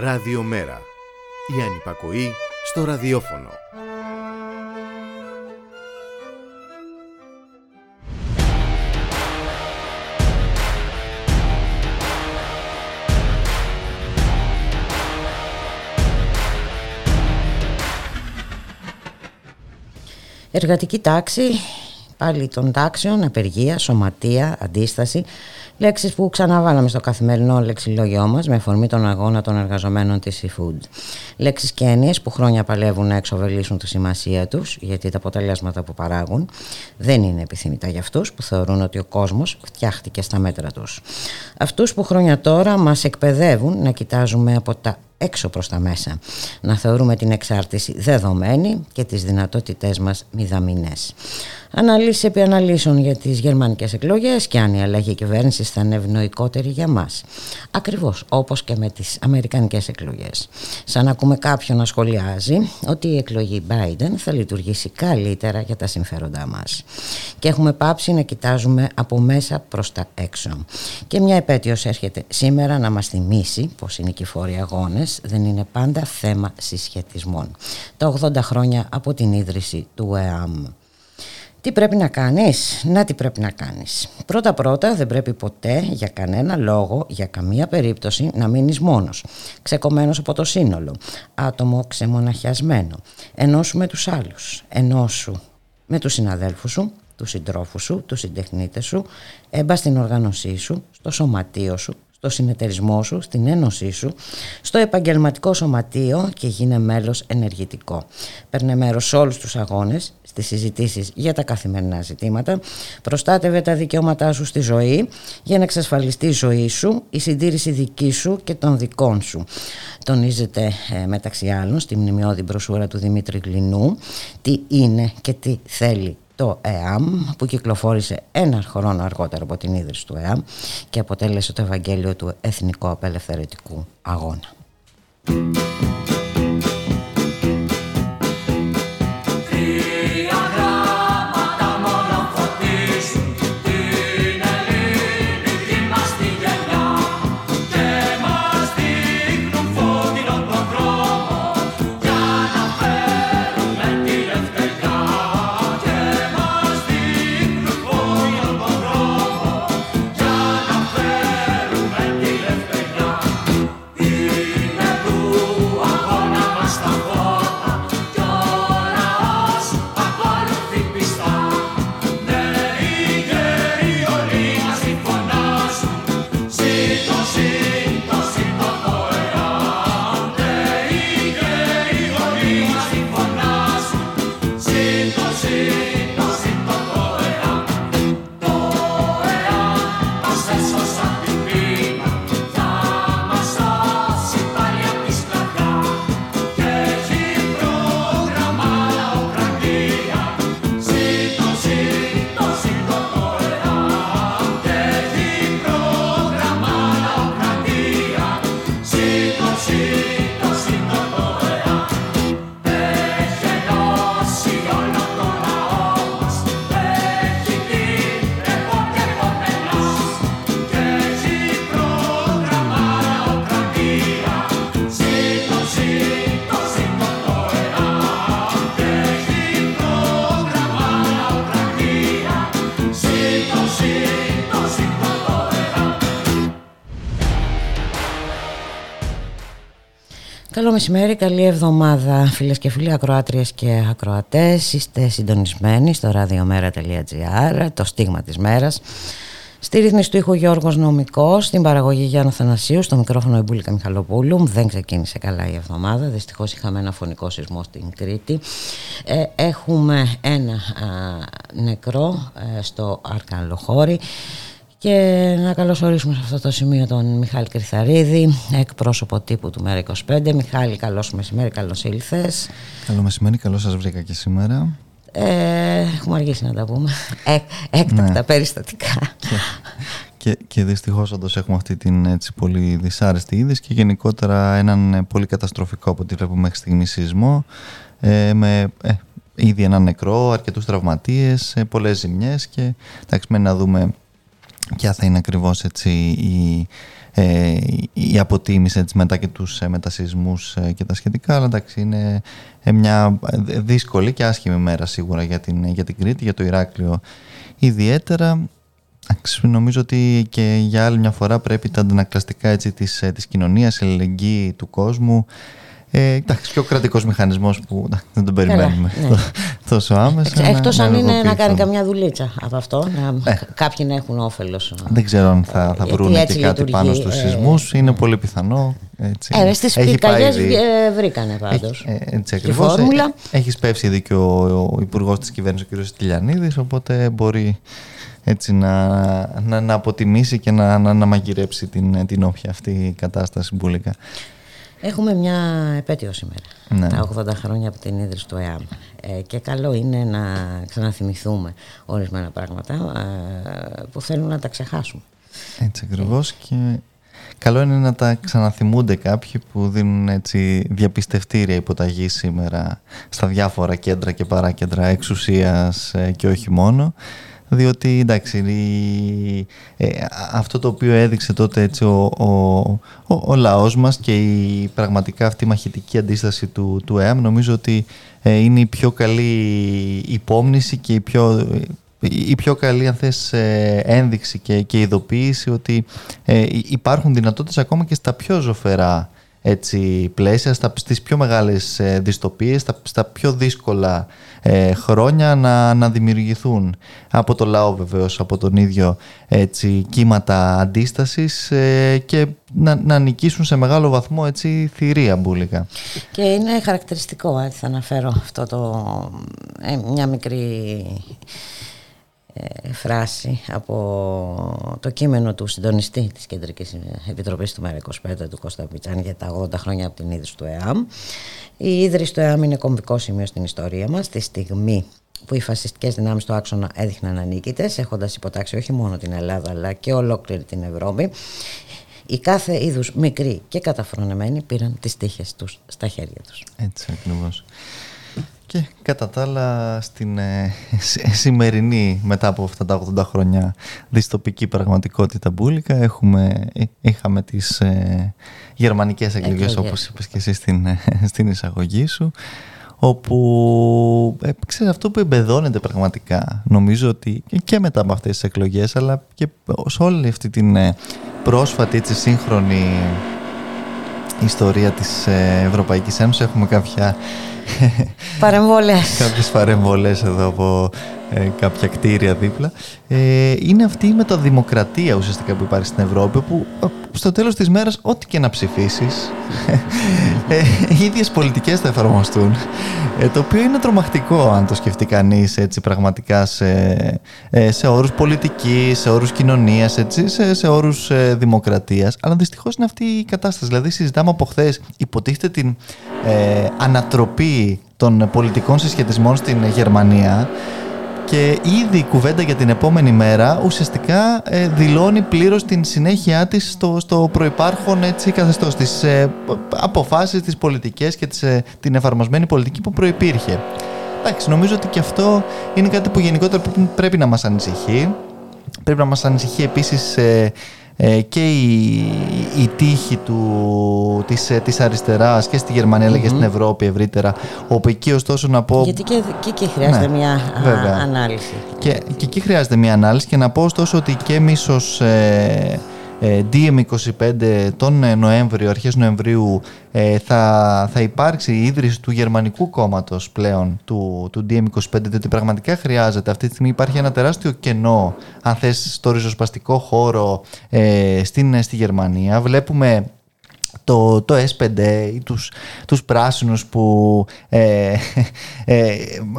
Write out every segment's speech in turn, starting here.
Ραδιομέρα. Η ανυπακοή στο ραδιόφωνο. Εργατική τάξη, πάλι των τάξεων, απεργία, σωματεία, αντίσταση, λέξεις που ξαναβάλαμε στο καθημερινό λεξιλόγιό μας με αφορμή τον αγώνα των εργαζομένων της eFood. Λέξεις και έννοιες που χρόνια παλεύουν να εξοβελήσουν τη σημασία τους, γιατί τα αποτελέσματα που παράγουν δεν είναι επιθυμητά για αυτούς που θεωρούν ότι ο κόσμος φτιάχτηκε στα μέτρα τους. Αυτούς που χρόνια τώρα μας εκπαιδεύουν να κοιτάζουμε από τα έξω προς τα μέσα. Να θεωρούμε την εξάρτηση δεδομένη και τις δυνατότητές μας μηδαμινές. Αναλύσει επί αναλύσεων για τις γερμανικές εκλογές και αν η αλλαγή κυβέρνηση θα είναι ευνοϊκότερη για μας. Ακριβώς όπως και με τις αμερικανικές εκλογές. Σαν να ακούμε κάποιον να σχολιάζει ότι η εκλογή Biden θα λειτουργήσει καλύτερα για τα συμφέροντά μας. Και έχουμε πάψει να κοιτάζουμε από μέσα προς τα έξω. Και μια επέτειος έρχεται σήμερα να μας θυμίσει πως οι νικηφόροι αγώνες δεν είναι πάντα θέμα συσχετισμών. Τα 80 χρόνια από την ίδρυση του ΕΑΜ. Τι πρέπει να κάνεις; Να τι πρέπει να κάνεις. Πρώτα πρώτα δεν πρέπει ποτέ για κανένα λόγο, για καμία περίπτωση να μείνεις μόνος. Ξεκομμένος από το σύνολο. Άτομο ξεμοναχιασμένο. Ενώσου με τους άλλους. Ενώσου με τους συναδέλφους σου, τους συντρόφους σου, τους συντεχνίτες σου, έμπα στην οργάνωσή σου, στο σωματείο σου, στο συνεταιρισμό σου, στην ένωσή σου, στο επαγγελματικό σωματείο και γίνε μέλος ενεργητικό. Παίρνε μέρος σε όλους τους αγώνες, στις συζητήσεις για τα καθημερινά ζητήματα, προστάτευε τα δικαιώματά σου στη ζωή για να εξασφαλιστεί η ζωή σου, η συντήρηση δική σου και των δικών σου. Τονίζεται ε, μεταξύ άλλων στη μνημειώδη μπροσούρα του Δημήτρη Γλινού τι είναι και τι θέλει το ΕΑΜ που κυκλοφόρησε ένα χρόνο αργότερα από την ίδρυση του ΕΑΜ και αποτέλεσε το Ευαγγέλιο του Εθνικού Απελευθερωτικού Αγώνα. Μεσημέρι, καλή εβδομάδα φίλες και φίλοι ακροάτριες και ακροατές Είστε συντονισμένοι στο radiomera.gr, το στίγμα της μέρας Στη ρύθμιση του ήχου Γιώργος Νομικός, στην παραγωγή Γιάννα Θανασίου, στο μικρόφωνο Εμπούλικα Μιχαλοπούλου. Δεν ξεκίνησε καλά η εβδομάδα, δυστυχώς είχαμε ένα φωνικό σεισμό στην Κρήτη. Ε, έχουμε ένα νεκρό ε, στο Αρκαλοχώρι. Και να καλωσορίσουμε σε αυτό το σημείο τον Μιχάλη Κρυθαρίδη, εκπρόσωπο τύπου του ΜΕΡΑ25. Μιχάλη, καλώς μεσημέρι, καλώς ήλθες. Καλό μεσημέρι, καλώς σας βρήκα και σήμερα. Ε, έχουμε αργήσει να τα πούμε. Ε, έκτακτα ναι. περιστατικά. Και, και, και δυστυχώς όντως έχουμε αυτή την έτσι, πολύ δυσάρεστη είδηση και γενικότερα έναν πολύ καταστροφικό από ό,τι βλέπουμε μέχρι στιγμής σεισμό ε, με ε, ήδη έναν νεκρό, αρκετούς τραυματίες, ε, πολλές ζημιές και εντάξει, να δούμε ποια θα είναι ακριβώς έτσι η, ε, η αποτίμηση έτσι, μετά και τους ε, μετασυσμούς ε, και τα σχετικά. Αλλά εντάξει είναι ε, μια δύσκολη και άσχημη μέρα σίγουρα για την, για την Κρήτη, για το Ηράκλειο ιδιαίτερα. Νομίζω ότι και για άλλη μια φορά πρέπει τα αντανακλαστικά έτσι, της, της κοινωνίας, η αλληλεγγύη του κόσμου ε, εντάξει, και ο κρατικός μηχανισμός που δεν τον περιμένουμε ναι. τόσο άμεσα. Εκτός αν είναι να κάνει καμιά δουλίτσα από αυτό, να, ε. κάποιοι να έχουν όφελος. Δεν ξέρω αν θα, θα βρουν και κάτι λειτουργεί, πάνω στους ε, σεισμούς. Είναι πολύ πιθανό. Έτσι. Ε, στις πυρκαγιές βρήκανε πάντως. Ε, έτσι ακριβώς. Έχει πέψει ήδη και ο, ο Υπουργός της Κυβέρνησης, ο κ. Τηλιανίδης, οπότε μπορεί έτσι να, να, να αποτιμήσει και να, να, να μαγειρέψει την, την όποια αυτή κατάσταση μπουλικά. Έχουμε μια επέτειο σήμερα, ναι. τα 80 χρόνια από την ίδρυση του ΕΑΜ ε, και καλό είναι να ξαναθυμηθούμε ορισμένα πράγματα ε, που θέλουν να τα ξεχάσουμε. Έτσι ακριβώς και καλό είναι να τα ξαναθυμούνται κάποιοι που δίνουν έτσι διαπιστευτήρια υποταγή σήμερα στα διάφορα κέντρα και παράκέντρα εξουσίας ε, και όχι μόνο διότι εντάξει ε, αυτό το οποίο έδειξε τότε έτσι ο, ο, ο, ο λαός μας και η πραγματικά αυτή η μαχητική αντίσταση του, του ΕΑΜ νομίζω ότι ε, είναι η πιο καλή υπόμνηση και η πιο, η πιο καλή αν θες, ε, ένδειξη και, και ειδοποίηση ότι υπάρχουν δυνατότητες ακόμα και στα πιο ζωφερά έτσι, πλαίσια, στα, στις πιο μεγάλες ε, δυστοπίες, στα, στα πιο δύσκολα ε, χρόνια να, να δημιουργηθούν από το λαό βεβαίως, από τον ίδιο έτσι, κύματα αντίστασης ε, και να, να νικήσουν σε μεγάλο βαθμό έτσι, θηρία μπουλικα. Και είναι χαρακτηριστικό, έτσι, θα αναφέρω αυτό το, μια μικρή ε, φράση από το κείμενο του συντονιστή της Κεντρικής Επιτροπής του ΜΕΡΑ25 του Κώστα Πιτσάνη για τα 80 χρόνια από την ίδρυση του ΕΑΜ. Η ίδρυση του ΕΑΜ είναι κομβικό σημείο στην ιστορία μας, τη στιγμή που οι φασιστικές δυνάμεις του άξονα έδειχναν ανίκητες, έχοντας υποτάξει όχι μόνο την Ελλάδα αλλά και ολόκληρη την Ευρώπη. Οι κάθε είδους μικροί και καταφρονεμένοι πήραν τις τύχες τους στα χέρια τους. Έτσι ακριβώς. Και κατά τα άλλα στην ε, σημερινή μετά από αυτά τα 80 χρόνια δυστοπική πραγματικότητα μπουλικα έχουμε, ε, είχαμε τις ε, γερμανικές εκλογές όπως είπες και εσύ στην, ε, στην εισαγωγή σου όπου ε, ξέρεις, αυτό που εμπεδώνεται πραγματικά νομίζω ότι και μετά από αυτές τις εκλογές αλλά και σε όλη αυτή την πρόσφατη έτσι, σύγχρονη ιστορία της Ευρωπαϊκής Ένωσης έχουμε κάποια Παρεμβολές. Κάποιες παρεμβολές εδώ από ε, κάποια κτίρια δίπλα. Ε, είναι αυτή η μεταδημοκρατία ουσιαστικά που υπάρχει στην Ευρώπη που ε, στο τέλος της μέρας ό,τι και να ψηφίσεις ε, οι ίδιες πολιτικές θα εφαρμοστούν ε, το οποίο είναι τρομακτικό αν το σκεφτεί κανείς έτσι πραγματικά σε, ε, σε όρους πολιτικής, σε όρους κοινωνίας έτσι, σε, σε όρους ε, δημοκρατίας αλλά δυστυχώς είναι αυτή η κατάσταση δηλαδή συζητάμε από χθες υποτίθεται την ανατροπή των πολιτικών συσχετισμών στην Γερμανία και ήδη η κουβέντα για την επόμενη μέρα ουσιαστικά ε, δηλώνει πλήρως την συνέχεια της στο, στο προϋπάρχον έτσι, καθεστώς, τις ε, αποφάσεις, τις πολιτικές και τις, ε, την εφαρμοσμένη πολιτική που προϋπήρχε. Εντάξει, νομίζω ότι και αυτό είναι κάτι που γενικότερα πρέπει να μας ανησυχεί. Πρέπει να μας ανησυχεί επίσης ε, ε, και η, η τύχη του, της, ε, της αριστεράς και στη Γερμανία αλλά και στην Ευρώπη ευρύτερα. Όπου εκεί ωστόσο να πω... Γιατί και, και εκεί χρειάζεται ναι, μια ανάλυση. Και, και εκεί χρειάζεται μια ανάλυση και να πω ωστόσο ότι και εμείς ως ε, ε, DM25 τον ε, Νοέμβριο, αρχές Νοεμβρίου ε, θα, θα υπάρξει η ίδρυση του γερμανικού κόμματος πλέον του, του DM25 διότι πραγματικά χρειάζεται. Αυτή τη στιγμή υπάρχει ένα τεράστιο κενό αν θες στο ριζοσπαστικό χώρο στην, στη Γερμανία. Βλέπουμε το, το S5 ή τους, τους πράσινους που ε, ε,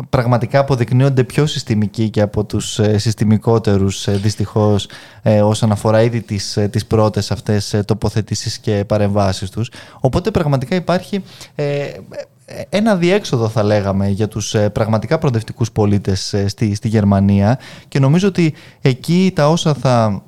πραγματικά αποδεικνύονται πιο συστημικοί και από τους ε, συστημικότερους ε, δυστυχώς ε, όσον αφορά ήδη τις, ε, τις πρώτες αυτές τοποθετήσεις και παρεμβάσεις τους. Οπότε πραγματικά υπάρχει ένα διέξοδο θα λέγαμε για τους πραγματικά προοδευτικούς πολίτες στη, στη Γερμανία και νομίζω ότι εκεί τα όσα θα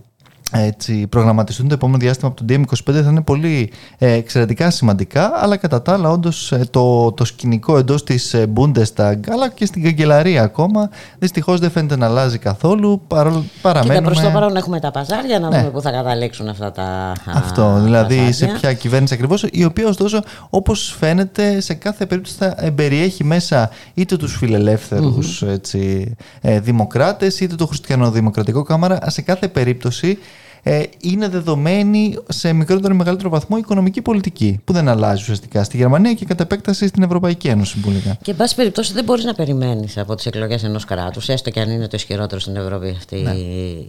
έτσι, προγραμματιστούν το επόμενο διάστημα από το DM25 θα είναι πολύ ε, εξαιρετικά σημαντικά, αλλά κατά τα άλλα όντως ε, το, το σκηνικό εντός της ε, Bundestag αλλά και στην καγκελαρία ακόμα δυστυχώς δεν φαίνεται να αλλάζει καθόλου. Παρό, παραμένουμε... Κοίτα, προς το παρόν έχουμε τα παζάρια να ναι. δούμε πού θα καταλήξουν αυτά τα. Αυτό, δηλαδή σε ποια κυβέρνηση ακριβώς, η οποία ωστόσο όπως φαίνεται σε κάθε περίπτωση θα περιέχει μέσα είτε τους φιλελεύθερους mm-hmm. ε, δημοκράτες είτε το Χριστιανοδημοκρατικό Κάμαρα. Σε κάθε περίπτωση ε, είναι δεδομένη σε μικρότερο ή μεγαλύτερο βαθμό οικονομική πολιτική, που δεν αλλάζει ουσιαστικά στη Γερμανία και κατά επέκταση στην Ευρωπαϊκή Ένωση συμβουλικά. Και, εν πάση περιπτώσει, δεν μπορείς να περιμένεις από τις εκλογές ενός κράτους, έστω και αν είναι το ισχυρότερο στην Ευρώπη αυτή ναι.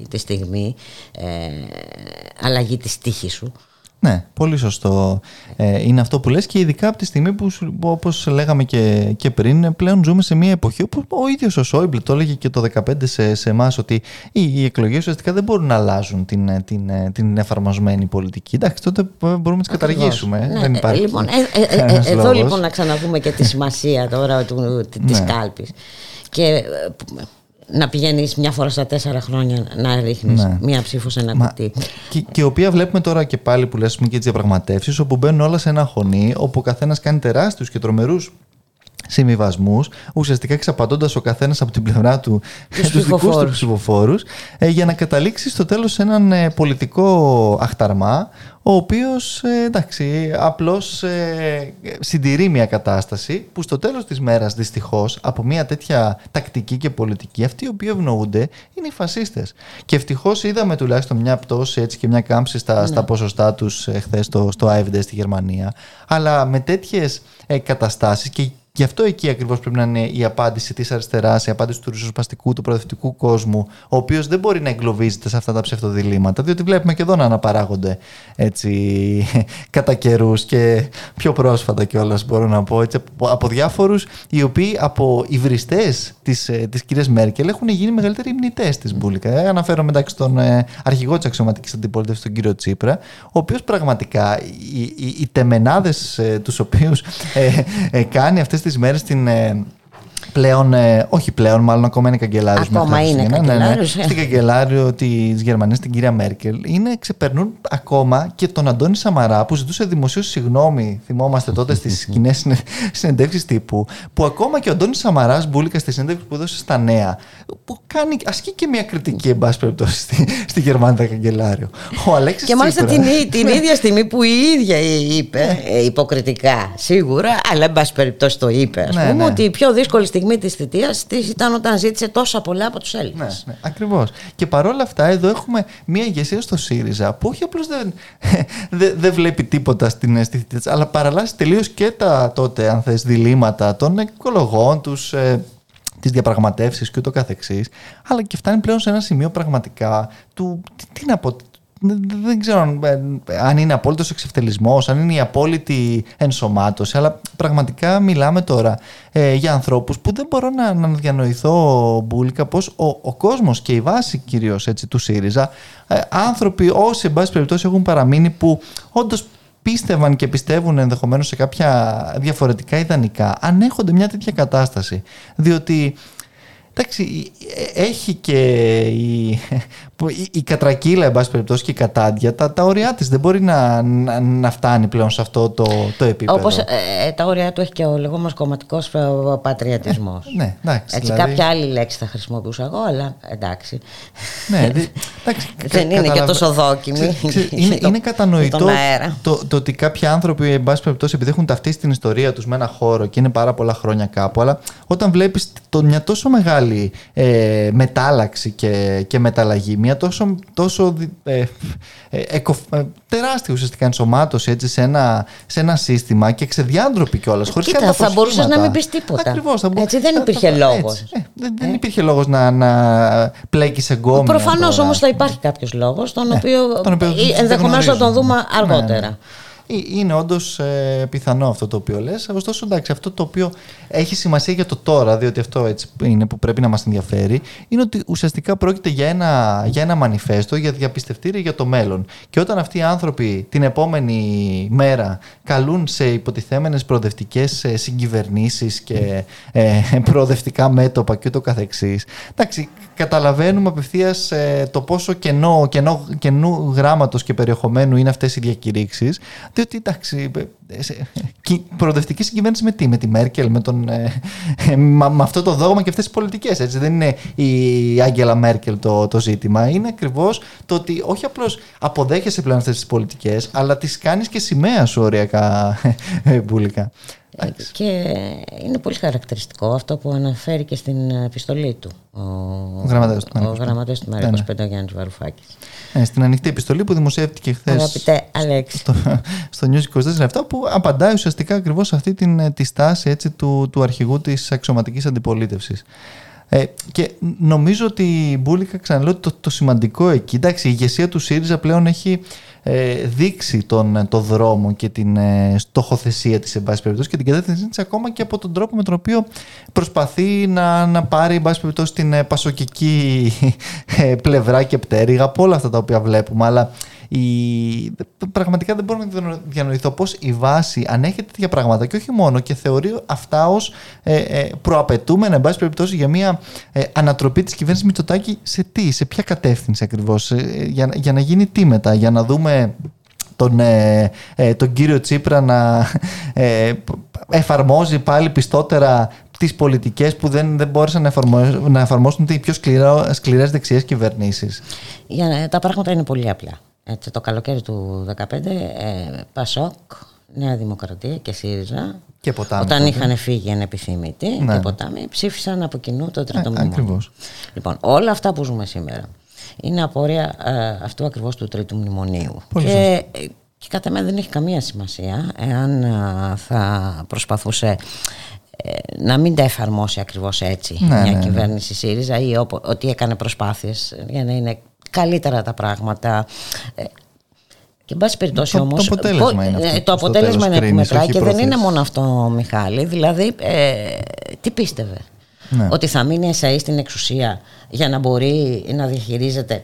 τη στιγμή, ε, αλλαγή της τύχης σου. Ναι, πολύ σωστό ε, είναι αυτό που λες και ειδικά από τη στιγμή που όπως λέγαμε και, και πριν πλέον ζούμε σε μια εποχή όπου ο ίδιος ο Σόιμπλ το έλεγε και το 2015 σε, σε εμάς ότι οι, οι εκλογές ουσιαστικά δεν μπορούν να αλλάζουν την, την, την εφαρμοσμένη πολιτική. Εντάξει, τότε μπορούμε να τις καταργήσουμε. Ναι, δεν υπάρχει λοιπόν, ε, ε, ε, ε εδώ λοιπόν να ξαναδούμε και τη σημασία τώρα του, της ναι. κάλπης. Και να πηγαίνεις μια φορά στα τέσσερα χρόνια να ρίχνεις ναι. μία ψήφο σε ένα Μα, κουτί. Και, και η οποία βλέπουμε τώρα και πάλι που λες και τις διαπραγματεύσεις, όπου μπαίνουν όλα σε ένα χωνί, όπου ο καθένας κάνει τεράστιους και τρομερούς συμβιβασμούς, ουσιαστικά εξαπατώντας ο καθένας από την πλευρά του τους δικούς του ψηφοφόρους, ε, για να καταλήξει στο τέλος σε έναν ε, πολιτικό αχταρμά, ο οποίος ε, εντάξει, απλώς ε, συντηρεί μια κατάσταση που στο τέλος της μέρας δυστυχώς από μια τέτοια τακτική και πολιτική, αυτοί οι οποίοι ευνοούνται είναι οι φασίστες. Και ευτυχώς είδαμε τουλάχιστον μια πτώση έτσι και μια κάμψη στα, ναι. στα ποσοστά τους χθες στο, στο AFD στη Γερμανία. Αλλά με τέτοιες καταστάσεις και Γι' αυτό εκεί ακριβώς πρέπει να είναι η απάντηση της αριστεράς, η απάντηση του ριζοσπαστικού, του προοδευτικού κόσμου, ο οποίος δεν μπορεί να εγκλωβίζεται σε αυτά τα ψευτοδιλήμματα, διότι βλέπουμε και εδώ να αναπαράγονται έτσι, κατά καιρούς και πιο πρόσφατα κιόλας, μπορώ να πω, έτσι, από, από διάφορους οι οποίοι από υβριστέ τη της ε, κυρίας Μέρκελ έχουν γίνει μεγαλύτεροι υμνητέ της Μπούλικα. Ε, αναφέρω μεταξύ τον ε, αρχηγό της αξιωματικής αντιπολίτευσης, τον κύριο Τσίπρα, ο οποίος πραγματικά οι, οι, οι τεμενάδες ε, τους οποίους ε, ε, κάνει αυτές τις μέρες την ε, πλέον, ε, όχι πλέον, μάλλον ακόμα είναι καγκελάριος. Ακόμα είναι καγκελάριο. Ναι, ναι. Στην καγκελάριο της Γερμανίας, την κυρία Μέρκελ, είναι, ξεπερνούν ακόμα και τον Αντώνη Σαμαρά που ζητούσε δημοσίως συγγνώμη. Θυμόμαστε τότε στις κοινές συνεντεύξεις τύπου. Που ακόμα και ο Αντώνης Σαμαράς μπουλίκα στη συνέντευξη που έδωσε στα νέα, που κάνει, ασκεί και μια κριτική, εν πάση περιπτώσει, στη, στη Γερμανία καγκελάριο. Ο Αλέξης και μάλιστα την, την ναι. ίδια στιγμή που η ίδια είπε, ε, υποκριτικά σίγουρα, αλλά εν πάση περιπτώσει το είπε, ας πούμε, ότι η πιο δύσκολη στιγμή στιγμή της θητείας της ήταν όταν ζήτησε τόσα πολλά από τους Έλληνες. Ναι, ναι, ακριβώς. Και παρόλα αυτά, εδώ έχουμε μια ηγεσία στο ΣΥΡΙΖΑ που όχι απλώς δεν, δεν, δεν βλέπει τίποτα στην, στη θητεία αλλά παραλλάσσει τελείως και τα τότε, αν θες, διλήμματα των οικολογών, τους. Ε, τις διαπραγματεύσεις και ούτω καθεξής, αλλά και φτάνει πλέον σε ένα σημείο πραγματικά του. Τι, τι να πω, δεν ξέρω αν είναι απόλυτος εξευτελισμός, αν είναι η απόλυτη ενσωμάτωση, αλλά πραγματικά μιλάμε τώρα ε, για ανθρώπους που δεν μπορώ να, να διανοηθώ, Μπούλικα, πως ο, ο κόσμος και η βάση κυρίως έτσι, του ΣΥΡΙΖΑ, ε, άνθρωποι όσοι εν πάση περιπτώσει έχουν παραμείνει που όντως πίστευαν και πιστεύουν ενδεχομένως σε κάποια διαφορετικά ιδανικά, ανέχονται μια τέτοια κατάσταση. Διότι Εντάξει, ε, έχει και η, η, η κατρακύλα, εν πάση περιπτώσει, και η κατάντια, τα, τα όρια της δεν μπορεί να, να, να, φτάνει πλέον σε αυτό το, το επίπεδο. Όπως ε, ε, τα όρια του έχει και ο λεγόμενος κομματικός πατριατισμό. Ε, ναι, εντάξει. Έτσι, δηλαδή... κάποια άλλη λέξη θα χρησιμοποιούσα εγώ, αλλά εντάξει. Ναι, εντάξει, δεν είναι και τόσο δόκιμη. είναι, είναι κατανοητό το, το, ότι κάποιοι άνθρωποι, εν πάση περιπτώσει, επειδή έχουν ταυτίσει την ιστορία τους με ένα χώρο και είναι πάρα πολλά χρόνια κάπου, αλλά όταν βλέπεις μια τόσο μεγάλη ε, μετάλλαξη και, και μεταλλαγή, μια τόσο, τόσο ε, ε, ε, τεράστια ουσιαστικά ενσωμάτωση έτσι, σε, ένα, σε ένα σύστημα και ξεδιάντροπη κιόλας. Ε, κοίτα, θα μπορούσες να μην πεις τίποτα. Ακριβώς. Έτσι δεν υπήρχε λόγος. δεν, δεν υπήρχε λόγος να, να πλέκεις εγκόμια. Προφανώς όμως θα υπάρχει κάποιος λόγος, τον οποίο, οποίο ενδεχομένως θα τον δούμε αργότερα. Ναι, ναι. Είναι όντως ε, πιθανό αυτό το οποίο λες. Ωστόσο, εντάξει, αυτό το οποίο έχει σημασία για το τώρα, διότι αυτό έτσι είναι που πρέπει να μας ενδιαφέρει, είναι ότι ουσιαστικά πρόκειται για ένα, για ένα μανιφέστο, για διαπιστευτήρια για το μέλλον. Και όταν αυτοί οι άνθρωποι την επόμενη μέρα καλούν σε υποτιθέμενες προοδευτικές ε, συγκυβερνήσεις και ε, προοδευτικά μέτωπα και ούτω καθεξής, εντάξει, καταλαβαίνουμε απευθείας ε, το πόσο κενό, κενό, κενού γράμματος και περιεχομένου είναι αυτές οι διακηρύξεις. Διότι εντάξει, ε, προοδευτική συγκυβέρνηση με τι, με τη Μέρκελ, με, τον, ε, με αυτό το δόγμα και αυτές τις πολιτικές. Δεν είναι η Άγγελα Μέρκελ το, το ζήτημα. Είναι ακριβώς το ότι όχι απλώς αποδέχεσαι πλέον αυτές τις πολιτικές, αλλά τις κάνεις και σημαία σου οριακά μπουλικά. Και είναι πολύ χαρακτηριστικό αυτό που αναφέρει και στην επιστολή του ο, ο γραμματέας του γραμματέας του Μέρα 25 ναι. Γιάννης Βαρουφάκης. Ε, στην ανοιχτή επιστολή που δημοσιεύτηκε χθες Αγαπητέ Αλέξη. Στο, στο News 24 που απαντάει ουσιαστικά ακριβώς αυτή την, ε, τη στάση έτσι, του, του αρχηγού της αξιωματικής αντιπολίτευσης. Ε, και νομίζω ότι η Μπούλικα ξαναλέω το, το σημαντικό εκεί. Εντάξει, η ηγεσία του ΣΥΡΙΖΑ πλέον έχει ε, δείξει τον, το δρόμο και την ε, στοχοθεσία της εν πάση περιπτώσει και την κατεύθυνσή της ακόμα και από τον τρόπο με τον οποίο προσπαθεί να, να πάρει εν πάση περιπτώσει την ε, πασοκική ε, πλευρά και πτέρυγα από όλα αυτά τα οποία βλέπουμε. Αλλά η... Πραγματικά δεν μπορώ να διανοηθώ πώς η βάση ανέχεται τέτοια πράγματα και όχι μόνο και θεωρεί αυτά ως ε, ε, προαπαιτούμενα, εν πάση περιπτώσει, για μια ε, ανατροπή της κυβέρνησης Μητσοτάκη σε τι, σε ποια κατεύθυνση ακριβώς, ε, για, για να γίνει τι μετά, για να δούμε τον, ε, ε, τον κύριο Τσίπρα να ε, εφαρμόζει πάλι πιστότερα τις πολιτικές που δεν, δεν μπόρεσαν να εφαρμόσουν, να εφαρμόσουν οι πιο σκληρά, σκληρές δεξιές κυβερνήσεις. Για, τα πράγματα είναι πολύ απλά. Έτσι, το καλοκαίρι του 2015 ε, Πασόκ, Νέα Δημοκρατία και ΣΥΡΙΖΑ και ποτάμι, όταν είχαν φύγει ανεπιθύμητοι ναι. και ποτάμι ψήφισαν από κοινού το τρίτο ε, μνημόνιο. Λοιπόν, όλα αυτά που ζούμε σήμερα είναι απόρρια ε, αυτού ακριβώς του τρίτου μνημονίου. και, και κατά μένα δεν έχει καμία σημασία εάν ε, θα προσπαθούσε ε, να μην τα εφαρμόσει ακριβώς έτσι ναι, μια ναι, ναι. κυβέρνηση ΣΥΡΙΖΑ ή ότι έκανε προσπάθειες για να είναι καλύτερα τα πράγματα. Ε, και εν πάση περιπτώσει όμω. Το αποτέλεσμα είναι, αυτό, το αποτέλεσμα είναι που μετράει και δεν είναι μόνο αυτό, Μιχάλη. Δηλαδή, ε, τι πίστευε; Ναι. Ότι θα μείνει εσαί στην εξουσία για να μπορεί να διαχειρίζεται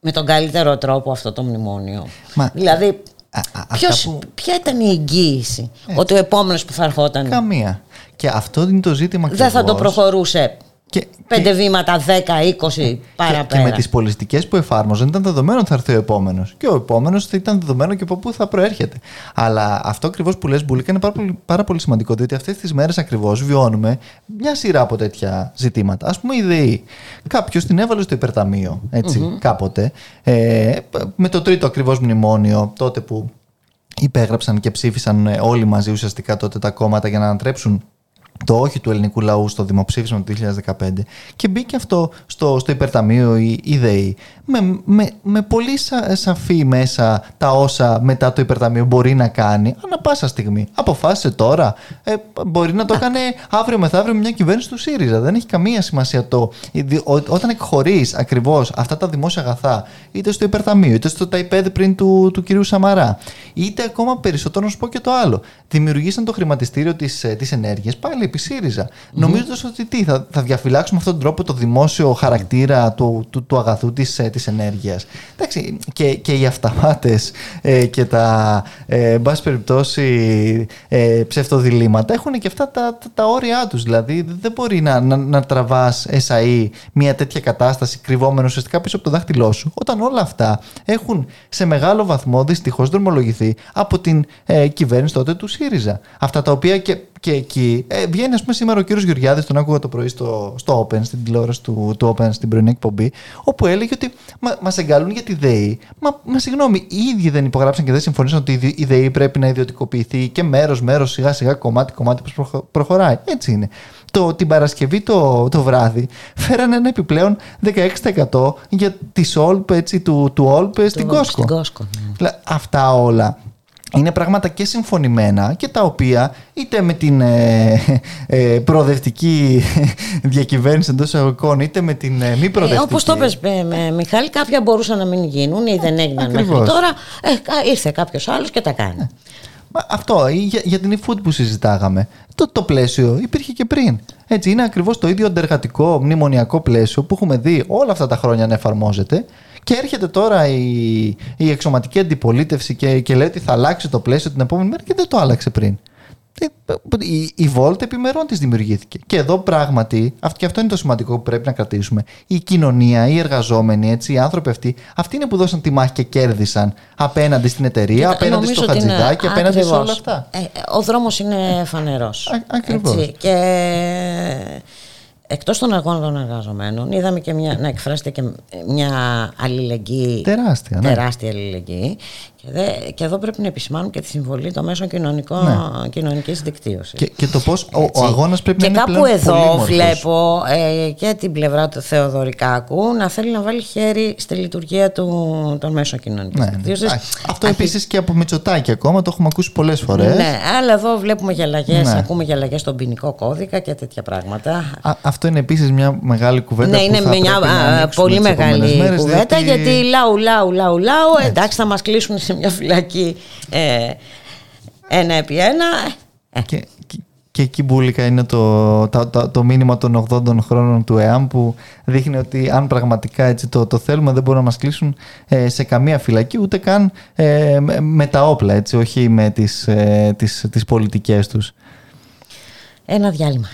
με τον καλύτερο τρόπο αυτό το μνημόνιο; Μα, δηλαδή, α, α, ποιος, που... ποια ήταν η εγγύηση; Ότι ο επόμενος που θα ερχόταν. Καμία. Και αυτό είναι το ζήτημα Δεν θα το προχωρούσε και, Πέντε βήματα, 10, 20 παραπέρα. Και, και με τις πολιτικέ που εφάρμοζαν ήταν δεδομένο ότι θα έρθει ο επόμενος. Και ο επόμενος ήταν δεδομένο και από πού θα προέρχεται. Αλλά αυτό ακριβώς που λες, Μπουλίκα, είναι πάρα πολύ, πάρα πολύ σημαντικό, διότι αυτές τις μέρες ακριβώς βιώνουμε μια σειρά από τέτοια ζητήματα. Α πούμε, η ΔΕΗ. Κάποιος την έβαλε στο υπερταμείο, κάποτε. Ε, με το τρίτο ακριβώς μνημόνιο, τότε που υπέγραψαν και ψήφισαν όλοι μαζί ουσιαστικά τότε τα κόμματα για να ανατρέψουν το όχι του ελληνικού λαού στο δημοψήφισμα του 2015 και μπήκε αυτό στο, στο υπερταμείο η, η ΔΕΗ με, με, με πολύ σα, σαφή μέσα τα όσα μετά το υπερταμείο μπορεί να κάνει ανά πάσα στιγμή. Αποφάσισε τώρα. Ε, μπορεί να το έκανε αύριο μεθαύριο μια κυβέρνηση του ΣΥΡΙΖΑ. Δεν έχει καμία σημασία το. Όταν εκχωρείς ακριβώς αυτά τα δημόσια αγαθά, είτε στο υπερταμείο, είτε στο ΤΑΙΠΕΔ πριν του, του κυρίου Σαμαρά, είτε ακόμα περισσότερο να σου πω και το άλλο. Δημιουργήσαν το χρηματιστήριο της της ε, ενέργειας πάλι επί ΣΥΡΙΖΑ. Mm-hmm. Νομίζοντας ότι τι, θα, θα διαφυλάξουμε αυτόν τον τρόπο το δημόσιο χαρακτήρα του, του, του αγαθού της ε, της ενέργειας. Εντάξει, και, και οι αυταμάτες ε, και τα, ε, εν πάση περιπτώσει, ε, ψευτοδιλήμματα έχουν και αυτά τα, τα, τα όρια τους. Δηλαδή δεν μπορεί να, να, να τραβάς εσαΐ μια τέτοια κατάσταση κρυβόμενο ουσιαστικά πίσω από το δάχτυλό σου. Όταν όλα αυτά έχουν σε μεγάλο βαθμό δυστυχώς δρομολογηθεί από την ε, κυβέρνηση τότε του ΣΥΡΙΖΑ. Αυτά τα οποία και και εκεί ε, βγαίνει, ας πούμε, σήμερα ο κύριος Γεωργιάδης, τον άκουγα το πρωί στο, στο Open, στην τηλεόραση του, του Open, στην πρωινή εκπομπή, όπου έλεγε ότι μα εγκαλούν για τη ΔΕΗ. Μα, μα συγγνώμη, οι ίδιοι δεν υπογράψαν και δεν συμφωνήσαν ότι η ΔΕΗ πρέπει να ιδιωτικοποιηθεί και μέρο-μέρο, σιγά-σιγά, κομμάτι-κομμάτι, πώ προχωράει. Έτσι είναι. Το, την Παρασκευή το, το βράδυ φέρανε ένα επιπλέον 16% για τη Όλπ, του, του Όλπ στην Κόσκο. Στην Κόσκο ναι. Αυτά όλα είναι πράγματα και συμφωνημένα και τα οποία είτε με την ε, ε, προοδευτική διακυβέρνηση εντός εισαγωγικών είτε με την ε, μη προοδευτική. Ε, Όπως το πες με, Μιχάλη, κάποια μπορούσαν να μην γίνουν ή δεν έγιναν μέχρι τώρα. Ε, ήρθε κάποιος άλλος και τα κάνει. Αυτό για, για την e-food που συζητάγαμε. Το, το πλαίσιο υπήρχε και πριν. Έτσι, είναι ακριβώς το ίδιο αντεργατικό, μνημονιακό πλαίσιο που έχουμε δει όλα αυτά τα χρόνια να εφαρμόζεται και έρχεται τώρα η, η εξωματική αντιπολίτευση και, και λέει ότι θα αλλάξει το πλαίσιο την επόμενη μέρα και δεν το άλλαξε πριν. Ε, η, η Volt επιμερών της δημιουργήθηκε. Και εδώ πράγματι, και αυτό είναι το σημαντικό που πρέπει να κρατήσουμε, η κοινωνία, οι εργαζόμενοι, έτσι, οι άνθρωποι αυτοί, αυτοί είναι που δώσαν τη μάχη και κέρδισαν απέναντι στην εταιρεία, απέναντι στο χατζηδάκι, απέναντι σε όλα αυτά. Ε, ο δρόμος είναι φανερός. Ακριβώς. Και εκτός των αγώνων των εργαζομένων είδαμε και μια, να εκφράσετε και μια αλληλεγγύη τεράστια, ναι. τεράστια αλληλεγγύη και, δε, και εδώ πρέπει να επισημάνουμε και τη συμβολή των μέσων κοινωνικών, ναι. κοινωνικής δικτύωσης. Και, και το πώς ο, ο αγώνας πρέπει και να είναι κάπου εδώ βλέπω ε, και την πλευρά του Θεοδωρικάκου να θέλει να βάλει χέρι στη λειτουργία του, των μέσων κοινωνικής ναι, δικτύωσης. Ναι. Αυτό Αρχι... επίσης και από Μητσοτάκη ακόμα το έχουμε ακούσει πολλές φορές. Ναι, αλλά εδώ βλέπουμε για αλλαγές, ναι. ακούμε για αλλαγές στον ποινικό κώδικα και τέτοια πράγματα. Α, αυτό είναι επίσης μια μεγάλη κουβέντα ναι, που είναι θα μια να πολύ μεγάλη μέρες, κουβέντα διότι... γιατί λαού, λαού, λαού, λαού, εντάξει θα μας κλείσουν σε μια φυλακή ε, ένα επί ένα. Ε. Και, και, και εκεί μπουλικα είναι το, το, το, το, μήνυμα των 80 χρόνων του ΕΑΜ που δείχνει ότι αν πραγματικά έτσι το, το θέλουμε δεν μπορούν να μας κλείσουν ε, σε καμία φυλακή ούτε καν ε, με τα όπλα έτσι, όχι με τις, ε, τις, τις πολιτικές τους. Ένα διάλειμμα.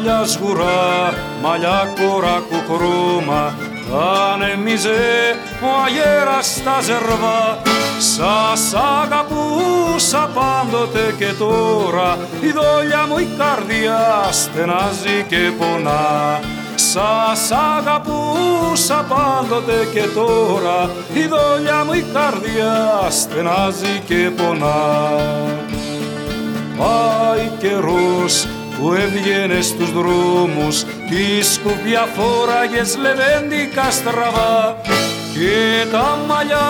Μαλλιά σγουρά, μαλλιά κοράκου χρώμα ανέμιζε ο αγέρας στα ζερβά. Σας αγαπούσα πάντοτε και τώρα. Η δόλια μου η καρδιά στενάζει και πονά. Σας αγαπούσα πάντοτε και τώρα. Η δόλια μου η καρδιά στενάζει και πονά. Πάει καιρός που έβγαινες στους δρόμους τη σκουπιά φόραγες λεβέντικα στραβά και τα μαλλιά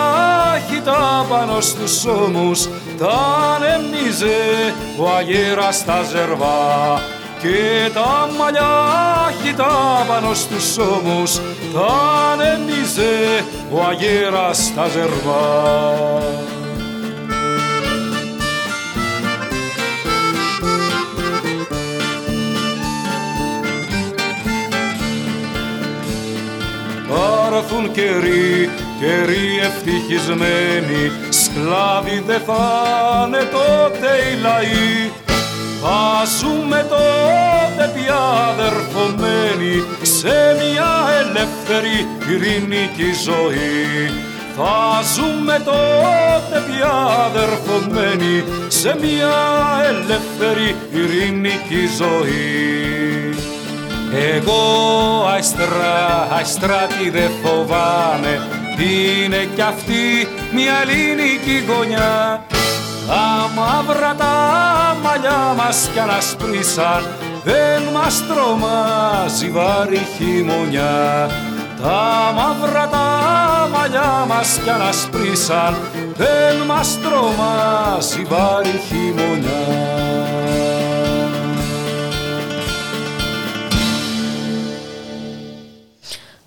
χιτά πάνω στους ώμους τα ανεμίζε ο αγέρας στα ζερβά και τα μαλλιά χιτά πάνω στους ώμους τα ανεμίζε ο αγέρας στα ζερβά. Θα έρθουν καιροί, καιροί ευτυχισμένοι, σκλάβοι δεν θα είναι τότε οι λαοί. Θα ζούμε τότε πια αδερφωμένοι σε μια ελεύθερη ειρηνική ζωή. Θα ζούμε τότε πια αδερφωμένοι σε μια ελεύθερη ειρηνική ζωή. Εγώ αϊστρά, αϊστράτη δε φοβάμαι. Είναι κι αυτή μια ελληνική γωνιά. Τα μαύρα τα μαλλιά μας κι ανασπρίσαν δεν μας τρομάζει βάρη χειμωνιά. Τα μαύρα τα μαλλιά μας κι ανασπρίσαν δεν μας τρομάζει βάρη χειμωνιά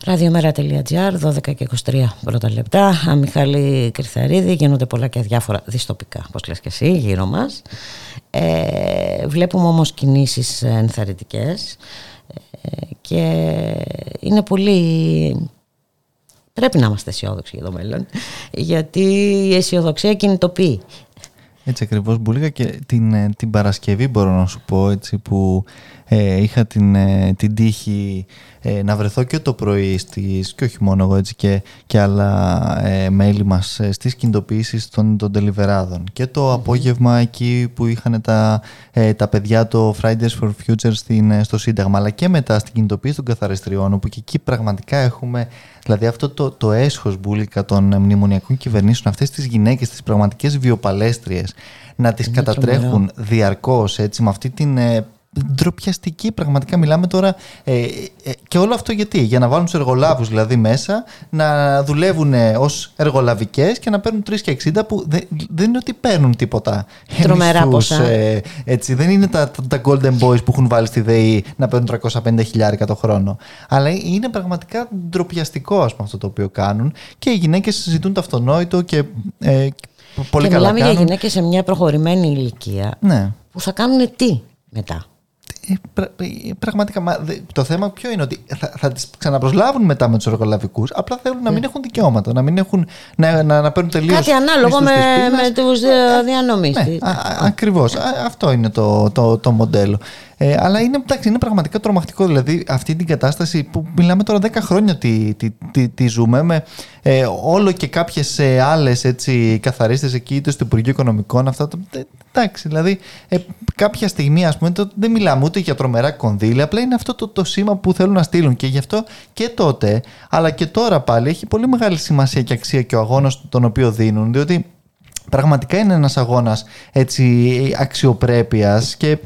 Ραδιομέρα.gr, 12 και 23 πρώτα λεπτά. Αμιχαλή Κρυθαρίδη, γίνονται πολλά και διάφορα διστοπικά, όπως λες και εσύ, γύρω μας. Ε, βλέπουμε όμως κινήσεις ενθαρρυντικές ε, και είναι πολύ... Πρέπει να είμαστε αισιόδοξοι για το μέλλον, γιατί η αισιοδοξία κινητοποιεί. Έτσι ακριβώς, Μπουλίκα, και την, την Παρασκευή μπορώ να σου πω, έτσι, που ε, είχα την, ε, την τύχη ε, να βρεθώ και το πρωί στις, και όχι μόνο εγώ έτσι και, και άλλα ε, μέλη μας ε, στις κινητοποιήσεις των, των τελιβεράδων και το απόγευμα εκεί που είχαν τα, τα παιδιά το Fridays for Future στην, στο Σύνταγμα αλλά και μετά στην κινητοποίηση των καθαριστριών όπου και εκεί πραγματικά έχουμε δηλαδή αυτό το, το έσχος μπουλικα των μνημονιακών κυβερνήσεων αυτές τις γυναίκες, τις πραγματικές βιοπαλέστριες να τις κατατρέχουν διαρκώς έτσι με αυτή την ντροπιαστική. Πραγματικά μιλάμε τώρα. Ε, ε, και όλο αυτό γιατί, για να βάλουν τους εργολάβους δηλαδή μέσα, να δουλεύουν ως εργολαβικές και να παίρνουν 3 και 60 που δεν, δεν είναι ότι παίρνουν τίποτα. Τρομερά ποσά. Ε, έτσι, δεν είναι τα, τα Golden Boys που έχουν βάλει στη ΔΕΗ να παίρνουν 350 χιλιάρικα το χρόνο. Αλλά είναι πραγματικά ντροπιαστικό ας πούμε, αυτό το οποίο κάνουν και οι γυναίκες ζητούν το αυτονόητο και. Ε, Πολύ και καλά μιλάμε κάνουν. για γυναίκες σε μια προχωρημένη ηλικία ναι. που θα κάνουν τι μετά; Ε, ε, πραγματικά, το θέμα ποιο είναι ότι θα, θα τις ξαναπροσλάβουν μετά με τους εργολαβικού, απλά θέλουν να μην ναι. έχουν δικαιώματα, να μην έχουν, να, να, να παίρνουν τελείως. Κάτι ανάλογο με, με τους ε, διανομιστέ. Ναι, Ακριβώς. Αυτό είναι το, το, το μοντέλο. Ε, αλλά είναι, εντάξει, είναι πραγματικά τρομακτικό. Δηλαδή, αυτή την κατάσταση που μιλάμε τώρα 10 χρόνια τι, τι, τι, τι ζούμε, με ε, όλο και κάποιες ε, άλλες καθαρίστες εκεί, είτε στο Υπουργείο Οικονομικών, αυτά. Το, ε, εντάξει, δηλαδή, ε, κάποια στιγμή, ας πούμε, το, δεν μιλάμε ούτε για τρομερά κονδύλια, απλά είναι αυτό το, το σήμα που θέλουν να στείλουν. Και γι' αυτό και τότε, αλλά και τώρα πάλι, έχει πολύ μεγάλη σημασία και αξία και ο αγώνας τον οποίο δίνουν, διότι πραγματικά είναι ένας αγώνας έτσι αξιοπρέπειας και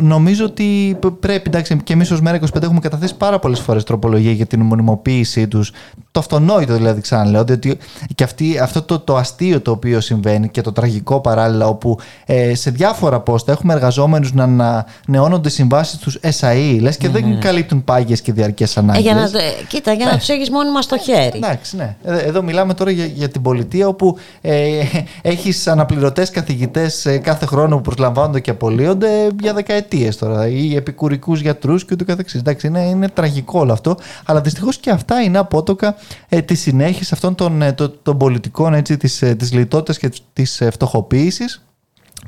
νομίζω ότι πρέπει, εντάξει, και εμείς ως Μέρα 25 έχουμε καταθέσει πάρα πολλές φορές τροπολογία για την μονιμοποίησή τους. Το αυτονόητο δηλαδή, ξαναλέω, διότι και αυτή, αυτό το, το αστείο το οποίο συμβαίνει και το τραγικό παράλληλα, όπου ε, σε διάφορα πόστα έχουμε εργαζόμενους να ανανεώνονται συμβάσεις τους SAE, λες και δεν ναι. καλύπτουν πάγιες και διαρκές ανάγκε. Ε, για να, κοίτα, για να ναι. τους έχεις μόνιμα στο χέρι. Εντάξει, ναι. Ε, εδώ μιλάμε τώρα για, για την πολιτεία, όπου ε, έχεις αναπληρωτές καθηγητές ε, κάθε χρόνο που προσλαμβάνονται και απολύονται για δεκαετίες τώρα, ή επικουρικούς γιατρούς και ούτω καθεξής. Εντάξει, είναι, είναι τραγικό όλο αυτό, αλλά δυστυχώς και αυτά είναι απότοκα ε, της συνέχειας αυτών των, ε, των, πολιτικών της της λιτότητας και της φτωχοποίησης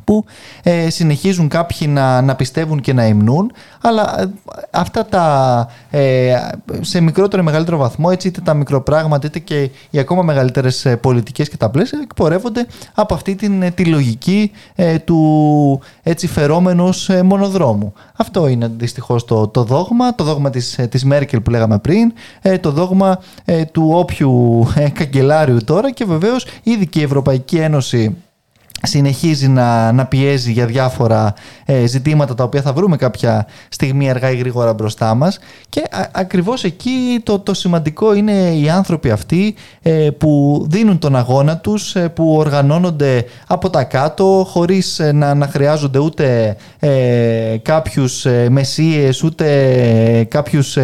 που ε, συνεχίζουν κάποιοι να, να πιστεύουν και να υμνούν αλλά ε, αυτά τα ε, σε μικρότερο ή μεγαλύτερο βαθμό έτσι είτε τα μικροπράγματα είτε και οι ακόμα μεγαλύτερες ε, πολιτικές και τα πλαίσια εκπορεύονται από αυτή την, τη λογική του έτσι φερόμενου μονοδρόμου. Αυτό είναι δυστυχώς το, το δόγμα, το δόγμα της, της Μέρκελ που λέγαμε πριν, το δόγμα του όποιου καγκελάριου τώρα και βεβαίως ήδη και η Ευρωπαϊκή Ένωση συνεχίζει να, να πιέζει για διάφορα ε, ζητήματα τα οποία θα βρούμε κάποια στιγμή αργά ή γρήγορα μπροστά μας. Και α, ακριβώς εκεί το, το σημαντικό είναι οι άνθρωποι αυτοί ε, που δίνουν τον αγώνα τους, ε, που οργανώνονται από τα κάτω χωρίς να, να χρειάζονται ούτε ε, κάποιους μεσίες ούτε κάποιους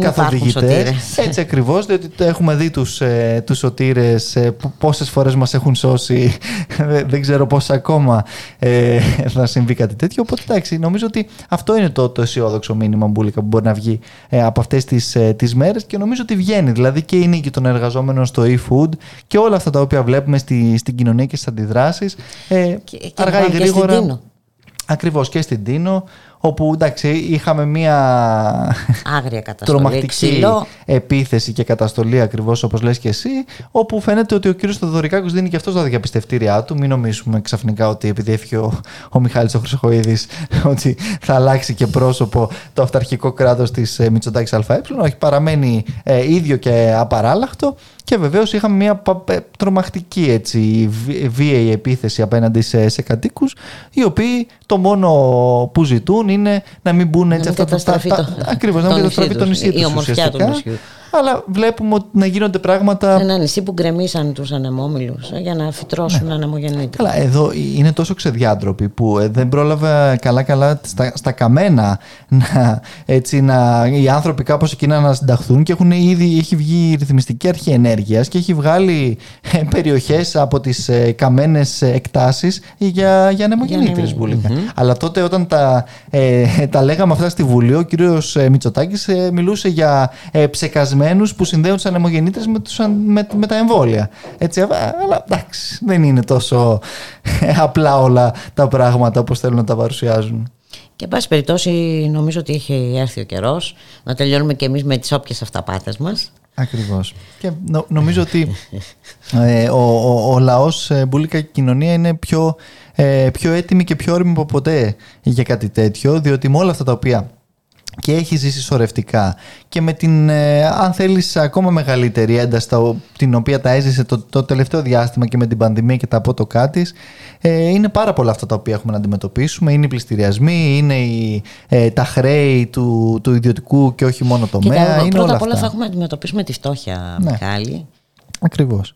καθοδηγητές. Έτσι ακριβώς, διότι έχουμε δει τους, τους σωτήρες πόσες φορές μας έχουν σώσει, δεν ξέρω ξέρω πώς ακόμα ε, θα συμβεί κάτι τέτοιο. Οπότε εντάξει, νομίζω ότι αυτό είναι το, το αισιόδοξο μήνυμα μπουλικα που μπορεί να βγει ε, από αυτές τις ε, τις μέρες και νομίζω ότι βγαίνει. Δηλαδή και η νίκη των εργαζόμενων στο e-food και όλα αυτά τα οποία βλέπουμε στη, στην κοινωνία και στις αντιδράσεις. Ε, αργά ή γρήγορα. Ακριβώς και στην Τίνο όπου εντάξει, είχαμε μία Άγρια τρομακτική επίθεση και καταστολή ακριβώς όπως λες και εσύ, όπου φαίνεται ότι ο κύριος Θοδωρικάκος δίνει και αυτός τα διαπιστευτήριά του. Μην νομίζουμε ξαφνικά ότι επειδή έφυγε ο, ο Μιχάλης ο Χρυσοχοίδης ότι θα αλλάξει και πρόσωπο το αυταρχικό κράτος της ε, Μητσοτάκης ΑΕ. Όχι, παραμένει ε, ίδιο και απαράλλαχτο. Και βεβαίως είχαμε μια ε, τρομακτική έτσι, βίαιη επίθεση απέναντι σε, σε κατοίκους, οι οποίοι το μόνο που ζητούν είναι να μην μπουν έτσι αυτά τα... Ακριβώς, να μην καταστραφεί το νησί τους ουσιαστικά αλλά βλέπουμε ότι να γίνονται πράγματα. Ένα νησί που γκρεμίσαν τους ανεμόμυλους ε, για να φυτρώσουν ναι. ανεμογεννήτρια. Καλά, εδώ είναι τόσο ξεδιάντροποι που ε, δεν πρόλαβε καλά-καλά στα, στα καμένα να, έτσι, να, οι άνθρωποι κάπως εκείνα να συνταχθούν και έχουν ήδη έχει βγει η ρυθμιστική αρχή ενέργειας και έχει βγάλει ε, περιοχές από τις καμένες εκτάσεις για, για ανεμογεννήτριες Αλλά τότε όταν τα, τα λέγαμε αυτά στη Βουλή, ο κύριος Μητσοτάκης μιλούσε για ε, που συνδέουν τι ανεμογεννήτρε με, με, με, τα εμβόλια. Έτσι, αλλά εντάξει, δεν είναι τόσο απλά όλα τα πράγματα όπως θέλουν να τα παρουσιάζουν. Και εν πάση περιπτώσει νομίζω ότι έχει έρθει ο καιρός να τελειώνουμε και εμείς με τις όποιες αυταπάτες μας. Ακριβώς. Και νομίζω ότι ε, ο, ο, ο λαός ε, Μπουλίκα κοινωνία είναι πιο, ε, πιο έτοιμη και πιο όριμη από ποτέ για κάτι τέτοιο, διότι με όλα αυτά τα οποία και έχει ζήσει σωρευτικά και με την, ε, αν θέλεις, ακόμα μεγαλύτερη ένταση την οποία τα έζησε το, το τελευταίο διάστημα και με την πανδημία και τα απότοκά τη, ε, είναι πάρα πολλά αυτά τα οποία έχουμε να αντιμετωπίσουμε. Είναι οι πληστηριασμοί, είναι οι, ε, τα χρέη του, του ιδιωτικού και όχι μόνο τομέα. Κοίτα, είναι πρώτα όλα απ' όλα αυτά. θα έχουμε να αντιμετωπίσουμε τη φτώχεια, Ναι. Μιχάλη. Ακριβώς.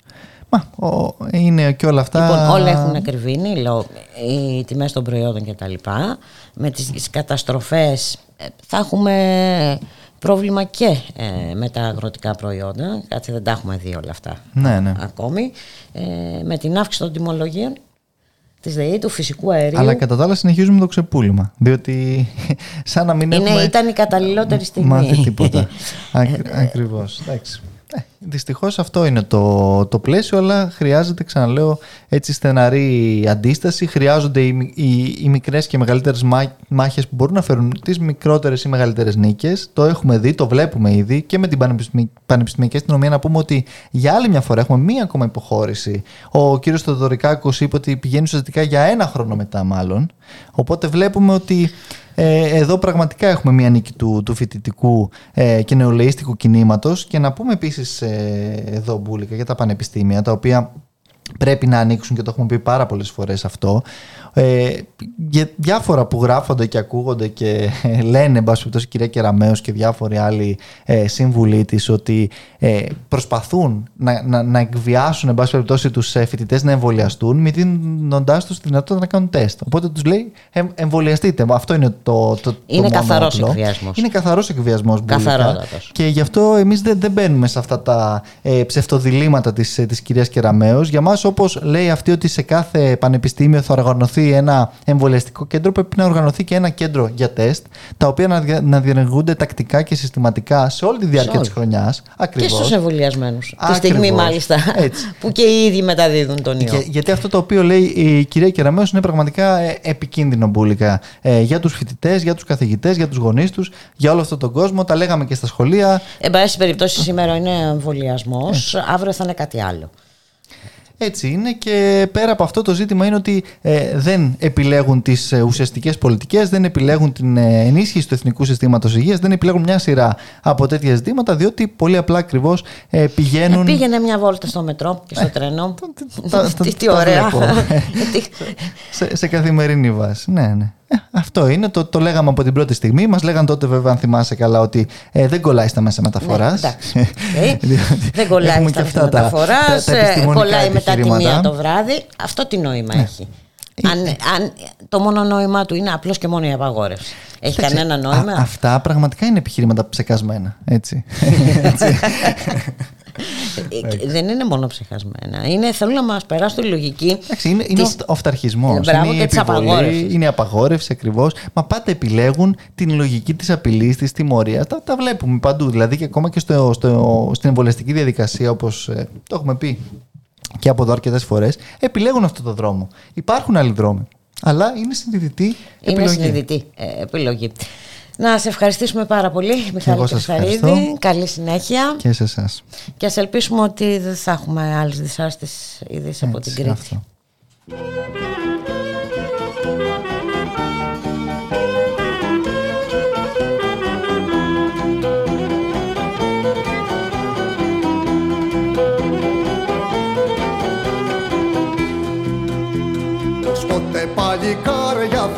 Μα, ο, είναι και όλα αυτά... Λοιπόν, όλα έχουν ακριβήνει, λέω, οι τιμές των προϊόντων και τα λοιπά. Με τις καταστροφές ε, θα έχουμε πρόβλημα και ε, με τα αγροτικά προϊόντα. Κάτι δεν τα έχουμε δει όλα αυτά Ναι, ναι. ακόμη. Ε, με την αύξηση των τιμολογίων της ΔΕΗ, του φυσικού αερίου. Αλλά κατά τα άλλα συνεχίζουμε το ξεπούλημα. Διότι σαν να μην Είναι, έχουμε ήταν η καταλληλότερη στιγμή. μάθει τίποτα. Ακ- Ακριβώς. Εντάξει. Ε, δυστυχώς αυτό είναι το, το πλαίσιο, αλλά χρειάζεται, ξαναλέω, έτσι στεναρή αντίσταση. Χρειάζονται οι, μι- οι, οι μικρές και μεγαλύτερες μά, μάχες που μπορούν να φέρουν τις μικρότερες ή μεγαλύτερες νίκες. Το έχουμε δει, το βλέπουμε ήδη και με την πανεπιστημι- πανεπιστημιακή αστυνομία να πούμε ότι για άλλη μια φορά έχουμε μία ακόμα υποχώρηση. Ο κύριος Θοδωρικάκος είπε ότι πηγαίνει ουσιαστικά για ένα χρόνο μετά μάλλον. Οπότε βλέπουμε ότι ε, εδώ πραγματικά έχουμε μια νίκη του, του φοιτητικού ε, και νεολαίστικου κινήματος. Και να πούμε επίσης ε, εδώ Μπούλικα για τα πανεπιστήμια τα οποία πρέπει να ανοίξουν και το έχουμε πει πάρα πολλές φορές αυτό ε, για διάφορα που γράφονται και ακούγονται και ε, λένε εν πάση περιπτώσει η κυρία Κεραμέως και διάφοροι άλλοι ε, σύμβουλοι της ότι ε, προσπαθούν να, να, να εκβιάσουν εν πάση περιπτώσει τους ε, φοιτητές να εμβολιαστούν μη δίνοντάς τους τη δυνατότητα να κάνουν τεστ οπότε τους λέει «Ε, εμβολιαστείτε αυτό είναι το, το, το Είναι μόνο καθαρός όπλο». εκβιασμός. είναι καθαρός εκβιασμός Μπουλίκα. Καθαρότατος. Και γι' αυτό εμείς δεν, δεν μπαίνουμε σε αυτά τα ε, ψευτοδιλήμματα της της κυρίας Κεραμέως. Για μας, όπως λέει αυτή, ότι σε κάθε πανεπιστήμιο θα οργανωθεί ένα εμβολιαστικό κέντρο, πρέπει να οργανωθεί και ένα κέντρο για τεστ, τα οποία να, δια- να διενεργούνται τακτικά και συστηματικά σε όλη τη διάρκεια όλη. της χρονιάς. Και Ακριβώς. στους εμβολιασμένους. Τη Ακριβώς. στιγμή μάλιστα Έτσι. που και οι ίδιοι μεταδίδουν τον ιό. Και, γιατί αυτό το οποίο λέει η κυρία Κεραμέως είναι πραγματικά ε, επικίνδυνο μπουλικα ε, για τους φοιτητές, για τους καθηγητές, για τους γονείς τους, για όλο αυτόν τον κόσμο. Τα λέγαμε και στα σχολεία. Εν πάση περιπτώσει, σήμερα είναι εμβολιασμός, αύριο θα είναι κάτι άλλο. Έτσι είναι και πέρα από αυτό το ζήτημα είναι ότι ε, δεν επιλέγουν τις ε, ουσιαστικές πολιτικές, δεν επιλέγουν την ε, ενίσχυση του εθνικού συστήματος υγείας, δεν επιλέγουν μια σειρά από τέτοια ζητήματα διότι πολύ απλά ακριβώς ε, πηγαίνουν... Ε, πήγαινε μια βόλτα στο μετρό και στο τρένο. τα- τα- Τι- Τι τα ωραία. βλέπω. Τι- σε, σε καθημερινή βάση. Ναι, ναι. Ε, αυτό είναι, το, το λέγαμε από την πρώτη στιγμή. Μας λέγαν τότε βέβαια, αν θυμάσαι καλά, ότι ε, δεν κολλάει στα μέσα μεταφοράς. Ναι, εντάξει. Ε, Διότι Δεν κολλάει έχουμε στα και μέσα αυτά τα- μεταφοράς, τα- τα επιστημονικά κολλάει μετά τη μία επιχειρήματα. το βράδυ. Αυτό τι νόημα Ναι. έχει. Αν, αν το μόνο νόημα του είναι απλώς και μόνο η απαγόρευση. Έχει Κοίταξε, κανένα νόημα; α- αυτά πραγματικά είναι επιχειρήματα ψεκασμένα. Έτσι. έτσι. Ε, Δεν είναι μόνο ψυχασμένα. Είναι, θέλουν να μας περάσουν τη λογική. Εντάξει, είναι, είναι της- ο αυταρχισμός. Ε, μπράβο, είναι η και της επιβολή, απαγόρευσης. είναι η απαγόρευση ακριβώς. Μα πάντα επιλέγουν την λογική της απειλής, της τιμωρίας. Τα, τα βλέπουμε παντού. Δηλαδή και ακόμα και στο, στο, στην εμβολιαστική διαδικασία, όπως το έχουμε πει και από εδώ αρκετές φορές, επιλέγουν αυτό το δρόμο. Υπάρχουν άλλοι δρόμοι. Αλλά είναι συνειδητή Είναι επιλογή. συνειδητή ε, επιλογή. Να σε ευχαριστήσουμε πάρα πολύ, Μιχάλη εγώ σας Κρυθαρίδη. ευχαριστώ. Καλή συνέχεια. Και σε εσάς. Και ας ελπίσουμε ότι δεν θα έχουμε άλλες δυσάρεστες ειδήσεις από την Κρήτη. Αυτό.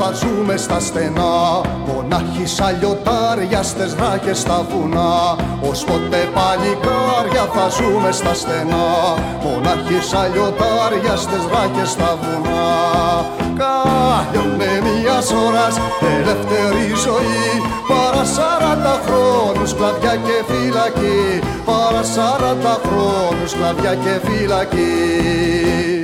Παλικάρια θα ζούμε στα στενά. Μονάχοι σαν λιωτάρια στες ράχες στα βουνά. Ως ποτέ παλικάρια θα ζούμε στα στενά. Μονάχοι σαν λιωτάρια στες ράχες στα βουνά. Κάλιονε μιας ώρας ελεύθερη ζωή. Παρά σαράντα χρόνους κλαδιά και φυλακή. Παρά σαράντα χρόνους κλαδιά και φυλακή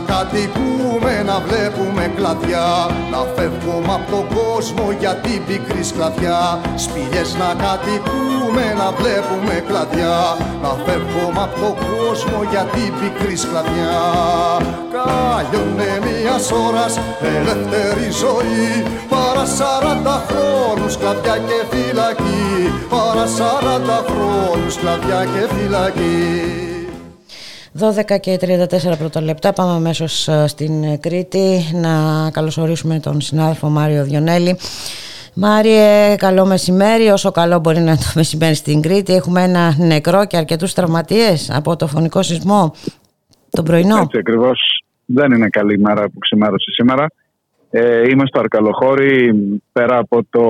να κατοικούμε, να βλέπουμε κλαδιά. Να φεύγουμε από τον κόσμο για την πικρή σκλαβιά Σπηλιές να κατοικούμε, να βλέπουμε κλαδιά. Να φεύγουμε από τον κόσμο για την πικρή σκλαβιά Κάλιονε μιας ώρας ελεύθερη ζωή. Παρά σαράντα χρόνους κλαδιά και φυλακή. Παρά σαράντα χρόνους κλαδιά και φυλακή 12 και 34 πρώτα λεπτά πάμε αμέσως ε, στην Κρήτη να καλωσορίσουμε τον συνάδελφο Μάριο Διονέλη. Μάριε, καλό μεσημέρι. Όσο καλό μπορεί να είναι το μεσημέρι στην Κρήτη. Έχουμε ένα νεκρό και αρκετούς τραυματίες από το φωνικό σεισμό τον πρωινό. Έτσι ακριβώς. Δεν είναι καλή μέρα που ξημέρωσε σήμερα. Ε, είμαι στο Αρκαλοχώρι. Πέρα από το.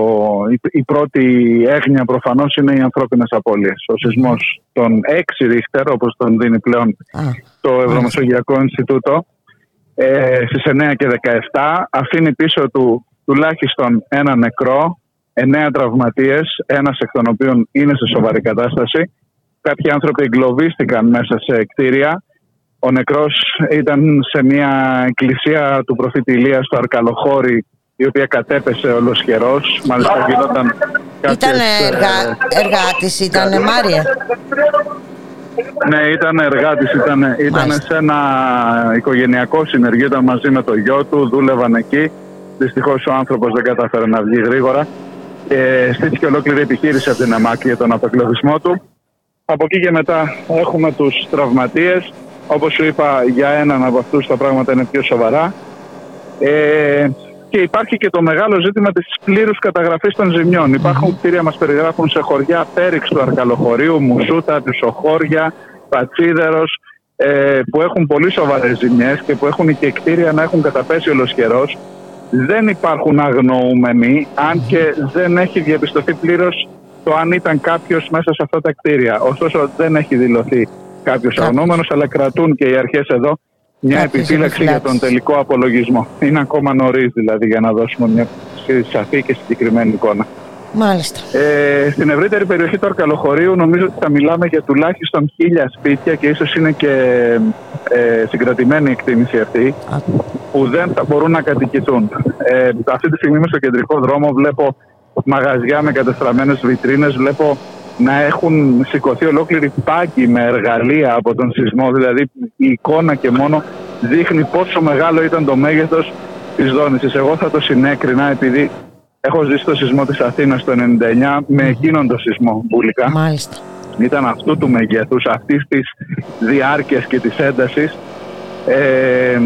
Η, πρώτη έγνοια προφανώς είναι οι ανθρώπινες απώλειες. Ο σεισμός των 6 ρίχτερ, όπως τον δίνει πλέον το Ευρωμεσογειακό Ινστιτούτο, ε, στις 9 και 17, αφήνει πίσω του τουλάχιστον ένα νεκρό, εννέα τραυματίες, ένας εκ των οποίων είναι σε σοβαρή κατάσταση. Κάποιοι άνθρωποι εγκλωβίστηκαν μέσα σε κτίρια. Ο νεκρός ήταν σε μια εκκλησία του προφήτη Ηλίας στο Αρκαλοχώρι η οποία κατέπεσε ολοσχερός. Μάλιστα γινόταν Ήταν εργα... εργάτης, ήταν Μάρια; Ναι, ήταν εργάτης, ήταν, ήταν σε ένα οικογενειακό συνεργείο, ήταν μαζί με το γιο του, δούλευαν εκεί. Δυστυχώς ο άνθρωπος δεν κατάφερε να βγει γρήγορα και στήθηκε ολόκληρη επιχείρηση από την ΕΜΑΚ για τον απεκλωβισμό του. Από εκεί και μετά έχουμε τους τραυματίες Όπως σου είπα, για έναν από αυτούς τα πράγματα είναι πιο σοβαρά. Ε, και υπάρχει και το μεγάλο ζήτημα της πλήρους καταγραφής των ζημιών. Υπάρχουν κτίρια, μας περιγράφουν σε χωριά Πέριξ του Αρκαλοχωρίου, Μουσούτα, Πισοχώρια, Πατσίδερος, ε, που έχουν πολύ σοβαρές ζημιές και που έχουν και κτίρια να έχουν καταπέσει ολοσχερό. Δεν υπάρχουν αγνοούμενοι, αν και δεν έχει διαπιστωθεί πλήρως το αν ήταν κάποιος μέσα σε αυτά τα κτίρια. Ωστόσο, δεν έχει δηλωθεί κάποιος αγνώμενο, αλλά κρατούν και οι αρχές εδώ μια επιφύλαξη για τον τελικό απολογισμό. Είναι ακόμα νωρίς δηλαδή για να δώσουμε μια σαφή και συγκεκριμένη εικόνα. Μάλιστα. Ε, στην ευρύτερη περιοχή του Αρκαλοχωρίου νομίζω ότι θα μιλάμε για τουλάχιστον χίλια σπίτια και ίσως είναι και ε, συγκρατημένη εκτίμηση αυτή που δεν θα μπορούν να κατοικηθούν. Ε, αυτή τη στιγμή είμαι στο κεντρικό δρόμο, βλέπω μαγαζιά με κατεστραμμένες βιτρίνες, βλέπω να έχουν σηκωθεί ολόκληρη πάγκοι με εργαλεία από τον σεισμό. Δηλαδή η εικόνα και μόνο δείχνει πόσο μεγάλο ήταν το μέγεθος της δόνησης. Εγώ θα το συνέκρινα επειδή έχω ζήσει το σεισμό της Αθήνας το 99 με εκείνον το σεισμό μπουλικά. Μάλιστα. Ήταν αυτού του μεγέθους, αυτής της διάρκειας και της έντασης. Ε,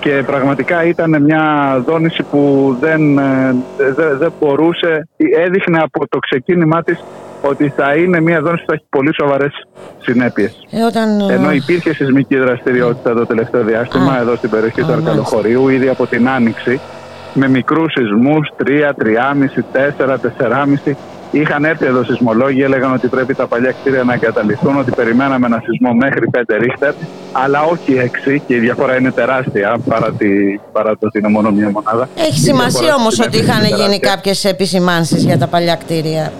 και πραγματικά ήταν μια δόνηση που δεν, ε, δεν, δεν μπορούσε, έδειχνε από το ξεκίνημά της ότι θα είναι μια δόνηση που θα έχει πολύ σοβαρές συνέπειες. Ε, όταν... Ε, Ενώ υπήρχε σεισμική δραστηριότητα το τελευταίο διάστημα εδώ στην περιοχή του Αρκαλοχωρίου, ήδη από την Άνοιξη, με μικρούς σεισμούς 3, 3,5, 4, 4,5. Είχαν έρθει εδώ σεισμολόγοι, έλεγαν ότι πρέπει τα παλιά κτίρια να εγκαταλειφθούν, ότι περιμέναμε ένα σεισμό μέχρι 5 ρίχτερ, αλλά όχι 6 και η διαφορά είναι τεράστια παρά, τη, παρά το ότι είναι μόνο μία μονάδα. Έχει σημασία όμως ότι είχαν γίνει κάποιες επισημάνσεις για τα παλιά κτίρια.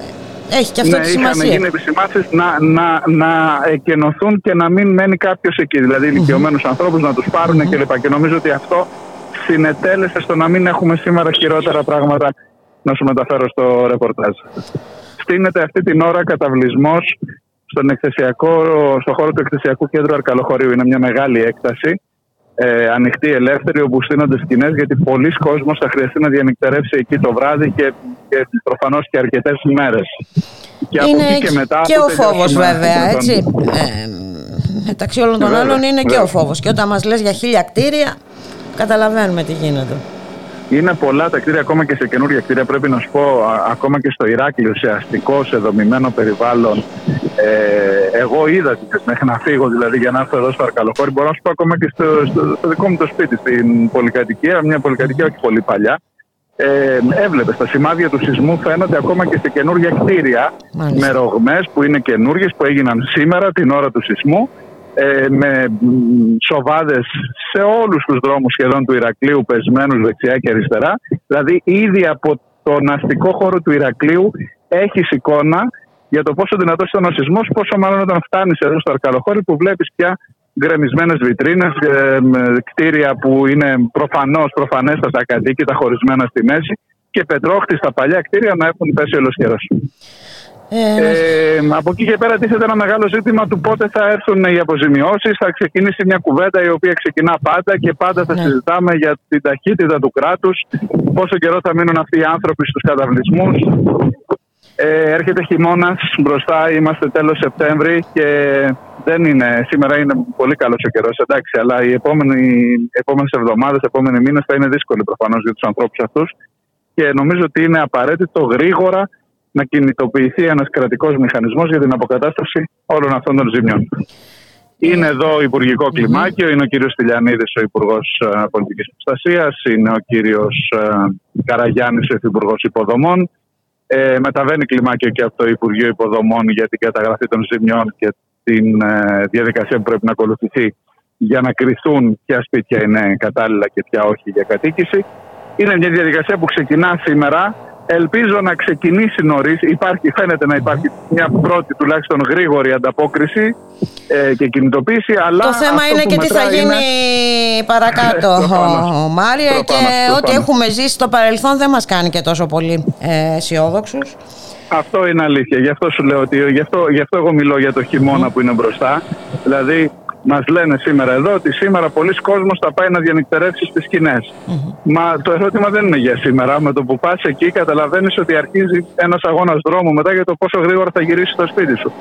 Έχει και αυτό ναι, τη σημασία. Είχαν γίνει επισημάνσεις να, να, να εκενωθούν και να μην μένει κάποιος εκεί. Δηλαδή, ηλικιωμένους mm-hmm. ανθρώπους να τους πάρουν mm-hmm. κλπ. Και νομίζω ότι αυτό συνετέλεσε στο να μην έχουμε σήμερα χειρότερα πράγματα να σου μεταφέρω στο ρεπορτάζ. Στείνεται αυτή την ώρα καταβλισμός στον, στον χώρο του εκθεσιακού κέντρου Αρκαλοχωρίου. Είναι μια μεγάλη έκταση ε, ανοιχτή, ελεύθερη, όπου στείνονται σκηνές, γιατί πολλοί κόσμος θα χρειαστεί να διανυκτερεύσει εκεί το βράδυ και, και προφανώς και αρκετές μέρες. Και είναι από εκεί και μετά. Και ο φόβος, βέβαια, έτσι. Ε, μεταξύ όλων των άλλων είναι και ο φόβος. Και όταν μας λες για χίλια κτίρια, καταλαβαίνουμε τι γίνεται. Είναι πολλά τα κτίρια, ακόμα και σε καινούργια κτίρια. Πρέπει να σου πω, ακόμα και στο Ηράκλειο, σε αστικό, σε δομημένο περιβάλλον. Ε, εγώ είδα τις μέχρι να φύγω δηλαδή για να έρθω εδώ στο Αρκαλοχώρι. Μπορώ να σου πω ακόμα και στο, στο, στο δικό μου το σπίτι, στην πολυκατοικία, μια πολυκατοικία όχι πολύ παλιά. Ε, έβλεπες τα σημάδια του σεισμού φαίνονται ακόμα και σε καινούργια κτίρια Μάλιστα. με ρογμές που είναι καινούργιες που έγιναν σήμερα την ώρα του σεισμού ε, με σοβάδες σε όλους τους δρόμους σχεδόν του Ηρακλείου πεσμένους δεξιά και αριστερά. Δηλαδή ήδη από τον αστικό χώρο του Ηρακλείου έχει εικόνα για το πόσο δυνατός ήταν ο σεισμός, πόσο μάλλον όταν φτάνεις εδώ στο Αρκαλοχώρι που βλέπεις πια γκρεμισμένες βιτρίνες, ε, κτίρια που είναι προφανώς προφανέστατα κατοίκητα, χωρισμένα στη μέση και πετρόχτιστα παλιά κτίρια να έχουν πέσει ολοσχερό. Ε, ε, από εκεί και πέρα τίθεται ένα μεγάλο ζήτημα του πότε θα έρθουν οι αποζημιώσεις. Θα ξεκινήσει μια κουβέντα η οποία ξεκινά πάντα και πάντα θα ναι. συζητάμε για την ταχύτητα του κράτους, πόσο καιρό θα μείνουν αυτοί οι άνθρωποι στους καταβλισμούς. Ε, έρχεται χειμώνας μπροστά, είμαστε τέλος Σεπτέμβρη και δεν είναι, σήμερα είναι πολύ καλός ο καιρός, εντάξει, αλλά οι επόμενες εβδομάδες, οι επόμενοι μήνες θα είναι δύσκολοι προφανώς για τους ανθρώπους αυτούς. Και νομίζω ότι είναι απαραίτητο γρήγορα να κινητοποιηθεί ένας κρατικός μηχανισμός για την αποκατάσταση όλων αυτών των ζημιών. Είναι εδώ ο Υπουργικό Κλιμάκιο, είναι ο κύριος Τηλιανίδη, ο Υπουργός ε, Πολιτικής Προστασίας, είναι ο κύριος ε, Καραγιάννης, ο Υπουργό Υποδομών. Ε, μεταβαίνει κλιμάκιο και από το Υπουργείο Υποδομών για την καταγραφή των ζημιών και την ε, διαδικασία που πρέπει να ακολουθηθεί για να κρυθούν ποια σπίτια είναι κατάλληλα και ποια όχι για κατοίκηση. Είναι μια διαδικασία που ξεκινά σήμερα Ελπίζω να ξεκινήσει νωρίς. Υπάρχει, φαίνεται να υπάρχει μια πρώτη τουλάχιστον γρήγορη ανταπόκριση ε, και κινητοποίηση. Αλλά το θέμα είναι και τι θα γίνει παρακάτω, ο, Μάρια, και ό,τι έχουμε ζήσει στο παρελθόν δεν μας κάνει και τόσο πολύ ε, αισιόδοξους. Αυτό είναι αλήθεια. Γι' αυτό σου λέω ότι γι αυτό, γι αυτό εγώ μιλώ για το χειμώνα που είναι μπροστά. Δηλαδή Μας λένε σήμερα εδώ ότι σήμερα πολλοί κόσμος θα πάει να διανυκτερεύσει στις σκηνές. Μα το ερώτημα δεν είναι για σήμερα. Με το που πας εκεί, καταλαβαίνεις ότι αρχίζει ένας αγώνας δρόμου μετά για το πόσο γρήγορα θα γυρίσεις στο σπίτι σου.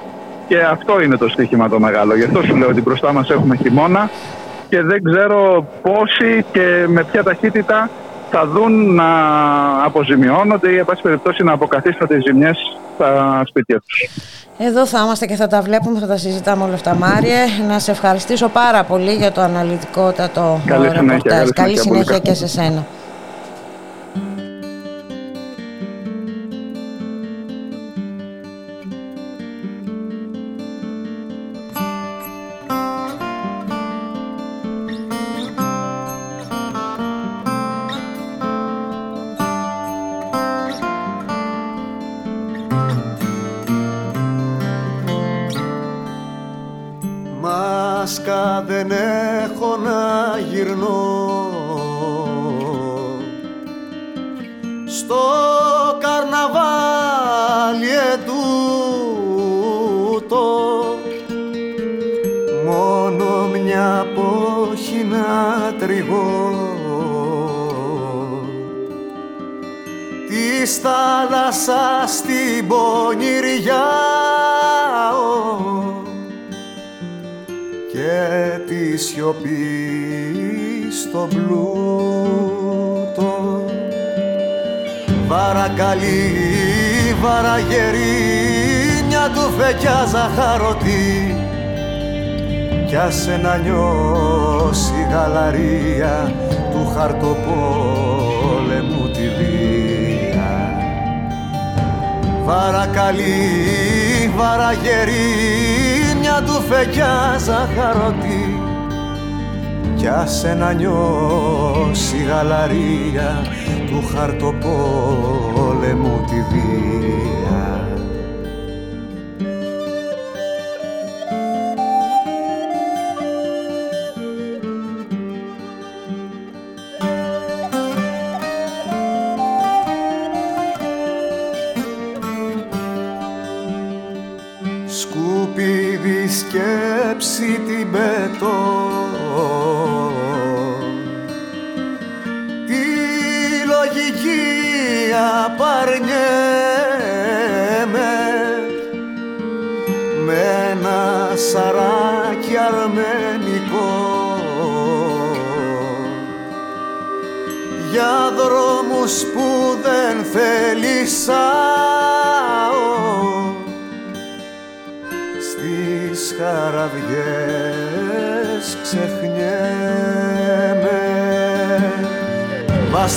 Και αυτό είναι το στοίχημα το μεγάλο. Γι' αυτό σου λέω ότι μπροστά μας έχουμε χειμώνα και δεν ξέρω πόσοι και με ποια ταχύτητα θα δουν να αποζημιώνονται ή, εν πάση περιπτώσει, να αποκαθίσταται οι ζημιές στα σπίτια τους. Εδώ θα είμαστε και θα τα βλέπουμε, θα τα συζητάμε όλα αυτά, Μάριε. Να σε ευχαριστήσω πάρα πολύ για το αναλυτικότατο ρεπορτάζ. Καλή συνέχεια και σε σένα. Δεν έχω να γυρνώ. Στο καρναβάλι ετούτο μόνο μια πόχη να τριγώ. Της θάλασσας την πονηριά σιωπή στο πλούτο. Βαρακαλή, βαραγερή, μια του φεκιά ζαχαρωτή. Κι άσε να νιώσει γαλαρία του χαρτοπόλεμου τη βία. Βαρακαλή, βαραγερή, μια του φεκιά ζαχαρωτή κι άσε να νιώσει γαλαρία του χαρτοπόλεμου τη βία.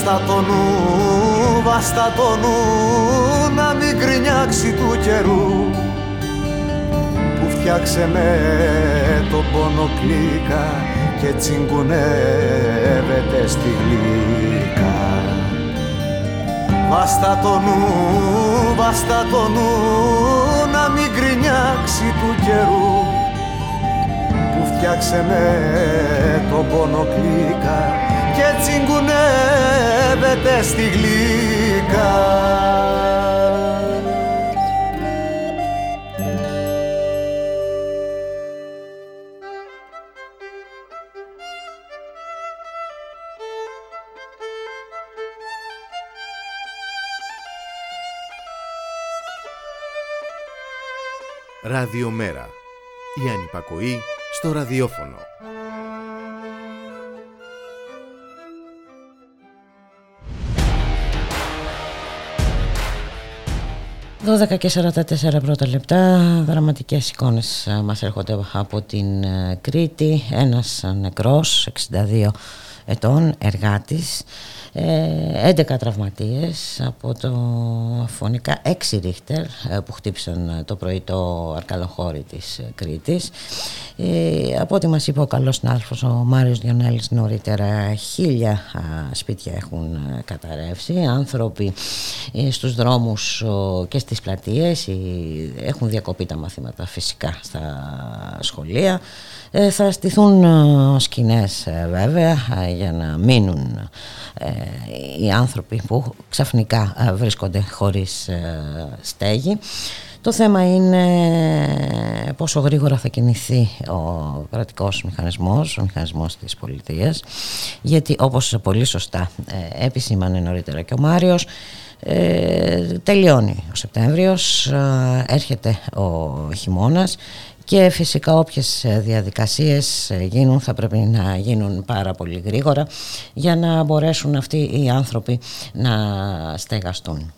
Βάστα το νου βάστα το νου να μην κρινιάξει του καιρού που φτιάξε με το πόνο κλίκα και τσιγκουνεύεται στη γλύκα. Βάστα το νου, βάστα το νου να μην κρινιάξει του καιρού που φτιάξε με το πόνο κλίκα και τσιγκουνεύεται στη γλύκα Ραδιομέρα. Η ανυπακοή στο ραδιόφωνο. «12 και 44 πρώτα λεπτά, δραματικές εικόνες ε, μας έρχονται από την ε, Κρήτη. Ένας νεκρός, 62 ετών, εργάτης, 11 ε, τραυματίες από το φωνικά 6 ρίχτερ ε, που χτύπησαν το πρωί το αρκαλοχώρι της ε, Κρήτης. Από ό,τι μας είπε ο καλός συνάδελφος ο Μάριος Διονέλης νωρίτερα χίλια σπίτια έχουν καταρρεύσει. Άνθρωποι στους δρόμους και στις πλατείες έχουν διακοπεί τα μαθήματα φυσικά στα σχολεία. Θα στηθούν σκηνές βέβαια για να μείνουν οι άνθρωποι που ξαφνικά ε, βρίσκονται χωρίς ε, στέγη. Το θέμα είναι πόσο γρήγορα θα κινηθεί ο κρατικός μηχανισμός, ο μηχανισμός της πολιτείας, γιατί όπως πολύ σωστά ε, επισήμανε νωρίτερα και ο Μάριος, τελειώνει ο Σεπτέμβριος, έρχεται ο χειμώνας και φυσικά όποιες ε, διαδικασίες ε, γίνουν θα πρέπει να γίνουν πάρα πολύ γρήγορα για να μπορέσουν αυτοί οι άνθρωποι να στεγαστούν.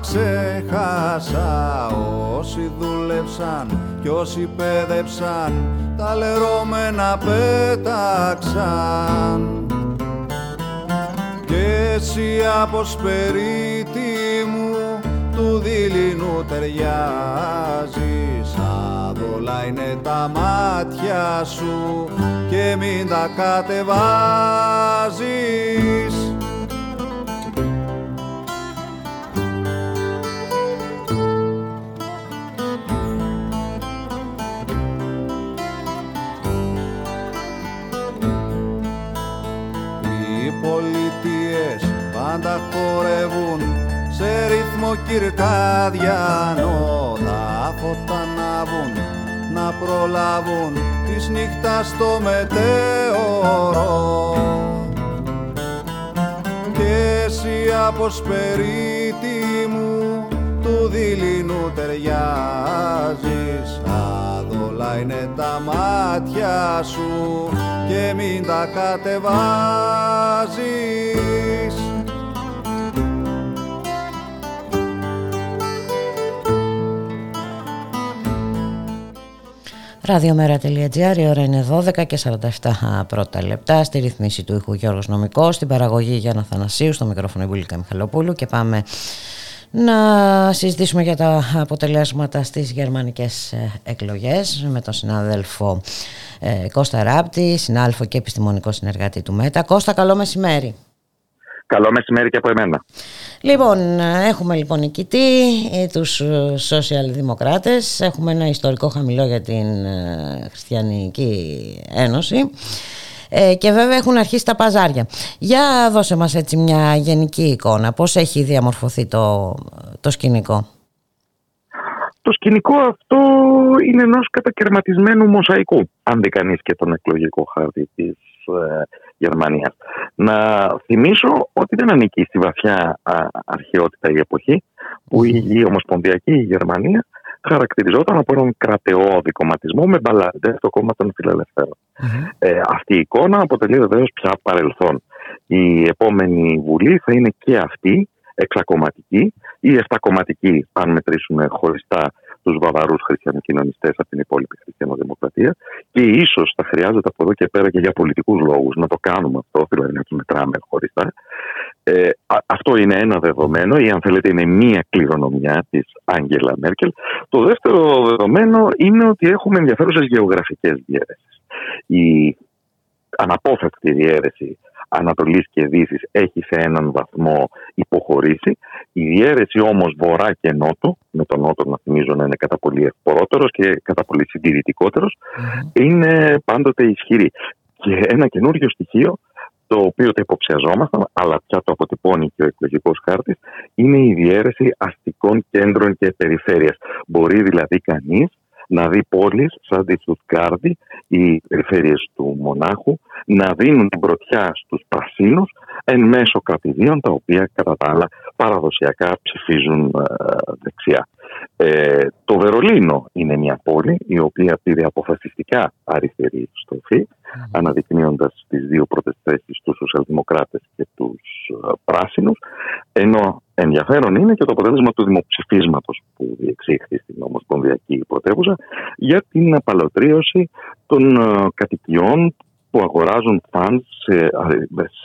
Ξέχασα όσοι δούλεψαν κι όσοι πέδεψαν τα λερώμενα πέταξαν. Και εσύ από σπερίτη μου του δειλινού ταιριάζεις Άδολα είναι τα μάτια σου και μην τα κατεβάζεις. Πάντα χορεύουν σε ρυθμό κυρκάδιανο τα φώτα ανάβουν να προλάβουν της νύχτας στο μετέωρο. Και εσύ από σπερίτη μου του δειλινού ταιριάζεις. Άδολα είναι τα μάτια σου και μην τα κατεβάζεις Ραδιομέρα.gr, η ώρα είναι 12 και 47 πρώτα λεπτά. Στη ρυθμίση του ήχου Γιώργος Νομικός, στην παραγωγή Γιάννα Θανασίου, στο μικρόφωνο Ιβουλίκα Μιχαλοπούλου και πάμε να συζητήσουμε για τα αποτελέσματα στις γερμανικές ε, εκλογές με τον συνάδελφο ε, Κώστα Ράπτη, συνάδελφο και επιστημονικό συνεργάτη του ΜΕΤΑ. Κώστα, καλό μεσημέρι. Καλό μεσημέρι και από εμένα. Λοιπόν, έχουμε λοιπόν νικητή ε, τους ε, σοσιαλδημοκράτες. Έχουμε ένα ιστορικό χαμηλό για την ε, Χριστιανική Ένωση. και βέβαια έχουν αρχίσει τα παζάρια. Για δώσε μας έτσι μια γενική εικόνα. Πώς έχει διαμορφωθεί το, το σκηνικό; Το σκηνικό αυτό είναι ενός κατακαιρματισμένου μοσαϊκού. Αν δει κανείς και τον εκλογικό χάρτη της Γερμανίας. Να θυμίσω ότι δεν ανήκει στη βαθιά αρχαιότητα η εποχή που η Ομοσπονδιακή Γερμανία χαρακτηριζόταν από έναν κρατεώδη κομματισμό με μπαλάντες στο κόμμα των φιλελευθερων Ε, αυτή η εικόνα αποτελεί βεβαίως πια παρελθόν. Η επόμενη βουλή θα είναι και αυτή εξακομματική ή εφτακομματική, αν μετρήσουμε χωριστά τους βαβαρούς χριστιανοκοινωνιστές από την υπόλοιπη χριστιανοδημοκρατία. Και ίσως θα χρειάζεται από εδώ και πέρα και για πολιτικούς λόγους να το κάνουμε αυτό, δηλαδή να τους μετράμε χωριστά. Ε, αυτό είναι ένα δεδομένο, ή αν θέλετε, είναι μία κληρονομιά της Άγγελα Μέρκελ. Το δεύτερο δεδομένο είναι ότι έχουμε ενδιαφέρουσες γεωγραφικές διαίρεσει. Η αναπόφευκτη διαίρεση Ανατολής και Δύσης έχει σε έναν βαθμό υποχωρήσει. Η διαίρεση όμως βορρά και νότου, με τον νότο να θυμίζω να είναι κατά πολύ ευπορότερος και κατά πολύ είναι πάντοτε ισχυρή. Και ένα καινούριο στοιχείο το οποίο το υποψιαζόμασταν, αλλά πια το αποτυπώνει και ο εκλογικός χάρτης, είναι η διαίρεση αστικών κέντρων και περιφέρειας. Μπορεί δηλαδή κανείς να δει πόλεις σαν τη Στουτγκάρδη, οι περιφέρειες του Μονάχου, να δίνουν την πρωτιά στους πρασίνους εν μέσω κρατηδίων τα οποία κατά τα άλλα παραδοσιακά ψηφίζουν ε, δεξιά. Ε, το Βερολίνο είναι μια πόλη η οποία πήρε αποφασιστικά αριστερή στροφή mm. αναδεικνύοντας τις δύο πρώτες θέσεις τους σοσιαλδημοκράτες και τους ε, πράσινους ενώ ενδιαφέρον είναι και το αποτέλεσμα του δημοψηφίσματος που διεξήχθη στην Ομοσπονδιακή Πρωτεύουσα για την απαλωτρίωση των ε, κατοικιών που αγοράζουν φαν σε,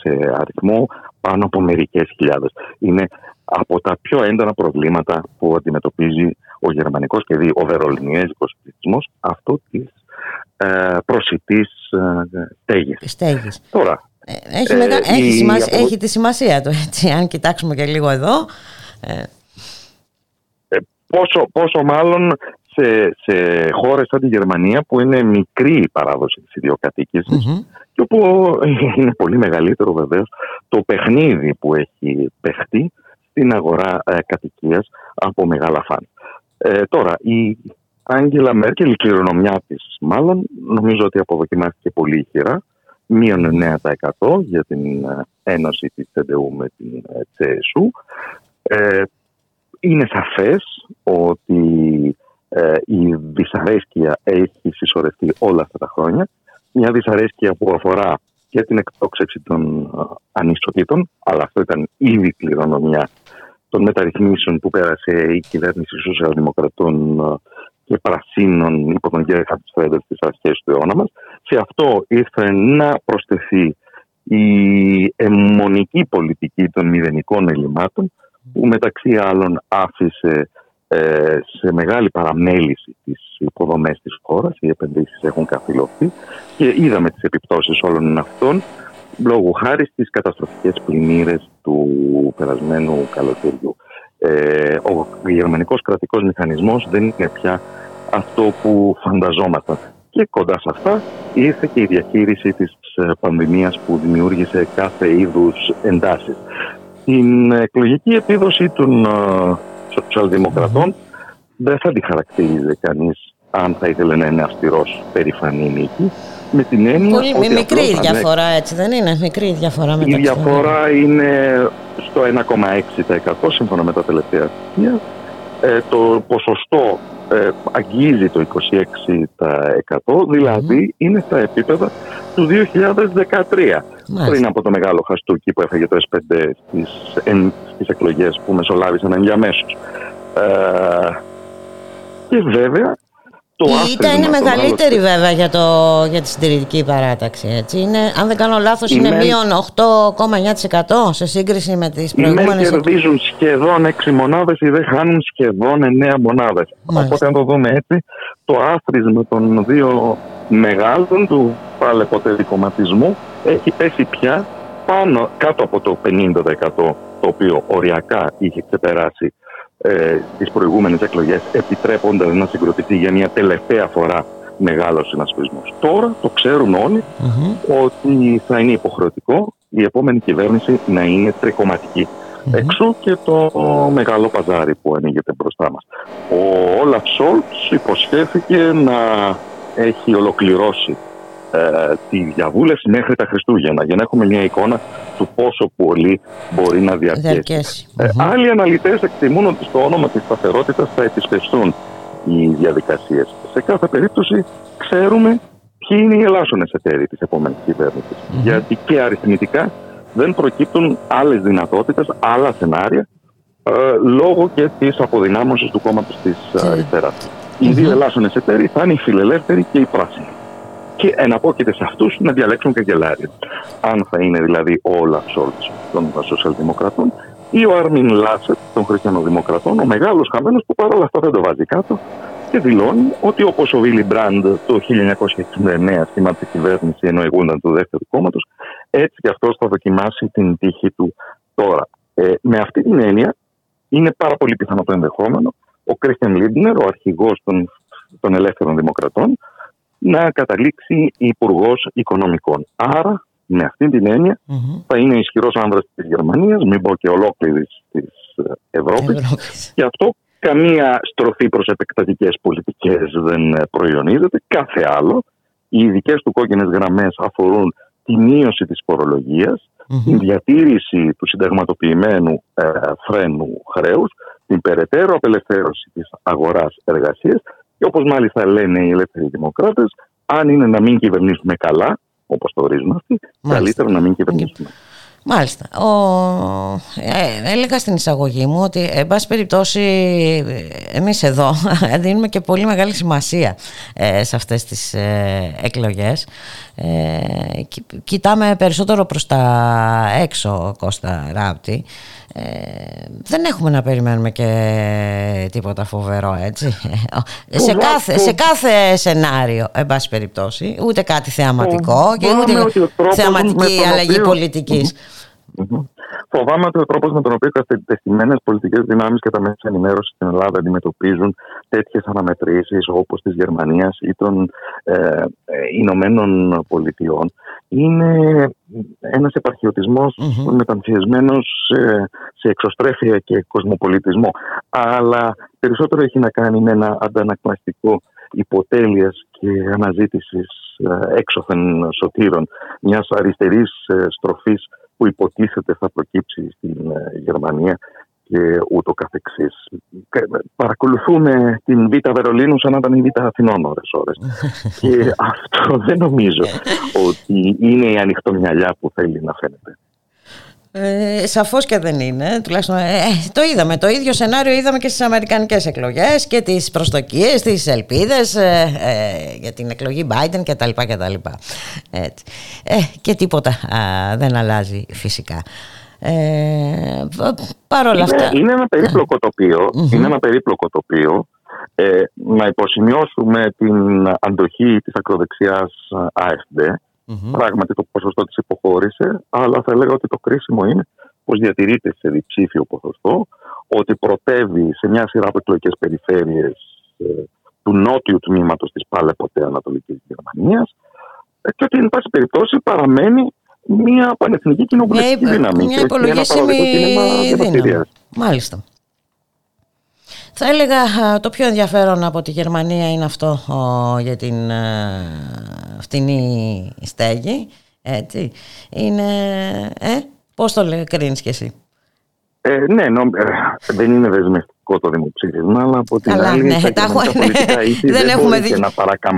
σε αριθμό πάνω από μερικές χιλιάδες. Είναι από τα πιο έντονα προβλήματα που αντιμετωπίζει ο γερμανικός και δι, ο βερολινιέζικος πληθυσμός αυτό της ε, προσιτής ε, στέγης. Τώρα, ε, έχει, ε, έχει, σημασία, έχει τη σημασία του, έτσι, αν κοιτάξουμε και λίγο εδώ. Ε. ε πόσο, πόσο μάλλον σε, σε χώρες σαν τη Γερμανία που είναι μικρή η παράδοση της ιδιοκατοικησης και όπου είναι πολύ μεγαλύτερο βεβαίως το παιχνίδι που έχει παιχτεί στην αγορά ε, κατοικίας από μεγάλα φαν. Ε, τώρα, η Άγγελα Μέρκελ, η κληρονομιά της μάλλον, νομίζω ότι αποδοκιμάστηκε πολύ ηχηρά. Μείον 9% για την ε, ένωση της ΤΕΝΤΕΟΥ με την ΤΣΕΣΟΥ. Ε, είναι σαφές ότι ε, η δυσαρέσκεια έχει συσσωρευτεί όλα αυτά τα χρόνια. Μια δυσαρέσκεια που αφορά και την εκτόξευση των ε, ανισοτήτων, αλλά αυτό ήταν ήδη κληρονομιά των μεταρρυθμίσεων που πέρασε η κυβέρνηση σοσιαλδημοκρατών ε, και πρασίνων υπό τον κύριο Φρέντερ στις αρχές του αιώνα μας. Σε αυτό ήρθε να προσθεθεί η αιμονική πολιτική των μηδενικών ελλημάτων που μεταξύ άλλων άφησε ε, σε μεγάλη παραμέληση τις υποδομές της χώρας, οι επενδύσεις έχουν καθυλωθεί και είδαμε τις επιπτώσεις όλων αυτών λόγω χάρη στις καταστροφικές πλημμύρες του περασμένου καλοκαιριού. Ε, ο γερμανικός κρατικός μηχανισμός δεν είναι πια αυτό που φανταζόμασταν. Και κοντά σε αυτά ήρθε και η διαχείριση της ε, πανδημίας που δημιούργησε κάθε είδους εντάσεις. Την εκλογική επίδοση των ε, σοσιαλδημοκρατών δεν θα τη χαρακτηρίζει κανείς αν θα ήθελε να είναι αυστηρός περηφανή νίκη. Με την έννοια Πολύ ότι μικρή η διαφορά έτσι δεν είναι; Μικρή η διαφορά μεταξύ Η διαφορά είναι στο 1,6% σύμφωνα με τα τελευταία στοιχεία ε, το ποσοστό ε, αγγίζει το 26% δηλαδή είναι στα επίπεδα του 2013 πριν από το μεγάλο χαστούκι που έφαγε το S5 στις, εν, στις εκλογές που μεσολάβησαν ενδιαμέσως. Ε, και βέβαια το η ήττα είναι μεγαλύτερη βέβαια για, το, για τη συντηρητική παράταξη. Έτσι. Είναι, αν δεν κάνω λάθος είναι μείον 8,9% σε σύγκριση με τις προηγούμενες... Οι κερδίζουν σχεδόν 6 μονάδες ή δεν χάνουν σχεδόν 9 μονάδες. Μάλιστα. Οπότε αν το δούμε έτσι, το άθροισμα των δύο μεγάλων του κομματισμού έχει πέσει πια πάνω κάτω από το 50% το οποίο οριακά είχε ξεπεράσει ε, τις προηγούμενες εκλογές επιτρέποντας να συγκροτηθεί για μια τελευταία φορά μεγάλος συνασπισμός. Τώρα το ξέρουν ότι θα είναι υποχρεωτικό η επόμενη κυβέρνηση να είναι τρικομματική. Mm-hmm. Έξω και το μεγάλο παζάρι που ανοίγεται μπροστά μας. Ο Όλαφ Σόλτς υποσχέθηκε να έχει ολοκληρώσει ε, τη διαβούλευση μέχρι τα Χριστούγεννα για να έχουμε μια εικόνα του πόσο πολύ μπορεί να διαρκέσει. Ε, άλλοι αναλυτές εκτιμούν ότι στο όνομα της σταθερότητας θα επισπευστούν οι διαδικασίες. Σε κάθε περίπτωση ξέρουμε ποιοι είναι οι ελάσσονες εταίροι της επόμενης Γιατί και αριθμητικά δεν προκύπτουν άλλες δυνατότητες, άλλα σενάρια λόγω και της αποδυνάμωσης του κόμματος της αριστεράς. Οι δύο ελάσσονες εταίροι θα είναι οι φιλελεύθεροι και οι πράσινοι. Και εναπόκειται σε αυτούς να διαλέξουν καγκελάριο. Αν θα είναι δηλαδή ο Όλαφ Σόλτς των Σοσιαλδημοκρατών ή ο Άρμιν Λάσετ των Χριστιανοδημοκρατών, ο μεγάλος χαμένος που παρόλα αυτά δεν το βάζει κάτω και δηλώνει ότι όπως ο Βίλι Μπραντ το 1969 σχημάτισε κυβέρνηση ενώ ηγούνταν του δεύτερου κόμματος, έτσι και αυτός θα δοκιμάσει την τύχη του τώρα. Ε, με αυτή την έννοια, είναι πάρα πολύ πιθανό το ενδεχόμενο ο Κρίστιαν Λίντνερ, ο αρχηγός των, των Ελεύθερων Δημοκρατών, να καταλήξει υπουργός Οικονομικών. Άρα, με αυτή την έννοια θα είναι ισχυρός άνδρας της Γερμανίας, μην πω και ολόκληρης της Ευρώπης. Και αυτό καμία στροφή προς επεκτατικές πολιτικές δεν προοιωνίζεται. Κάθε άλλο. Οι ειδικές του κόκκινες γραμμές αφορούν τη μείωση της φορολογίας, την διατήρηση του συνταγματοποιημένου ε, φρένου χρέους, την περαιτέρω απελευθέρωση της αγοράς εργασίας και όπως μάλιστα λένε οι ελεύθεροι δημοκράτες, αν είναι να μην κυβερνήσουμε καλά, όπως το ορίζουν αυτοί, καλύτερα να μην κυβερνήσουμε. Μάλιστα. Ο... Ε, έλεγα στην εισαγωγή μου ότι, εν πάση περιπτώσει, εμείς εδώ δίνουμε και πολύ μεγάλη σημασία ε, σε αυτές τις ε, εκλογές. Ε, κοιτάμε περισσότερο προς τα έξω, Κώστα Ράπτη. Ε, δεν έχουμε να περιμένουμε και τίποτα φοβερό, έτσι. σε, κάθε, σε κάθε σενάριο, εν πάση περιπτώσει, ούτε κάτι θεαματικό και ούτε θεαματική αλλαγή πολιτικής. Φοβάμαι ότι ο τρόπος με τον οποίο οι κατευθυντικέ πολιτικές δυνάμεις και τα μέσα ενημέρωσης στην Ελλάδα αντιμετωπίζουν τέτοιες αναμετρήσεις όπως της Γερμανίας ή των ε, ε, Ηνωμένων Πολιτειών είναι ένας επαρχιωτισμός mm-hmm. μεταμφιεσμένος σε, σε εξωστρέφεια και κοσμοπολιτισμό. Αλλά περισσότερο έχει να κάνει με ένα αντανακλαστικό υποτέλειας και αναζήτησης ε, έξωθεν σωτήρων μιας αριστερής ε, στροφής που υποτίθεται θα προκύψει στην ε, Γερμανία και ούτω καθεξής. Παρακολουθούμε την Β' Βερολίνου σαν να ήταν η Β' Αθηνών ώρες ώρες. και αυτό δεν νομίζω ότι είναι η ανοιχτομυαλιά που θέλει να φαίνεται. Ε, σαφώς και δεν είναι. Τουλάχιστον, ε, το είδαμε. Το ίδιο σενάριο είδαμε και στις αμερικανικές εκλογές και τις προσδοκίες, τις ελπίδες ε, ε για την εκλογή Biden και τα λοιπά και τα λοιπά. Έτσι. Ε, και τίποτα δεν αλλάζει φυσικά. Ε, Παρ' όλα αυτά είναι, ένα περίπλοκο τοπίο είναι ένα περίπλοκο τοπίο. Ε, να υποσημειώσουμε την αντοχή της ακροδεξιάς AFD Mm-hmm. Πράγματι το ποσοστό της υποχώρησε, αλλά θα έλεγα ότι το κρίσιμο είναι πως διατηρείται σε διψήφιο ποσοστό, ότι προτεύει σε μια σειρά από εκλογικές περιφέρειες ε, του νότιου τμήματος της πάλε ποτέ Ανατολικής Γερμανίας ε, και ότι εν πάση περιπτώσει παραμένει μια πανεθνική κοινοβουλευτική δύναμη. Μια υπολογίσιμη δύναμη. Μάλιστα. Θα έλεγα το πιο ενδιαφέρον από τη Γερμανία είναι αυτό για την φτηνή στέγη. Έτσι. Είναι, ε, πώς το λέει, κρίνεις και εσύ; Ε, ναι, νο, ε, δεν είναι δεσμευτικό το δημοψήφισμα, αλλά από την Καλά, άλλη ναι, τα έχουμε, ναι. δεν, έχουμε δι... να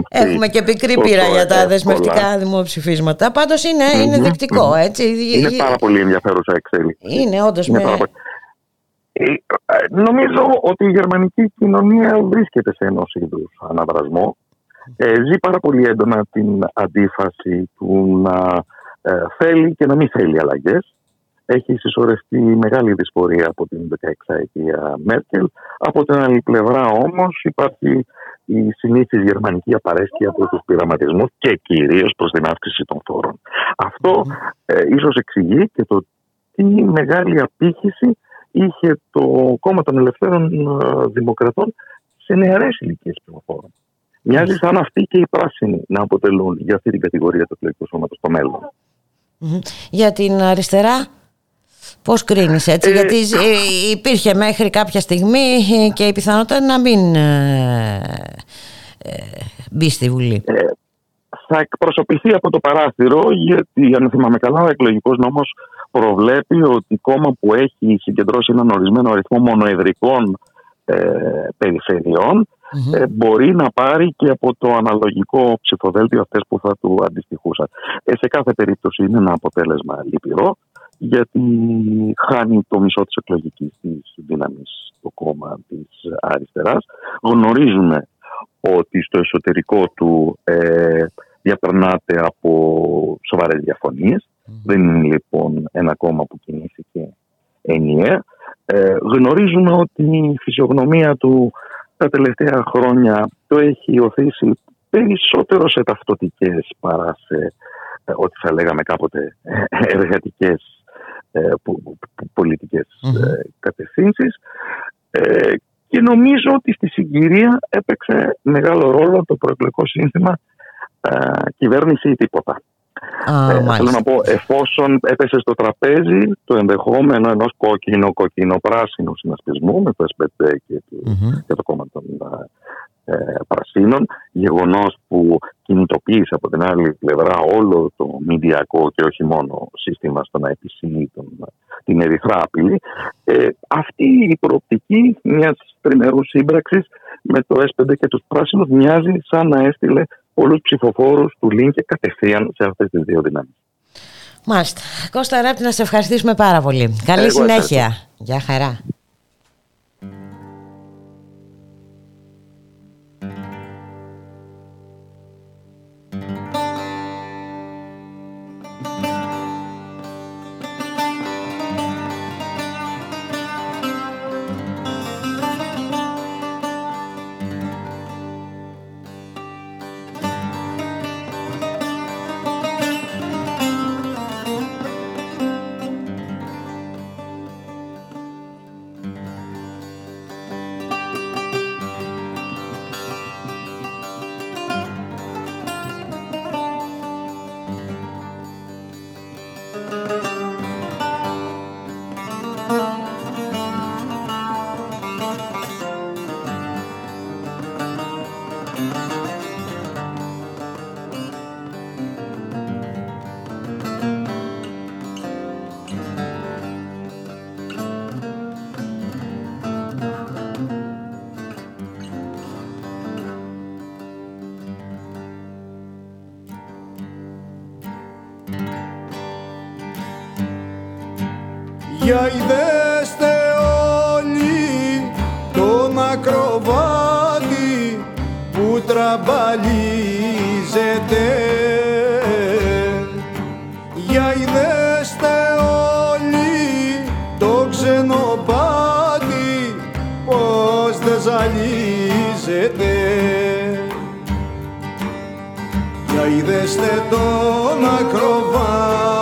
Έχουμε και πικρή πείρα για τα δεσμευτικά δημοψηφίσματα. Πάντως είναι, είναι δεκτικό, έτσι. Είναι πάρα πολύ ενδιαφέρουσα εξέλιξη. Είναι όντως με... Ε, νομίζω ότι η γερμανική κοινωνία βρίσκεται σε ενός είδους αναβρασμό. Ε, ζει πάρα πολύ έντονα την αντίφαση του να ε, θέλει και να μην θέλει αλλαγές. Έχει συσσωρευτεί μεγάλη δυσπορία από την 16η Μέρκελ. Από την άλλη πλευρά όμως υπάρχει η συνήθις γερμανική απαρέσκεια προς τους πειραματισμούς και κυρίως προς την αύξηση των φόρων. Αυτό ε, ίσως εξηγεί και το τι μεγάλη απήχηση είχε το κόμμα των ελευθέρων ε, δημοκρατών σε νεαρές ηλικίες πληροφόρων. Μοιάζει σαν αυτοί και οι πράσινοι να αποτελούν για αυτή την κατηγορία του εκλογικού σώματος στο μέλλον. Για την αριστερά, πώς κρίνεις έτσι, ε, Γιατί ε, υπήρχε μέχρι κάποια στιγμή και η πιθανότητα να μην ε, μπει στη Βουλή. Θα εκπροσωπηθεί από το παράθυρο, γιατί αν θυμάμαι καλά, ο εκλογικός νόμος προβλέπει ότι κόμμα που έχει συγκεντρώσει έναν ορισμένο αριθμό μονοεδρικών ε, περιφερειών ε, μπορεί να πάρει και από το αναλογικό ψηφοδέλτιο αυτές που θα του αντιστοιχούσαν. Ε, σε κάθε περίπτωση είναι ένα αποτέλεσμα λυπηρό γιατί χάνει το μισό της εκλογικής της δύναμης το κόμμα της αριστεράς. Γνωρίζουμε ότι στο εσωτερικό του ε, διαπερνάται από σοβαρές Δεν είναι λοιπόν ένα κόμμα που κινήθηκε ενιαία. Ε, γνωρίζουμε ότι η φυσιογνωμία του τα τελευταία χρόνια το έχει οθήσει περισσότερο σε ταυτοτικές παρά σε ε, ό,τι θα λέγαμε κάποτε ε, εργατικές ε, πολιτικές κατευθύνσεις. Και νομίζω ότι στη συγκυρία έπαιξε μεγάλο ρόλο το προεκλογικό σύνθημα κυβέρνηση ή τίποτα. ε, θέλω να πω, εφόσον έπεσε στο τραπέζι το ενδεχόμενο ενός κόκκινο-κόκκινο-πράσινου συνασπισμού με το S5 και, και το κόμμα των ε, πρασίνων, γεγονός που κινητοποίησε από την άλλη πλευρά όλο το μηντιακό και όχι μόνο σύστημα στο να επισύλλει την ερυθρά απειλή. Ε, αυτή η προοπτική μιας τριμερούς σύμπραξης με το S5 και τους πράσινους μοιάζει σαν να έστειλε πολλούς ψηφοφόρους του Λίνκε κατευθείαν σε αυτές τις δύο δυνάμεις. Μάλιστα. Κώστα Ράπτη, να σε ευχαριστήσουμε πάρα πολύ. Καλή συνέχεια. Γεια χαρά. Ζαλίζεται Για είδεστε τον ακροβάτη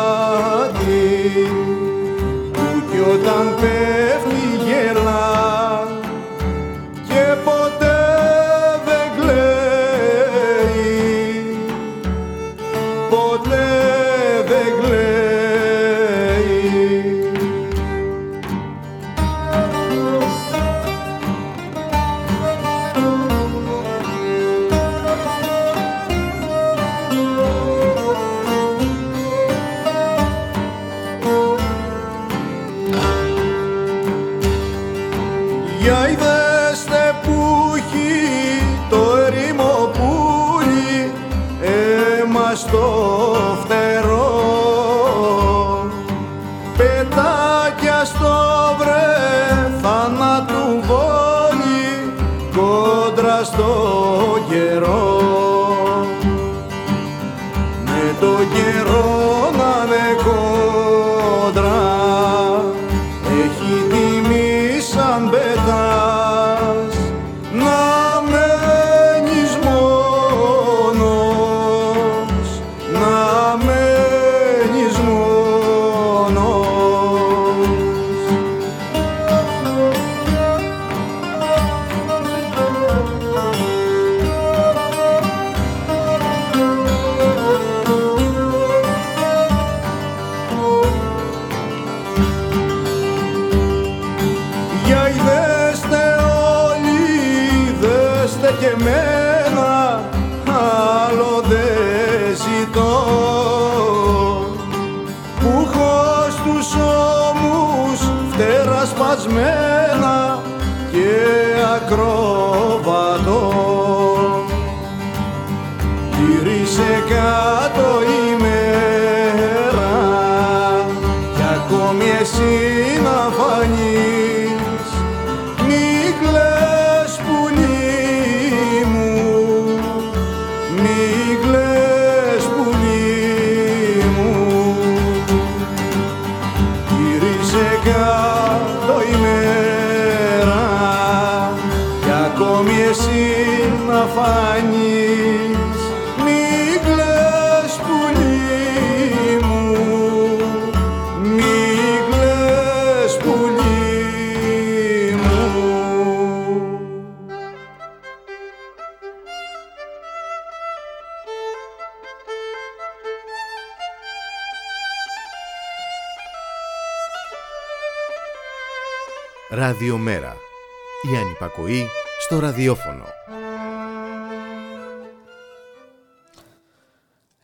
Η ανυπακοή στο ραδιόφωνο.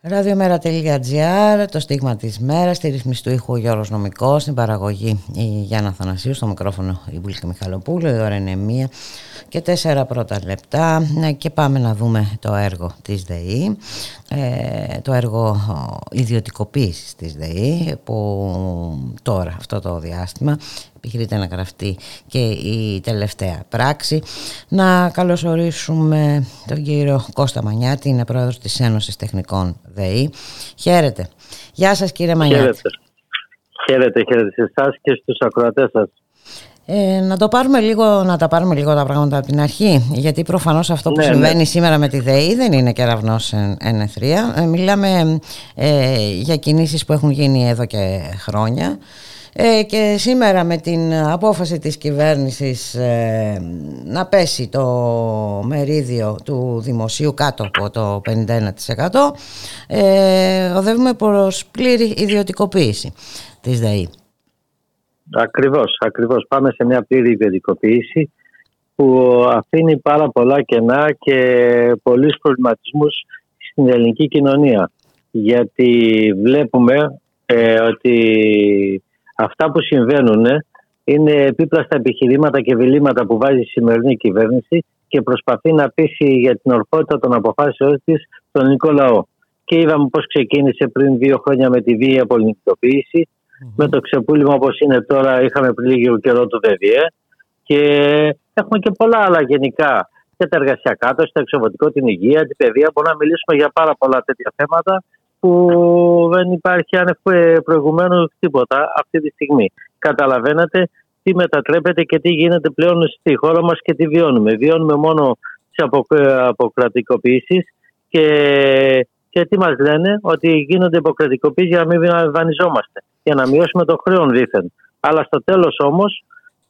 Ραδιομέρα.gr, το στίγμα της μέρας, στη ρυθμίση του ήχου ο Γιώργος Νομικός, στην παραγωγή η Γιάννα Θανασίου, στο μικρόφωνο η Βουλίκα Μιχαλοπούλου, η ώρα είναι μία και τέσσερα πρώτα λεπτά Ναι, και πάμε να δούμε το έργο της ΔΕΗ, ε, το έργο ιδιωτικοποίησης της ΔΕΗ που τώρα αυτό το διάστημα επιχειρείται να γραφτεί και η τελευταία πράξη. Να καλωσορίσουμε τον κύριο Κώστα Μανιάτη, είναι πρόεδρος της Ένωσης Τεχνικών ΔΕΗ. Χαίρετε. Γεια σας κύριε Μανιάτη. Χαίρετε. Χαίρετε, χαίρετε σε εσάς και στους ακροατές σας. Ε, να το πάρουμε λίγο, να τα πάρουμε λίγο τα πράγματα από την αρχή γιατί προφανώς αυτό που Ναι, ναι. συμβαίνει σήμερα με τη ΔΕΗ δεν είναι κεραυνός εν, εν εθρία. Ε, μιλάμε ε, για κινήσεις που έχουν γίνει εδώ και χρόνια ε, και σήμερα με την απόφαση της κυβέρνησης ε, να πέσει το μερίδιο του δημοσίου κάτω από το 51% ε, οδεύουμε προς πλήρη ιδιωτικοποίηση της ΔΕΗ. Ακριβώς, ακριβώς. Πάμε σε μια πλήρη ιδιωτικοποίηση που αφήνει πάρα πολλά κενά και πολλούς προβληματισμούς στην ελληνική κοινωνία. Γιατί βλέπουμε ε, ότι αυτά που συμβαίνουν είναι επίπλαστα επιχειρήματα και βιλήματα που βάζει η σημερινή κυβέρνηση και προσπαθεί να πείσει για την ορθότητα των αποφάσεων της τον ελληνικό λαό. Και είδαμε πώς ξεκίνησε πριν δύο χρόνια με τη βία πολιτικοποίηση με το ξεπούλημα όπως είναι τώρα είχαμε πριν λίγο καιρό του ΔΔΕ και έχουμε και πολλά άλλα γενικά και τα εργασιακά, το εξωβοτικό, την υγεία, την παιδεία. Μπορούμε να μιλήσουμε για πάρα πολλά τέτοια θέματα που δεν υπάρχει άνευ προηγουμένου τίποτα αυτή τη στιγμή. Καταλαβαίνετε τι μετατρέπεται και τι γίνεται πλέον στη χώρα μας και τι βιώνουμε. Βιώνουμε μόνο τις απο- αποκρατικοποιήσεις και, και τι μας λένε ότι γίνονται υποκρατικοποίησεις για να μην δανειζόμαστε, για να μειώσουμε το χρέος δήθεν. Αλλά στο τέλος όμως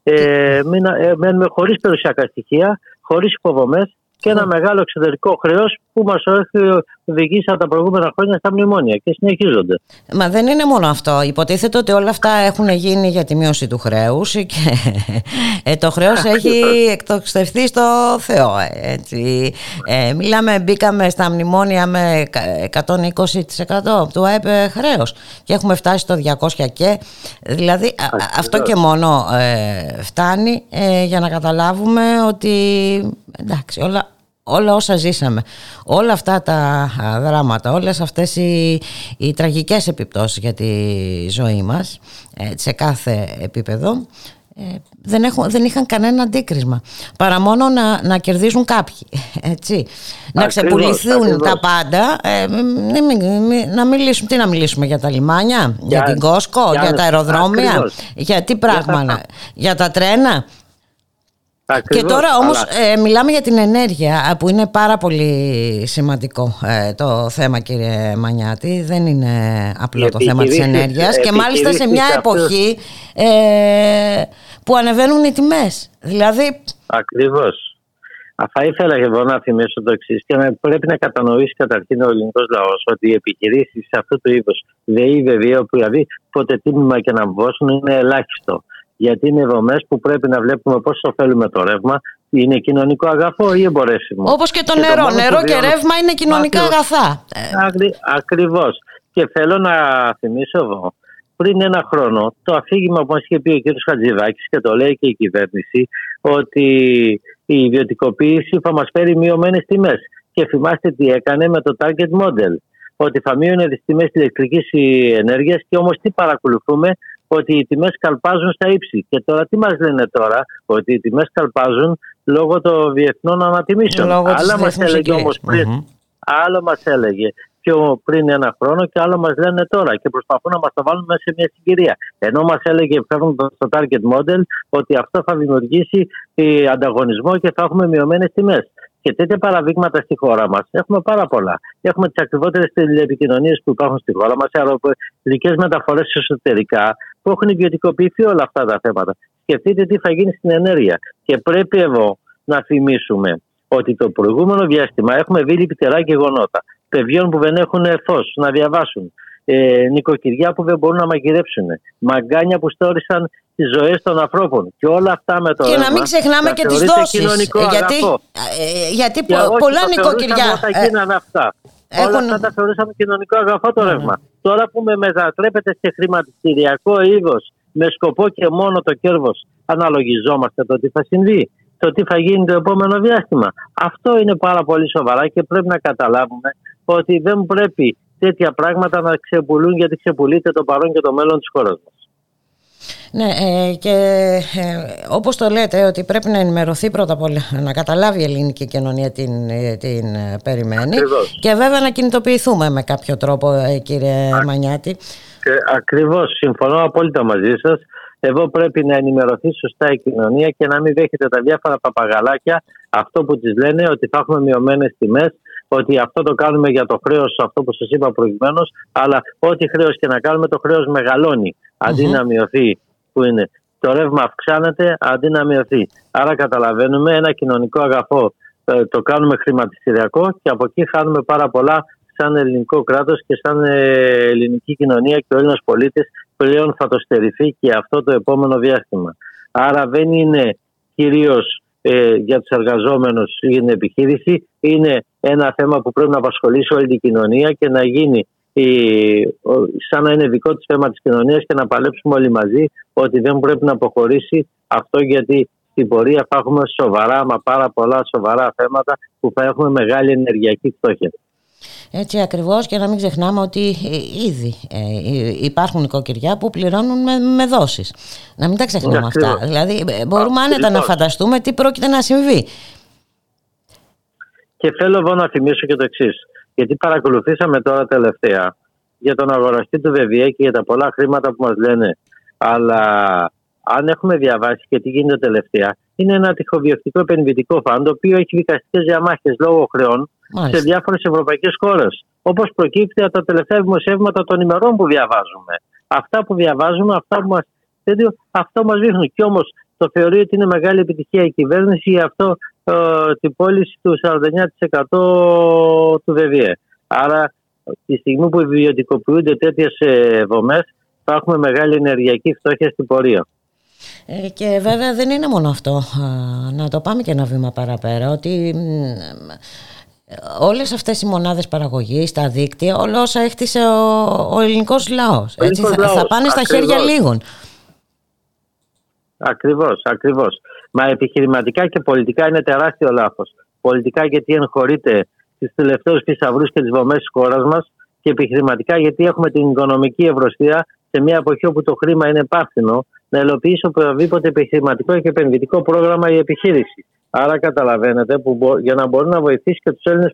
ε, μείνα- ε, μένουμε χωρίς περιουσιακά στοιχεία, χωρίς υποδομές και ένα μεγάλο εξωτερικό χρέος που μας έχει οδηγήσει από τα προηγούμενα χρόνια στα μνημόνια και συνεχίζονται. Μα δεν είναι μόνο αυτό. Υποτίθεται ότι όλα αυτά έχουν γίνει για τη μείωση του χρέους και ε, το χρέος έχει εκτοξευτεί στο Θεό. ε, Έτσι. Ε, μιλάμε, μπήκαμε στα μνημόνια με κα- 120% του ΑΕΠ ε, χρέος και έχουμε φτάσει στο 200 και δηλαδή α- α- αυτό και μόνο ε, φτάνει ε, για να καταλάβουμε ότι εντάξει όλα όλα όσα ζήσαμε, όλα αυτά τα α, δράματα, όλες αυτές οι, οι τραγικές επιπτώσεις για τη ζωή μας ε, σε κάθε επίπεδο ε, δεν, έχουν, δεν είχαν κανένα αντίκρισμα παρά μόνο να, να κερδίζουν κάποιοι έτσι. να Ακριβώς, ξεπουληθούν ακριβώς. τα πάντα ε, μη- μη- μη- να μιλήσουμε, τι να μιλήσουμε για τα λιμάνια για, Για- την Κόσκο, για, για- τα αεροδρόμια ακριβώς. για τι πράγμα, τα- να- για τα τρένα και Ακριβώς, τώρα όμως αλλά- ε, μιλάμε για την ενέργεια ε, που είναι πάρα πολύ σημαντικό ε, το θέμα κύριε Μανιάτη. Δεν είναι απλό Οι το θέμα της επιχειρήσεις- ενέργειας και μάλιστα σε μια επιχειρήσεις εποχή ε, που ανεβαίνουν οι τιμές. Δηλαδή Ακριβώς. Α, Θα ήθελα και εγώ να θυμίσω το εξής και να πρέπει να κατανοήσει καταρχήν ο ελληνικός λαός ότι οι επιχειρήσεις αυτού του είδους, ΔΕΗ, ΔΕΔΙ, όπου δηλαδή ποτέ τίμημα και να βγώσουν είναι ελάχιστο. Γιατί είναι δομές που πρέπει να βλέπουμε πώς ωφέλουμε το ρεύμα, είναι κοινωνικό αγαθό ή εμπορεύσιμο; όπως και το Και το νερό. μόνο που νερό και βιώνω- ρεύμα είναι κοινωνικά Ακριβώς. αγαθά. Ε, Ακρι, ακριβώς. Και θέλω να θυμίσω εδώ, πριν ένα χρόνο, το αφήγημα που μας είχε πει ο κ. Χατζηδάκης και το λέει και η κυβέρνηση, ότι η ιδιωτικοποίηση θα μας φέρει μειωμένες τιμές. Και θυμάστε τι έκανε με το target model. Ότι θα μείωνε τις τιμές της ηλεκτρικής ενέργειας και όμως τι παρακολουθούμε; Ότι οι τιμές καλπάζουν στα ύψη. Και τώρα τι μας λένε τώρα, ότι οι τιμές καλπάζουν λόγω των διεθνών ανατιμήσεων. Άλλα μας έλεγε όμως πριν. Mm-hmm. Άλλο μας έλεγε πιο πριν ένα χρόνο και άλλο μας λένε τώρα και προσπαθούν να μας το βάλουν μέσα σε μια συγκυρία. Ενώ μας έλεγε στο target model ότι αυτό θα δημιουργήσει ε, ανταγωνισμό και θα έχουμε μειωμένες τιμές. Και τέτοια παραδείγματα στη χώρα μας έχουμε πάρα πολλά. Έχουμε τις ακριβότερες τηλεπικοινωνίε που υπάρχουν στη χώρα μας, αεροπορικέ μεταφορές εσωτερικά, που έχουν ιδιωτικοποιηθεί όλα αυτά τα θέματα. Σκεφτείτε τι θα γίνει στην ενέργεια. Και πρέπει εδώ να θυμίσουμε ότι το προηγούμενο διάστημα έχουμε δει λυπητερά γεγονότα παιδιών που δεν έχουν φως να διαβάσουν, ε, νοικοκυριά που δεν μπορούν να μαγειρέψουν, μαγκάνια που στόρισαν τις ζωές των ανθρώπων. Και όλα αυτά με το. Και να μην ξεχνάμε και τις δόσεις. Γιατί, ε, γιατί πολλά νοικοκυριά. Θα ε, γίνανε αυτά. Έχουν... Όλα αυτά τα θεωρούσαμε κοινωνικό αγαθό το ρεύμα. Τώρα που με μετατρέπεται σε χρηματιστηριακό είδος με σκοπό και μόνο το κέρδος, αναλογιζόμαστε το τι θα συμβεί το τι θα γίνει το επόμενο διάστημα. Αυτό είναι πάρα πολύ σοβαρά και πρέπει να καταλάβουμε ότι δεν πρέπει τέτοια πράγματα να ξεπουλούν γιατί ξεπουλείται το παρόν και το μέλλον της χώρας μας. Ναι, ε, και ε, όπως το λέτε ότι πρέπει να ενημερωθεί πρώτα απ' όλα, να καταλάβει η ελληνική κοινωνία την, ε, την περιμένει και βέβαια να κινητοποιηθούμε με κάποιο τρόπο κύριε Α, Μανιάτη. Και ακριβώς, συμφωνώ απόλυτα μαζί σας. Εδώ πρέπει να ενημερωθεί σωστά η κοινωνία και να μην δέχεται τα διάφορα παπαγαλάκια αυτό που τη λένε ότι θα έχουμε μειωμένες τιμές, ότι αυτό το κάνουμε για το χρέος, αυτό που σας είπα προηγουμένως, αλλά ό,τι χρέος και να κάνουμε, το χρέος μεγαλώνει αντί να μειωθεί. Που είναι το ρεύμα αυξάνεται αντί να μειωθεί. Άρα καταλαβαίνουμε ένα κοινωνικό αγαθό ε, το κάνουμε χρηματιστηριακό και από εκεί χάνουμε πάρα πολλά σαν ελληνικό κράτος και σαν ε, ελληνική κοινωνία και ο Έλληνας πολίτης πλέον θα το στερηθεί και αυτό το επόμενο διάστημα. Άρα δεν είναι κυρίως ε, για τους εργαζόμενους ή την επιχείρηση, είναι ένα θέμα που πρέπει να απασχολήσει όλη την κοινωνία και να γίνει η, σαν να είναι δικό της θέμα της κοινωνίας και να παλέψουμε όλοι μαζί ότι δεν πρέπει να αποχωρήσει αυτό γιατί στην πορεία θα έχουμε σοβαρά, μα πάρα πολλά σοβαρά θέματα που θα έχουμε μεγάλη ενεργειακή φτώχεια. Έτσι ακριβώς και να μην ξεχνάμε ότι ε, ήδη ε, υπάρχουν νοικοκυριά που πληρώνουν με, με δόσεις. Να μην τα ξεχνάμε αυτά. Δηλαδή ε, μπορούμε άνετα να φανταστούμε τι πρόκειται να συμβεί. Και θέλω εδώ να θυμίσω και το εξής. Γιατί παρακολουθήσαμε τώρα τελευταία για τον αγοραστή του ΒΒΕ και για τα πολλά χρήματα που μας λένε. Αλλά αν έχουμε διαβάσει και τι γίνεται τελευταία, είναι ένα τυχοβιωτικό επενδυτικό φαν το οποίο έχει δικαστικές διαμάχες λόγω χρεών Μάλιστα. σε διάφορες ευρωπαϊκές χώρες. Όπως προκύπτει από τα τελευταία δημοσιεύματα των ημερών που διαβάζουμε. Αυτά που διαβάζουμε, αυτά που μα αυτό μας δείχνουν. Και όμως το θεωρεί ότι είναι μεγάλη επιτυχία η κυβέρνηση για αυτό ε, την πώληση του 49% του ΒΒΕ. Άρα, τη στιγμή που ιδιωτικοποιούνται τέτοιες δομές, θα έχουμε μεγάλη ενεργειακή φτώχεια στην πορεία. Ε, και βέβαια δεν είναι μόνο αυτό. Να το πάμε και ένα βήμα παραπέρα. Ότι όλες αυτές οι μονάδες παραγωγής, τα δίκτυα, όλα όσα έχτισε ο, ο ελληνικός λαός. Έτσι, θα, θα, πάνε στα χέρια λίγων. Ακριβώς, ακριβώς. Μα επιχειρηματικά και πολιτικά είναι τεράστιο λάθος. Πολιτικά γιατί εγχωρείται στις τελευταίους θησαυρούς και τις βομές της χώρας μας και επιχειρηματικά γιατί έχουμε την οικονομική ευρωστία σε μια εποχή όπου το χρήμα είναι πάφθηνο να υλοποιήσει οποιοδήποτε επιχειρηματικό και επενδυτικό πρόγραμμα η επιχείρηση. Άρα καταλαβαίνετε που για να μπορεί να βοηθήσει και τους Έλληνες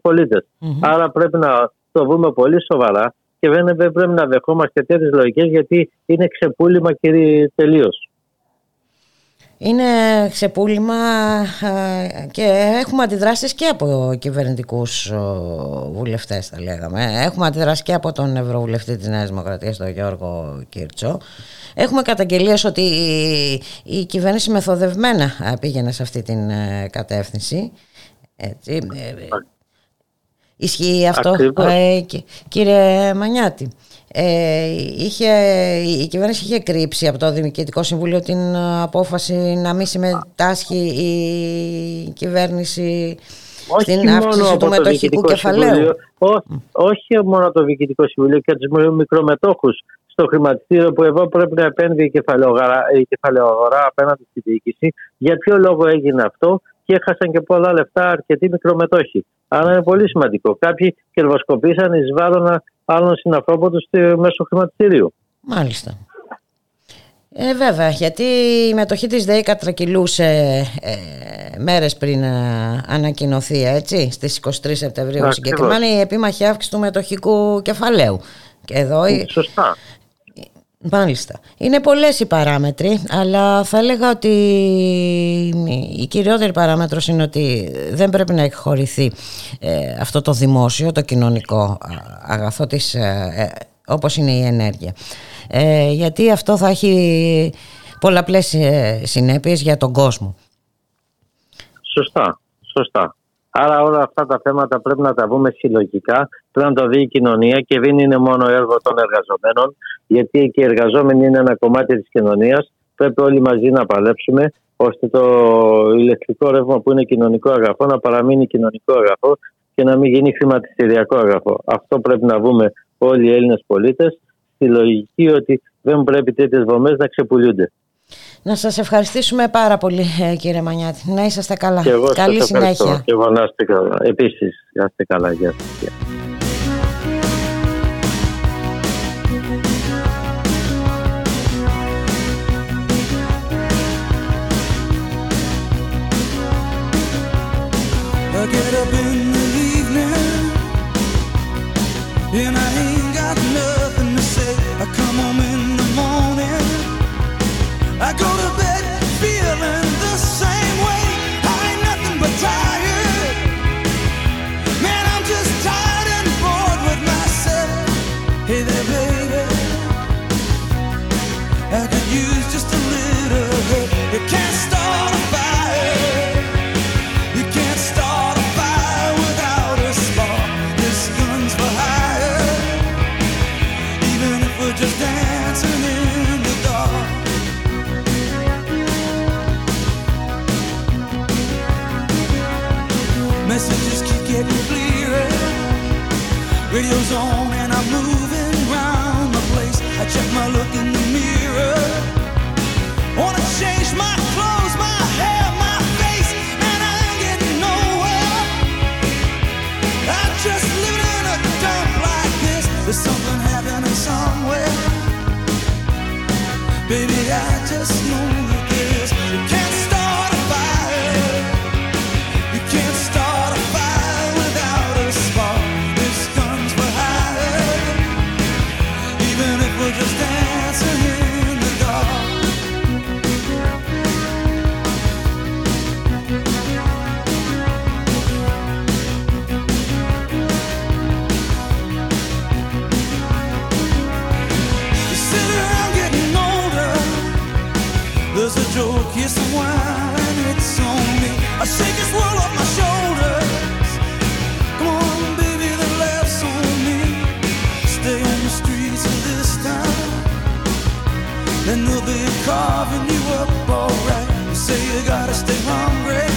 Άρα πρέπει να το δούμε πολύ σοβαρά και δεν πρέπει να δεχόμαστε τέτοιες λογικές γιατί είναι ξεπούλημα τελείως. Είναι ξεπούλημα και έχουμε αντιδράσεις και από κυβερνητικούς βουλευτές θα λέγαμε. Έχουμε αντιδράσεις και από τον Ευρωβουλευτή της Νέας Δημοκρατίας, τον Γιώργο Κίρτσο. Έχουμε καταγγελίες ότι η κυβέρνηση μεθοδευμένα πήγαινε σε αυτή την ε, κατεύθυνση. Έτσι. Ε, ισχύει αυτό, ε, κύριε Μανιάτη. Ε, είχε, η κυβέρνηση είχε κρύψει από το Δημοκρατικό Συμβούλιο την απόφαση να μην συμμετάσχει η κυβέρνηση όχι στην αύξηση του μετοχικού κεφαλαίου. όχι μόνο από το Διοικητικό Συμβούλιο και τους μικρομετόχους στο χρηματιστήριο που εδώ πρέπει να επένδυε η κεφαλαιογορά απέναντι στη διοίκηση. Για ποιο λόγο έγινε αυτό; Και έχασαν και πολλά λεφτά αρκετοί μικρομετόχοι. Άρα είναι πολύ σημαντικό. Κάποιοι κερδοσκοπήσαν εις βάρον άλλων συνανθρώπων τους μέσω χρηματιστήριου. Μάλιστα. Ε, βέβαια, γιατί η μετοχή της ΔΕΗ κατρακυλούσε ε, μέρες πριν ε, ανακοινωθεί, έτσι, στις 23 Σεπτεμβρίου συγκεκριμένα η επίμαχη αύξηση του μετοχικού κεφαλαίου. Και εδώ... Σωστά. Μάλιστα. Είναι πολλές οι παράμετροι, αλλά θα έλεγα ότι η κυριότερη παράμετρος είναι ότι δεν πρέπει να εκχωρηθεί ε, αυτό το δημόσιο, το κοινωνικό αγαθό της, ε, ε, όπως είναι η ενέργεια. γιατί αυτό θα έχει πολλαπλές συνέπειες για τον κόσμο. Σωστά, σωστά. Άρα όλα αυτά τα θέματα πρέπει να τα βούμε συλλογικά, πρέπει να το δει η κοινωνία και δεν είναι μόνο έργο των εργαζομένων, γιατί και οι εργαζόμενοι είναι ένα κομμάτι της κοινωνίας, πρέπει όλοι μαζί να παλέψουμε ώστε το ηλεκτρικό ρεύμα που είναι κοινωνικό αγαθό να παραμείνει κοινωνικό αγαθό και να μην γίνει χρηματιστηριακό αγαθό. Αυτό πρέπει να βούμε όλοι οι Έλληνες πολίτες στη λογική ότι δεν πρέπει τέτοιες δομές να ξεπουλούνται. Να σας ευχαριστήσουμε πάρα πολύ ε, κύριε Μανιάτη. Να είσαστε καλά. Και εγώ Καλή σας συνέχεια. Και εγώ να είστε καλά. Επίσης, να είστε καλά. Γεια σας. get up in the evening and I I go to Radio's on and I'm moving around the place. I check my look in the mirror. Wanna change my clothes, my hair, my face, and I ain't getting nowhere. I'm just living in a dump like this. There's something happening somewhere. Baby, I carving you up alright. You say you gotta stay hungry.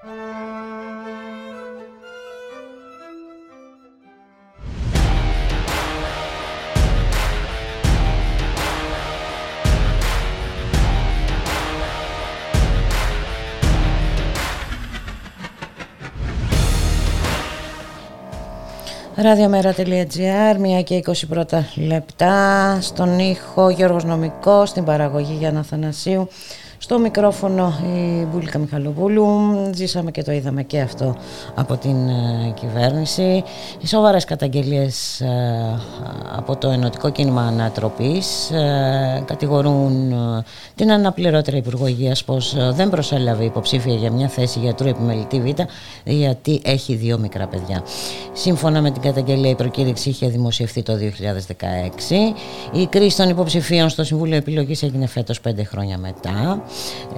Ραδιομέρα.gr, 1 και 20 πρώτα λεπτά, στον ήχο Γιώργος Νομικός, στην παραγωγή Γιάννα Θανασίου. Στο μικρόφωνο η Μπουλίκα Μιχαλοπούλου, ζήσαμε και το είδαμε και αυτό από την ε, κυβέρνηση. Οι σοβαρές καταγγελίες ε, από το Ενωτικό Κίνημα Ανατροπής ε, κατηγορούν την αναπληρώτρια Υπουργό Υγείας πως δεν προσέλαβε υποψήφια για μια θέση γιατρού επιμελητή Β γιατί έχει δύο μικρά παιδιά. Σύμφωνα με την καταγγελία η προκήρυξη είχε δημοσιευθεί το 2016. Η κρίση των υποψηφίων στο Συμβούλιο Επιλογής έγινε φέτος πέντε χρόνια μετά.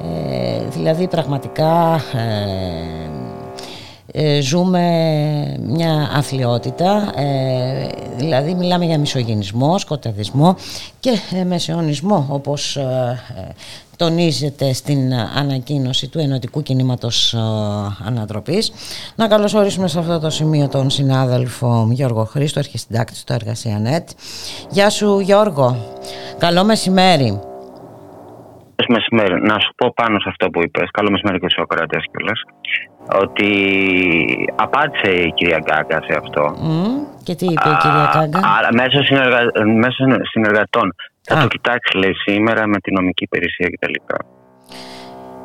Ε, δηλαδή πραγματικά ε, ε, ζούμε μια αθλειότητα, ε, δηλαδή μιλάμε για μισογενισμό, σκοταδισμό και ε, μεσαιωνισμό όπως τονίζεται στην ανακοίνωση του Ενωτικού Κινήματος Ανατροπής. Να καλωσορίσουμε σε αυτό το σημείο τον συνάδελφο Γιώργο Χρήστο, αρχιστηντάκτη στο Εργασία Γεια σου Γιώργο, καλό μεσημέρι μεσημέρι. Να σου πω πάνω σε αυτό που είπες, καλό μεσημέρι και σε ο κρατές κιόλας, ότι απάντησε η κυρία Γκάγκα σε αυτό. Και τι είπε η κυρία Γκάγκα; Μέσω, συνεργα... μέσω συνεργατών. Θα το κοιτάξει, λέει, σήμερα με την νομική υπηρεσία κτλ.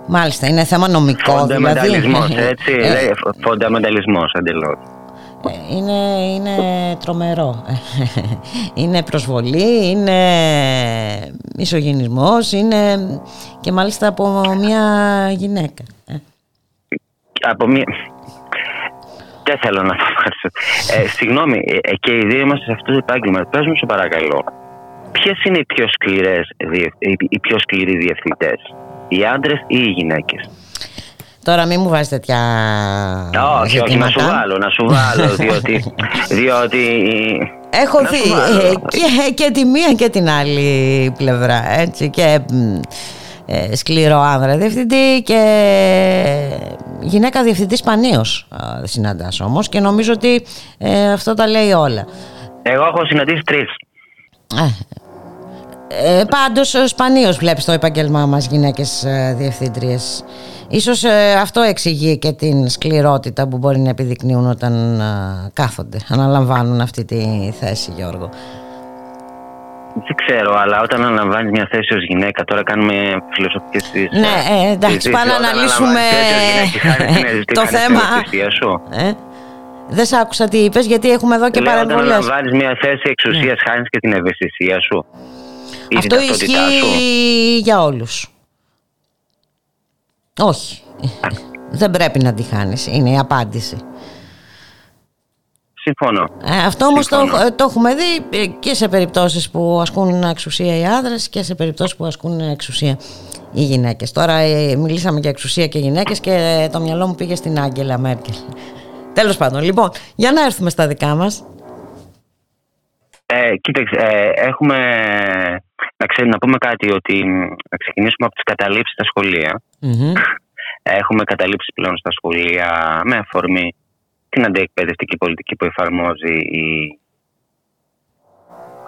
Μάλιστα, είναι θέμα νομικό δηλαδή. Φονταμενταλισμός, έτσι, ε, λέει, φονταμενταλισμός εντελώς. Ε, είναι, είναι τρομερό. είναι προσβολή, είναι μισογενισμός, είναι και μάλιστα από μια γυναίκα. Ε. Από μια... Δεν θέλω να ευχαριστώ. Ε, συγγνώμη, ε, και οι δύο είμαστε σε αυτό το επάγγελμα. Πες μου, σε παρακαλώ. Ποιες είναι οι πιο σκληρές, οι πιο σκληροί διευθυντές, οι άντρες ή οι γυναίκες; Τώρα μην μου βάζεις τέτοια. Όχι, όχι, να σου βάλω, να σου βάλω, διότι. διότι... Έχω δει ε, και, και τη μία και την άλλη πλευρά. Έτσι, και ε, σκληρό άνδρα διευθυντή και γυναίκα διευθυντής σπανίω συναντάς όμως και νομίζω ότι ε, αυτό τα λέει όλα. Εγώ έχω συναντήσει τρεις. Ε, πάντως σπανίως βλέπεις το επαγγελμά μας γυναίκες ε, διευθύντριες Ίσως ε, αυτό εξηγεί και την σκληρότητα που μπορεί να επιδεικνύουν όταν ε, κάθονται, αναλαμβάνουν αυτή τη θέση Γιώργο. Δεν ξέρω, αλλά όταν αναλαμβάνεις μια θέση ως γυναίκα, τώρα κάνουμε φιλοσοφικές συζητήσεις. Ναι, ε, εντάξει, πάμε να αναλύσουμε το θέμα. Σου. Ε, δεν σ' άκουσα τι είπες, γιατί έχουμε εδώ και παρεμβολέ. Όταν αναλαμβάνεις μια θέση εξουσίας, ναι. χάνεις και την ευαισθησία σου. Αυτό ισχύει για όλους. Όχι. Δεν πρέπει να τη χάνεις. Είναι η απάντηση. Συμφωνώ. Ε, αυτό όμως το, το έχουμε δει και σε περιπτώσεις που ασκούν εξουσία οι άντρες και σε περιπτώσεις που ασκούν εξουσία οι γυναίκες. Τώρα ε, μιλήσαμε για εξουσία και γυναίκες και το μυαλό μου πήγε στην Άγγελα Μέρκελ. Τέλος πάντων, λοιπόν, για να έρθουμε στα δικά μας. Ε, κοίταξε, ε, έχουμε να, ξέρει, να πούμε κάτι ότι να ξεκινήσουμε από τις καταλήψεις στα σχολεία. Έχουμε καταλήψεις πλέον στα σχολεία με αφορμή την αντιεκπαιδευτική πολιτική που εφαρμόζει η,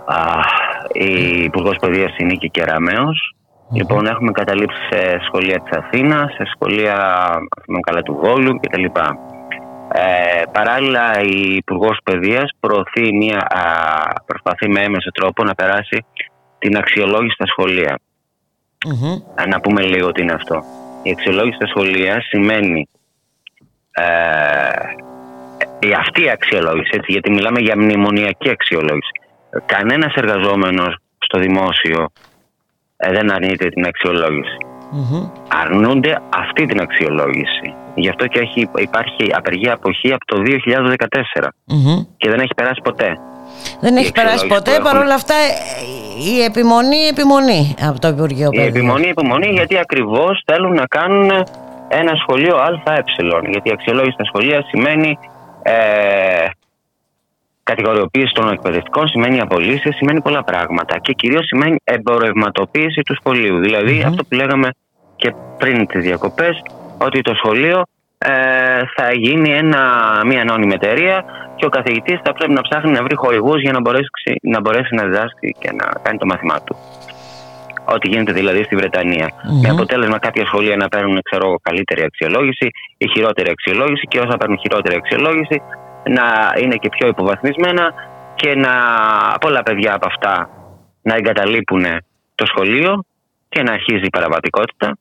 α, η Υπουργός Παιδείας η Νίκη Λοιπόν, έχουμε καταλήψεις σε σχολεία της Αθήνας, σε σχολεία καλά του Βόλου κτλ. Ε, παράλληλα, η Υπουργός Παιδείας προωθεί μια, α, προσπαθεί με έμεσο τρόπο να περάσει την αξιολόγηση στα σχολεία. Mm-hmm. Να πούμε λίγο τι είναι αυτό. Η αξιολόγηση στα σχολεία σημαίνει ε, η αυτή η αξιολόγηση, έτσι, γιατί μιλάμε για μνημονιακή αξιολόγηση. Κανένας εργαζόμενος στο δημόσιο ε, δεν αρνείται την αξιολόγηση. Mm-hmm. Αρνούνται αυτή την αξιολόγηση. Γι' αυτό και έχει, υπάρχει απεργία αποχή από το 2014 mm-hmm. και δεν έχει περάσει ποτέ. Δεν έχει περάσει ποτέ, έχουν... παρόλα αυτά η επιμονή, η επιμονή από το Υπουργείο Παιδείας. Η επιμονή, η επιμονή, γιατί ακριβώς θέλουν να κάνουν ένα σχολείο ΑΕ. Γιατί η αξιολόγηση στα σχολεία σημαίνει ε, κατηγοριοποίηση των εκπαιδευτικών σημαίνει απολύσεις, σημαίνει πολλά πράγματα. Και κυρίως σημαίνει εμπορευματοποίηση του σχολείου. Δηλαδή αυτό που λέγαμε και πριν τις διακοπές, ότι το σχολείο ε, θα γίνει ένα, μια ανώνυμη εταιρεία και ο καθηγητής θα πρέπει να ψάχνει να βρει χορηγούς για να μπορέσει, να μπορέσει να διδάσκει και να κάνει το μάθημά του. Ό,τι γίνεται δηλαδή στη βρετανια Με αποτέλεσμα κάποια σχολεία να παίρνουν ξέρω, καλύτερη αξιολόγηση ή χειρότερη αξιολόγηση και όσα παίρνουν χειρότερη αξιολόγηση να είναι και πιο υποβαθμισμένα και να πολλά παιδιά από αυτά να εγκαταλείπουν το σχολείο και να αρχίζει η παραβατικότητα.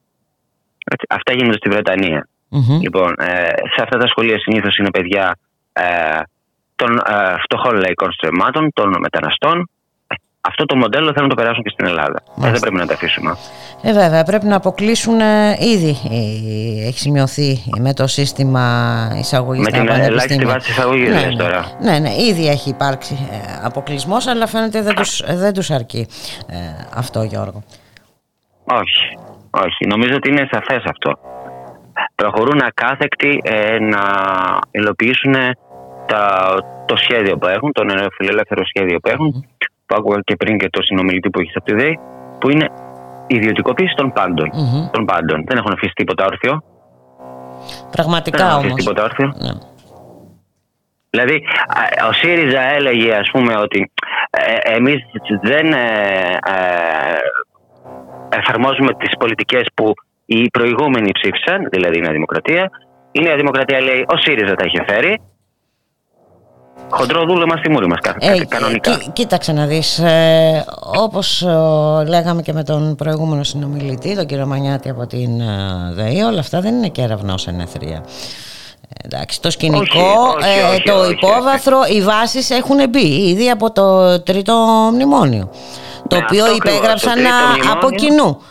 Αυτά γίνονται στη βρετανια Λοιπόν, ε, σε αυτά τα σχολεία συνήθως είναι παιδιά ε, των ε, φτωχών λαϊκών στρεμμάτων, των μεταναστών, αυτό το μοντέλο θέλουν να το περάσουν και στην Ελλάδα. Ε, δεν πρέπει να τα αφήσουμε. Ε, βέβαια, πρέπει να αποκλείσουν ε, ήδη. Ε, έχει σημειωθεί με το σύστημα εισαγωγής Με την ελάχιστη βάση εισαγωγής, ναι, ναι, τώρα. Ναι, ναι, ήδη έχει υπάρξει αποκλεισμός, αλλά φαίνεται δεν τους, δεν τους αρκεί αυτό, Γιώργο. Όχι, όχι. Νομίζω ότι είναι σαφές αυτό. Προχωρούν ακάθεκτοι να υλοποιήσουν τα, το σχέδιο που έχουν, το φιλελεύθερο σχέδιο που έχουν, που άκουγα και πριν και το συνομιλητή που έχει από τη ΔΕΗ, που είναι η ιδιωτικοποίηση των παντων Των πάντων. Δεν έχουν αφήσει τίποτα όρθιο. Πραγματικά όμω. Δεν έχουν αφήσει τίποτα όρθιο. Ναι. Δηλαδή, ο ΣΥΡΙΖΑ έλεγε, ας πούμε, ότι ε, εμείς δεν ε, ε, εφαρμόζουμε τις πολιτικές που οι προηγούμενοι ψήφισαν, δηλαδή η Νέα Δημοκρατία. Η Νέα Δημοκρατία λέει, ο ΣΥΡΙΖΑ τα έχει φέρει. Χοντρό δούλεμα στη μούρη μας ε, κανονικά. Κοί, κοίταξε να δεις, ε, όπως ε, λέγαμε και με τον προηγούμενο συνομιλητή, τον κύριο Μανιάτη από την ε, ΔΕΗ, όλα αυτά δεν είναι κεραυνό ενεθρία. Εντάξει, το σκηνικό, το υπόβαθρο, οι βάσεις έχουν μπει ήδη από το τρίτο μνημόνιο, το ναι, οποίο υπέγραψαν από κοινού.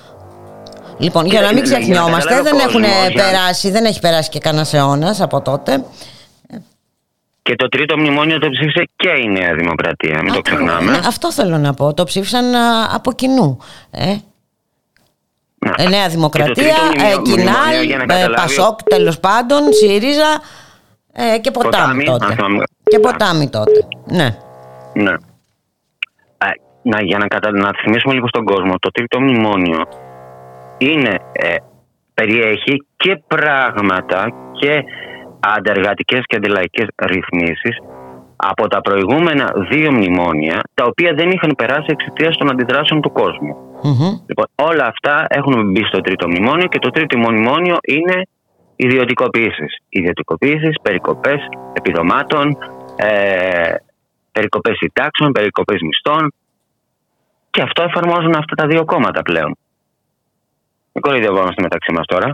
Λοιπόν, για να μην ξεχνιόμαστε, δεν έχουν περάσει, δεν έχει περάσει και κανένας αιώνας από τότε. Και το τρίτο μνημόνιο το ψήφισε και η Νέα Δημοκρατία, μην το ξεχνάμε. Ναι, αυτό θέλω να πω. Το ψήφισαν από κοινού. Ε. Ναι. Ε, Νέα Δημοκρατία, ε, Κινάλ, ε, Πασόκ, τέλος πάντων, ΣΥΡΙΖΑ ε, και Ποτάμι, τότε. και Ποτάμι τότε. Ναι. ναι. Ε, να, για να, κατα... να θυμίσουμε λίγο στον κόσμο, το τρίτο μνημόνιο είναι, ε, περιέχει και πράγματα και αντεργατικές και αντιλαϊκές ρυθμίσεις από τα προηγούμενα δύο μνημόνια, τα οποία δεν είχαν περάσει εξαιτίας των αντιδράσεων του κόσμου. Λοιπόν, όλα αυτά έχουν μπει στο τρίτο μνημόνιο και το τρίτο μνημόνιο είναι ιδιωτικοποίησει. Ιδιωτικοποίησει, περικοπές επιδομάτων, ε, περικοπές συντάξεων, περικοπές μισθών. Και αυτό εφαρμόζουν αυτά τα δύο κόμματα πλέον. Μην κοροϊδευόμαστε μεταξύ μας τώρα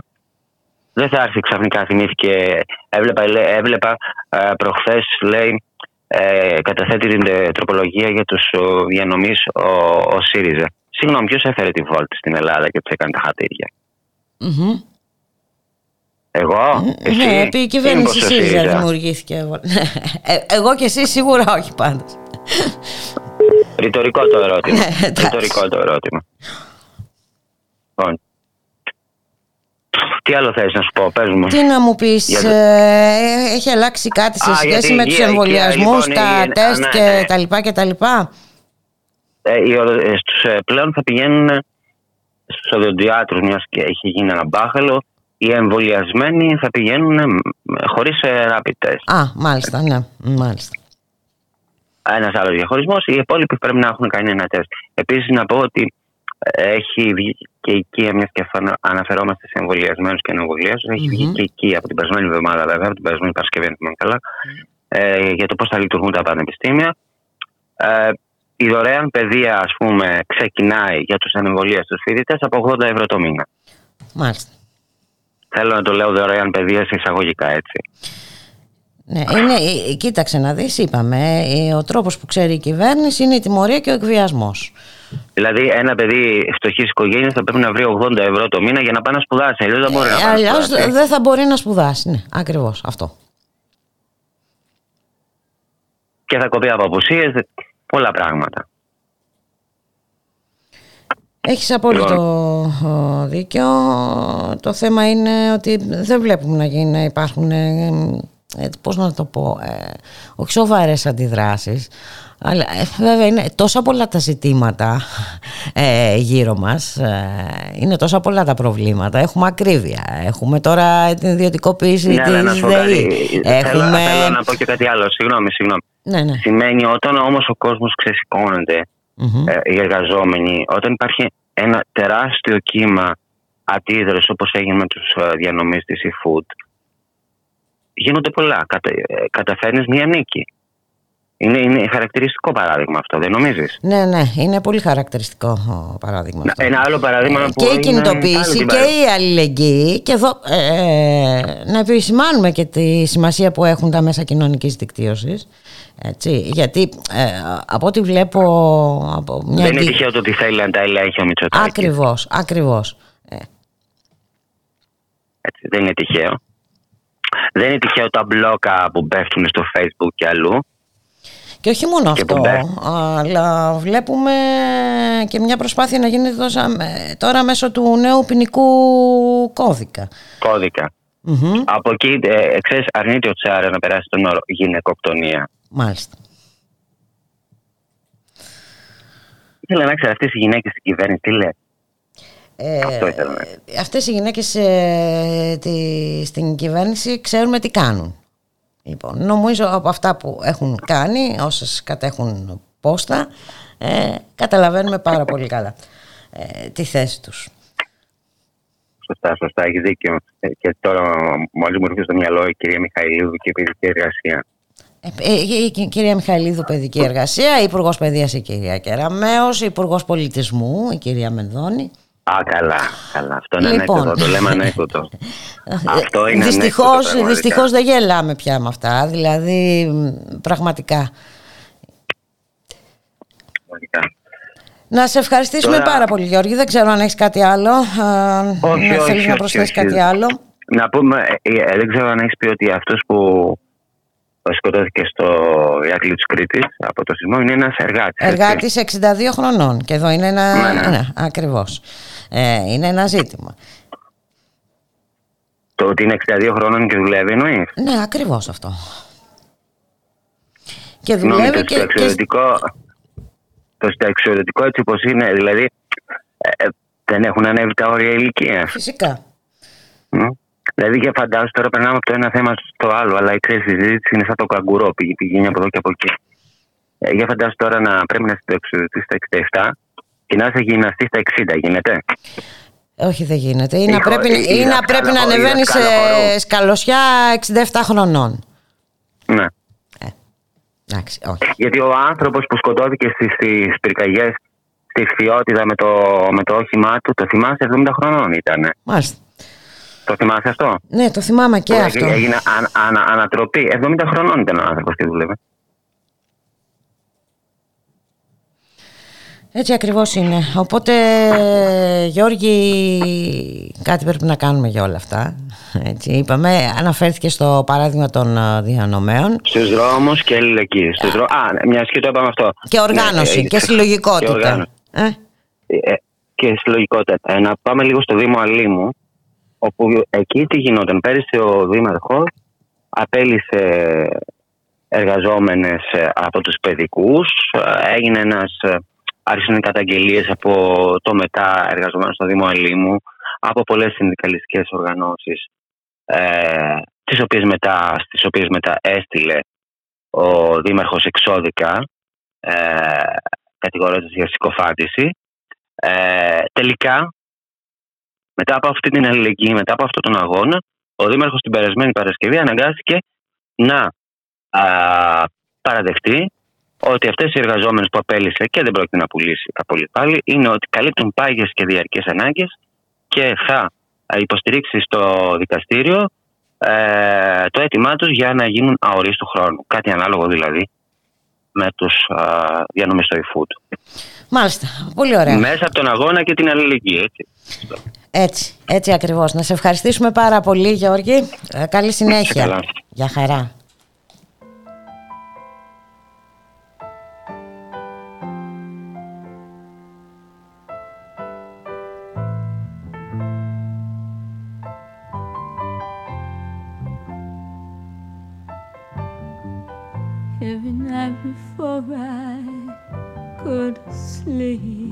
δεν θα έρθει ξαφνικά, θυμήθηκε. Έβλεπα, έβλεπα ε, προχθές, λέει, ε, καταθέτει την ε, τροπολογία για τους διανομή ο, ο ΣΥΡΙΖΑ. Συγγνώμη, ποιος έφερε τη βόλτα στην Ελλάδα και του έκανε τα χατηρια Εγώ, ε, εσύ, ναι, επί η κυβέρνηση ΣΥΡΙΖΑ δημιουργήθηκε. Ε, εγώ και εσύ σίγουρα όχι πάντως. Ρητορικό το ερώτημα. Ναι, Ρητορικό το ερώτημα. Λοιπόν, τι άλλο θες να σου πω, πες μου. Τι να μου πεις, ε, έχει αλλάξει κάτι σε σχέση με τους εμβολιασμούς, λοιπόν, τα τεστ ναι, και ναι. τα λοιπά και τα λοιπά; Ε, ε στους, ε, πλέον θα πηγαίνουν στους οδοντιάτρους μιας και έχει γίνει ένα μπάχαλο οι εμβολιασμένοι θα πηγαίνουν χωρίς rapid test. Α, μάλιστα, ναι, μάλιστα. Ένας άλλος διαχωρισμός. Οι υπόλοιποι πρέπει να έχουν κάνει ένα τεστ. Επίσης, να πω ότι έχει βγει και η οικία, μια και αναφερόμαστε σε εμβολιασμένους και ανεμβολιασμού, έχει βγει και η οικία από την περασμένη εβδομάδα, βέβαια, από την περασμένη Παρασκευή, αν θυμάμαι καλά, ε, για το πώς θα λειτουργούν τα πανεπιστήμια. Ε, η δωρεάν παιδεία, ας πούμε, ξεκινάει για τους ανεμβολίαστου φοιτητές από 80 ευρώ το μήνα. Μάλιστα. Θέλω να το λέω δωρεάν παιδεία εισαγωγικά, έτσι. Ναι, είναι, ε, κοίταξε να δεις, είπαμε, ε, ο τρόπος που ξέρει η κυβέρνηση είναι η τιμωρία και ο εκβιασμός. Δηλαδή, ένα παιδί φτωχής οικογένειας θα πρέπει να βρει 80 ευρώ το μήνα για να πάει να σπουδάσει. Αλλιώς δεν μπορεί να πάει. Αλλιώς δεν θα μπορεί να σπουδάσει. Ναι, ακριβώς αυτό. Και θα κοπεί από απουσίες, πολλά πράγματα. Έχεις απόλυτο λοιπόν. δίκιο. Το θέμα είναι ότι δεν βλέπουμε να, γίνει, να υπάρχουν ε, ε, πώς να το πω, ε, όχι σοβαρές αντιδράσεις, αλλά ε, βέβαια είναι τόσα πολλά τα ζητήματα ε, γύρω μας, ε, είναι τόσα πολλά τα προβλήματα. Έχουμε ακρίβεια, έχουμε τώρα την ιδιωτικοποίηση Ναι, αλλά να της σου πω κάτι. ΔΕΗ. Θέλω, Έχουμε... θέλω να πω και κάτι άλλο. Συγγνώμη, συγγνώμη. Ναι, ναι. Σημαίνει όταν όμως ο κόσμος ξεσηκώνεται, Μμμ. ε, οι εργαζόμενοι, όταν υπάρχει ένα τεράστιο κύμα αντίδρασης όπως έγινε με τους διανομής της eFood, γίνονται πολλά. Κατα, ε, Καταφέρνεις μία νίκη. Είναι, είναι χαρακτηριστικό παράδειγμα αυτό, δεν νομίζεις; Ναι, ναι, είναι πολύ χαρακτηριστικό ο παράδειγμα αυτό. Ένα άλλο παράδειγμα που και η είναι κινητοποίηση άλλη την και παρά- η αλληλεγγύη και εδώ ε, να επισημάνουμε και τη σημασία που έχουν τα μέσα κοινωνικής δικτύωσης έτσι, γιατί ε, από ό,τι βλέπω από μια Δεν είναι δι- τυχαίο το ότι θέλει να τα ελέγχει ο Μητσοτάκης. Ακριβώς, ακριβώς. Ε, Έτσι, δεν είναι τυχαίο. Δεν είναι τυχαίο τα μπλόκα που πέφτουν στο facebook και αλλού. Και όχι μόνο Και αυτό, πομπέ. αλλά βλέπουμε και μια προσπάθεια να γίνεται τόσα- ε, τώρα μέσω του νέου ποινικού κώδικα. Κώδικα. Μμμ, Από εκεί, ε, ξέρεις, αρνείται ο Τσάρα να περάσει τον όρο γυναικοκτονία. Μάλιστα. Ήθελα να ξέρω αυτές οι γυναίκες στην κυβέρνηση τι λένε; Ε, Αυτό ήθελα να αυτές οι γυναίκες ε, τη, στην κυβέρνηση ξέρουμε τι κάνουν. Λοιπόν, νομίζω από αυτά που έχουν κάνει, όσες κατέχουν πόστα, ε, καταλαβαίνουμε πάρα πολύ καλά ε, τη θέση τους. Σωστά, σωστά, έχεις δίκιο. Ε, Και τώρα μόλις μου έρχεται στο μυαλό η κυρία Μιχαηλίδου και η παιδική εργασία. Ε, ε, η κυ- κυρία Μιχαηλίδου, παιδική εργασία, η Υπουργός Παιδείας η κυρία Κεραμέως, η Υπουργός Πολιτισμού η κυρία Μενδώνη. Α, καλά, καλά. Αυτό είναι Λοιπόν. ανέκδοτο. Το λέμε ανέκδοτο. Αυτό είναι δυστυχώς, ανέκδοτο, πραγματικά. δυστυχώς δεν γελάμε πια με αυτά, δηλαδή μ, πραγματικά. Πραγματικά. Να σε ευχαριστήσουμε Τώρα- πάρα πολύ Γιώργη, δεν ξέρω αν έχεις κάτι άλλο, α, Όχι, να όχι, θέλεις όχι, να προσθέσεις όχι. κάτι άλλο. Να πούμε, ε, ε, δεν ξέρω αν έχεις πει ότι αυτός που σκοτώθηκε στο Ηράκλειο της Κρήτης από το σεισμό είναι ένας εργάτης. έτσι. Εργάτης 62 χρονών και εδώ είναι ένα, Ναι, ναι. ναι, ακριβώς, ε, είναι ένα ζήτημα. Το ότι είναι 62 χρόνων και δουλεύει εννοείς; Ναι, ακριβώς αυτό. Και Συγγνώμη, δουλεύει το και, και συνταξιοδοτικό, το συνταξιοδοτικό έτσι όπως είναι, δηλαδή ε, ε, δεν έχουν ανέβει τα όρια ηλικία. φυσικά. Δηλαδή και φαντάζομαι τώρα περνάμε από το ένα θέμα στο άλλο, αλλά η ξέρεις, η συζήτηση είναι σαν το καγκουρό, πηγαίνει, πηγαίνει από εδώ και από εκεί. Ε, για φαντάζομαι τώρα να πρέπει να συνταξιοδοτεί στα 67 και να είσαι γυμναστή στα 60, γίνεται. Όχι δεν γίνεται. Ή να Η χω- πρέπει, η- η ή να, δασκάλα πρέπει να χωρί ανεβαίνεις σε δασκάλα χορού. σκαλωσιά 67 χρονών. Ναι. Εντάξει, όχι. Γιατί ο άνθρωπος που σκοτώθηκε στις πυρκαγιές στη Φιώτιδα με το, με το όχημά του, το θυμάσαι 70 χρονών ήταν. Μάλιστα. Το θυμάσαι αυτό; Ναι, το θυμάμαι και Που αυτό. Έγινε αν, ανα- ανατροπή. 70 χρονών ήταν ο άνθρωπος και δούλευε. Έτσι ακριβώς είναι. Οπότε, Γιώργη, κάτι πρέπει να κάνουμε για όλα αυτά. Έτσι, είπαμε, αναφέρθηκε στο παράδειγμα των ε, διανομέων Στους δρόμους και αλληλεγγύη. Στους δρό... Α, ναι, μια και το είπαμε αυτό. και οργάνωση Ναι, ε, και συλλογικότητα. Και, οργάνωση. Ε, Ε, και συλλογικότητα. Ε, να πάμε λίγο στο Δήμο Αλήμου, όπου εκεί τι γινόταν. Πέρυσι ο Δήμαρχος απέλησε εργαζόμενες ε, από τους παιδικούς. Ε, Έγινε ένας, ε, άρχισαν οι καταγγελίες από το μετά εργαζομένο στο Δήμο Αλήμου, από πολλές συνδικαλιστικές οργανώσεις, ε, τις οποίες μετά, στις οποίες μετά έστειλε ο Δήμαρχος εξώδικα, ε, κατηγορώντας για συκοφάντηση. Ε, τελικά, μετά από αυτή την αλληλεγγύη, μετά από αυτόν τον αγώνα, ο Δήμαρχος την περασμένη Παρασκευή αναγκάστηκε να α, παραδεχτεί ότι αυτές οι εργαζόμενες που απέλησε και δεν πρόκειται να πουλήσει πολύ πάλι είναι ότι καλύπτουν πάγιες και διαρκές ανάγκες και θα α, υποστηρίξει στο δικαστήριο ε, το αίτημά τους για να γίνουν αορίστου χρόνου. Κάτι ανάλογο δηλαδή με τους α, διανομές στο eFood. Μάλιστα, πολύ ωραία. Μέσα από τον αγώνα και την αλληλεγγύη. Έτσι. Έτσι, έτσι ακριβώς. Να σε ευχαριστήσουμε πάρα πολύ Γιώργη. Ε, καλή συνέχεια. καλά. Για χαρά. Every night before I to sleep.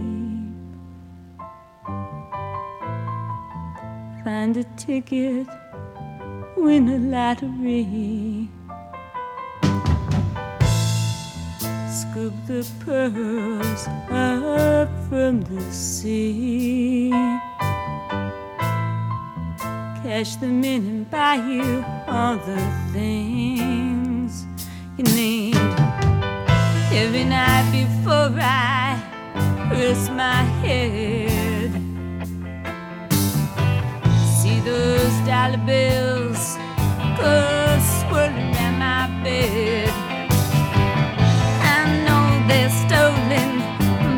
Find a ticket, win a lottery. Scoop the pearls up from the sea. Cash them in and buy you all the things you need. Every night before I rest my head, see those dollar bills go swirling around my bed. I know they're stolen,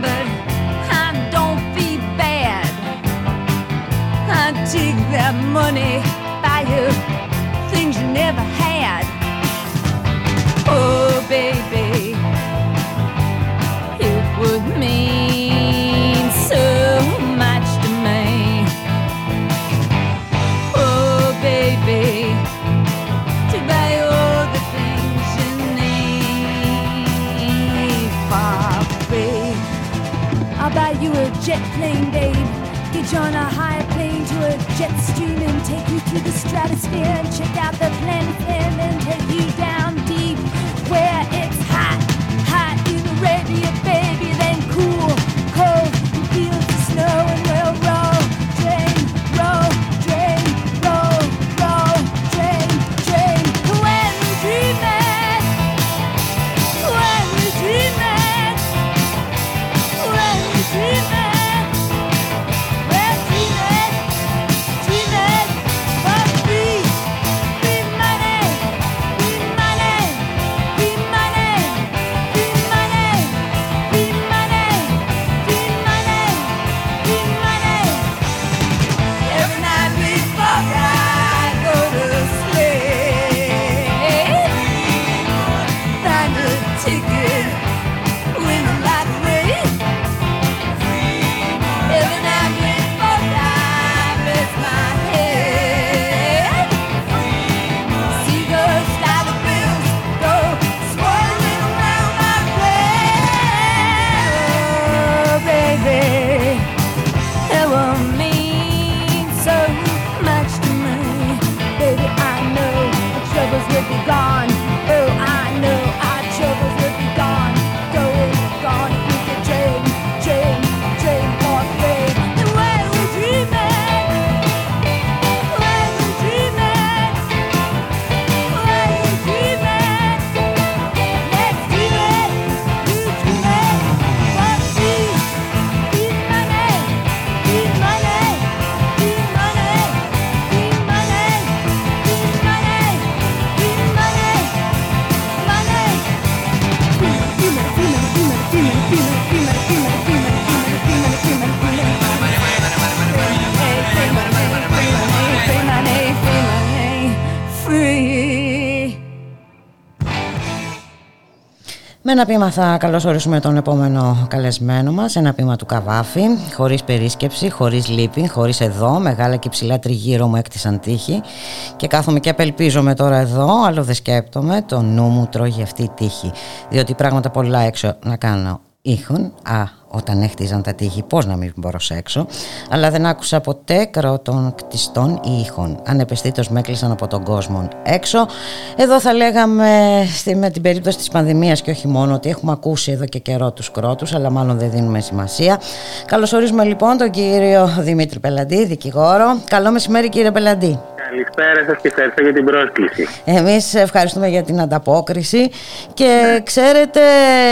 but I don't feel bad. I take that money, Oh, baby, it would mean so much to me. Oh, baby, to buy all the things you need. I'll buy you a jet plane, babe. Get you on a higher plane to a jet stream and take you the stratosphere and check out the planet and then take you down deep Με ένα πείμα θα καλωσορίσουμε τον επόμενο καλεσμένο μας, ένα πείμα του Καβάφη, χωρίς περίσκεψη, χωρίς λύπη, χωρίς εδώ, μεγάλα και ψηλά τριγύρω μου έκτισαν τύχη και κάθομαι και απελπίζομαι τώρα εδώ, άλλο δεν σκέπτομαι, το νου μου τρώγει αυτή η τύχη, διότι πράγματα πολλά έξω να κάνω ήχων, α, όταν έχτιζαν τα τείχη, πώς να μην προσέξω, αλλά δεν άκουσα ποτέ κρότων κτιστών ή ήχων. Ανεπαισθήτως με έκλεισαν από τον κόσμο έξω. Εδώ θα λέγαμε στη, με την περίπτωση της πανδημίας και όχι μόνο ότι έχουμε ακούσει εδώ και καιρό τους κρότους, αλλά μάλλον δεν δίνουμε σημασία. Καλωσορίζουμε λοιπόν τον κύριο Δημήτρη Πελαντή, δικηγόρο. Καλό μεσημέρι κύριε Πελαντή. Καλησπέρα σας και ευχαριστώ για την πρόσκληση. Εμείς ευχαριστούμε για την ανταπόκριση και ξέρετε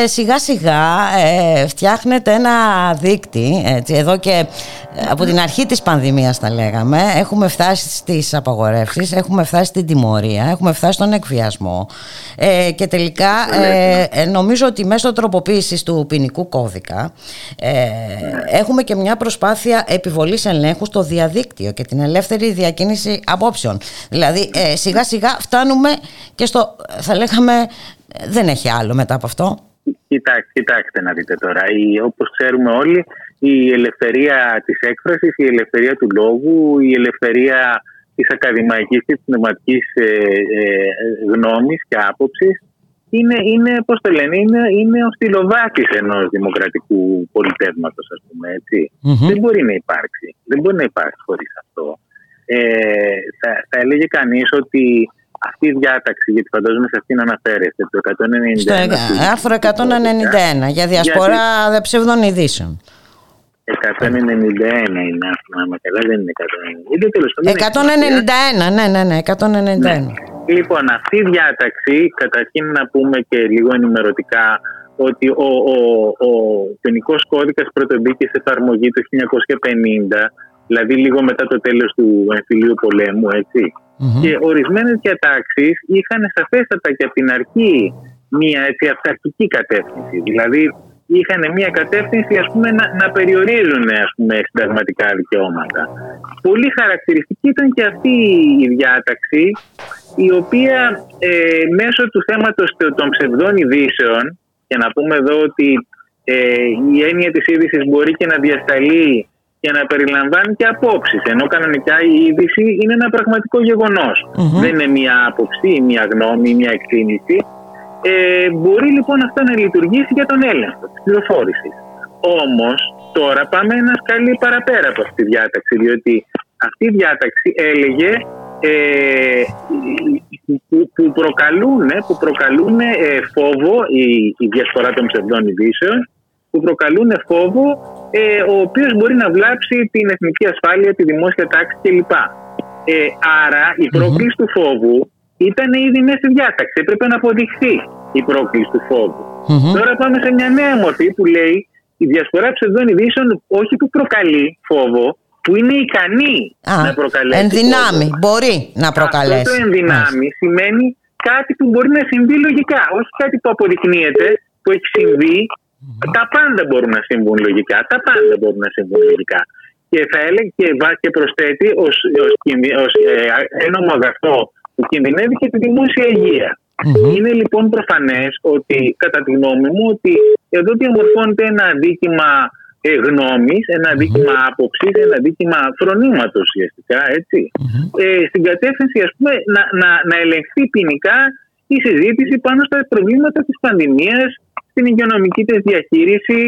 σιγά σιγά ε, φτιάχνεται ένα δίκτυ έτσι, εδώ και ε, από την αρχή της πανδημίας τα λέγαμε. Έχουμε φτάσει στις απαγορεύσεις, έχουμε φτάσει στην τιμωρία, έχουμε φτάσει στον εκβιασμό ε, και τελικά ε, ε, νομίζω ότι μέσω τροποποίησης του ποινικού κώδικα ε, έχουμε και μια προσπάθεια επιβολής ελέγχου στο διαδίκτυο και την ελεύθερη διακίνηση απόψεων. Δηλαδή ε, σιγά σιγά φτάνουμε και στο θα λέγαμε δεν έχει άλλο μετά από αυτό. Κοιτάξτε, κοιτάξτε να δείτε τώρα. Η, όπως ξέρουμε όλοι, η ελευθερία της έκφρασης, η ελευθερία του λόγου, η ελευθερία της ακαδημαϊκής και της πνευματικής ε, ε, γνώμης και άποψης είναι, είναι πώς το λένε, είναι, είναι ο στυλοβάτης ενός δημοκρατικού πολιτεύματος, ας πούμε, έτσι. Μμμ. Δεν μπορεί να υπάρξει. Δεν μπορεί να υπάρξει χωρίς αυτό. Ε, θα, θα έλεγε κανείς ότι αυτή η διάταξη, γιατί φαντάζομαι σε αυτήν αναφέρεστε, το 191. Στο ε- άρθρο 191 για διασπορά ψευδών ειδήσεων. 191 είναι, αν θυμάμαι καλά, δεν είναι 190. Τέλος πάντων, είναι 191, ναι, ναι, ναι, 191. Λοιπόν, αυτή η διάταξη, καταρχήν να πούμε και λίγο ενημερωτικά ότι ο, ο, ο ποινικός κώδικας πρωτομπήκε σε εφαρμογή το 1950, δηλαδή λίγο μετά το τέλος του εμφυλίου πολέμου, έτσι. Και ορισμένες διατάξεις είχαν σαφέστατα και από την αρχή μία έτσι αυταρχική κατεύθυνση. Δηλαδή είχαν μία κατεύθυνση ας πούμε, να, να περιορίζουν ας πούμε, συνταγματικά δικαιώματα. Πολύ χαρακτηριστική ήταν και αυτή η διάταξη η οποία ε, μέσω του θέματος των ψευδών ειδήσεων και να πούμε εδώ ότι ε, η έννοια της είδησης μπορεί και να διασταλεί και να περιλαμβάνει και απόψεις ενώ κανονικά η είδηση είναι ένα πραγματικό γεγονός. Δεν είναι μία άποψη ή μία γνώμη ή μία εκτίμηση ε, μπορεί λοιπόν αυτό να λειτουργήσει για τον έλεγχο της πληροφόρησης. Όμως τώρα πάμε ένα σκαλί παραπέρα από αυτή τη διάταξη διότι αυτή η διάταξη έλεγε ε, που, που προκαλούν, που προκαλούν ε, φόβο η, η διασπορά των ψευδών ειδήσεων που προκαλούν φόβο ε, ο οποίος μπορεί να βλάψει την εθνική ασφάλεια, τη δημόσια τάξη κλπ. Ε, άρα η πρόκληση του φόβου ήταν ήδη μέσα στη διάταξη. Έπρεπε να αποδειχθεί η πρόκληση του φόβου. Τώρα πάμε σε μια νέα μορφή που λέει η διασπορά ψευδών ειδήσεων όχι που προκαλεί φόβο, που είναι ικανή Α, να προκαλέσει. εν δυνάμει, φόβο. μπορεί να προκαλέσει. Αυτό το ενδυνάμει σημαίνει κάτι που μπορεί να συμβεί λογικά. Όχι κάτι που αποδεικνύεται, που έχει συμβεί. Τα πάντα μπορούν να συμβούν λογικά. Τα πάντα μπορούν να συμβούν λογικά. Και θα έλεγε και, βά- και προσθέτει ως, ως, κινδυ- ως ε, ένομο αγαθό που κινδυνεύει και τη δημόσια υγεία. Είναι λοιπόν προφανές ότι κατά τη γνώμη μου ότι εδώ διαμορφώνεται ένα αντίκημα ε, γνώμης, ένα αντίκημα άποψης, ένα αντίκημα φρονήματος ουσιαστικά, έτσι. Ε, στην κατεύθυνση ας πούμε να, να, να ελεγχθεί ποινικά η συζήτηση πάνω στα προβλήματα της πανδημίας, στην υγειονομική της διαχείριση,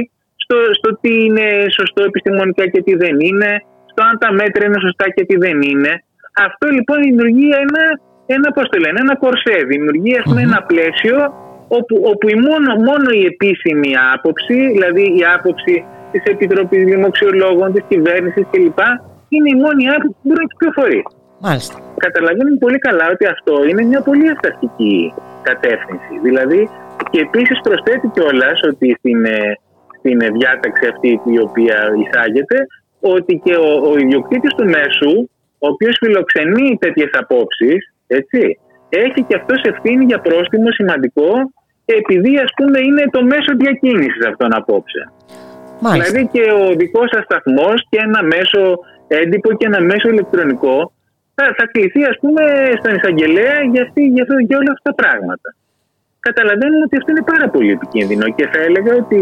στο, στο τι είναι σωστό επιστημονικά και τι δεν είναι, στο αν τα μέτρα είναι σωστά και τι δεν είναι. Αυτό λοιπόν δημιουργεί ένα, ένα, πώς το λένε, ένα κορσέ, δημιουργεί ας πούμε, ένα πλαίσιο όπου, όπου η μόνο, μόνο η επίσημη άποψη, δηλαδή η άποψη της Επιτροπής Δημοξιολόγων, της κυβέρνησης κλπ. είναι η μόνη άποψη που μπορεί να κυκλοφορεί. Μάλιστα. Καταλαβαίνουμε πολύ καλά ότι αυτό είναι μια πολύ αυταρχική κατεύθυνση. Δηλαδή, και επίσης προσθέτει κιόλας ότι στην, ε, στην ε, διάταξη αυτή η οποία εισάγεται, ότι και ο, ο ιδιοκτήτης του μέσου, ο οποίος φιλοξενεί τέτοιες απόψεις, έτσι, έχει και αυτός ευθύνη για πρόστιμο σημαντικό, επειδή ας πούμε είναι το μέσο διακίνησης αυτών απόψεων. Μάλιστα. Δηλαδή και ο δικός σας σταθμός και ένα μέσο έντυπο και ένα μέσο ηλεκτρονικό θα, θα κληθεί ας πούμε στον εισαγγελέα για, αυτή, για, αυτό, για όλα αυτά τα πράγματα. Καταλαβαίνουμε ότι αυτό είναι πάρα πολύ επικίνδυνο και θα έλεγα ότι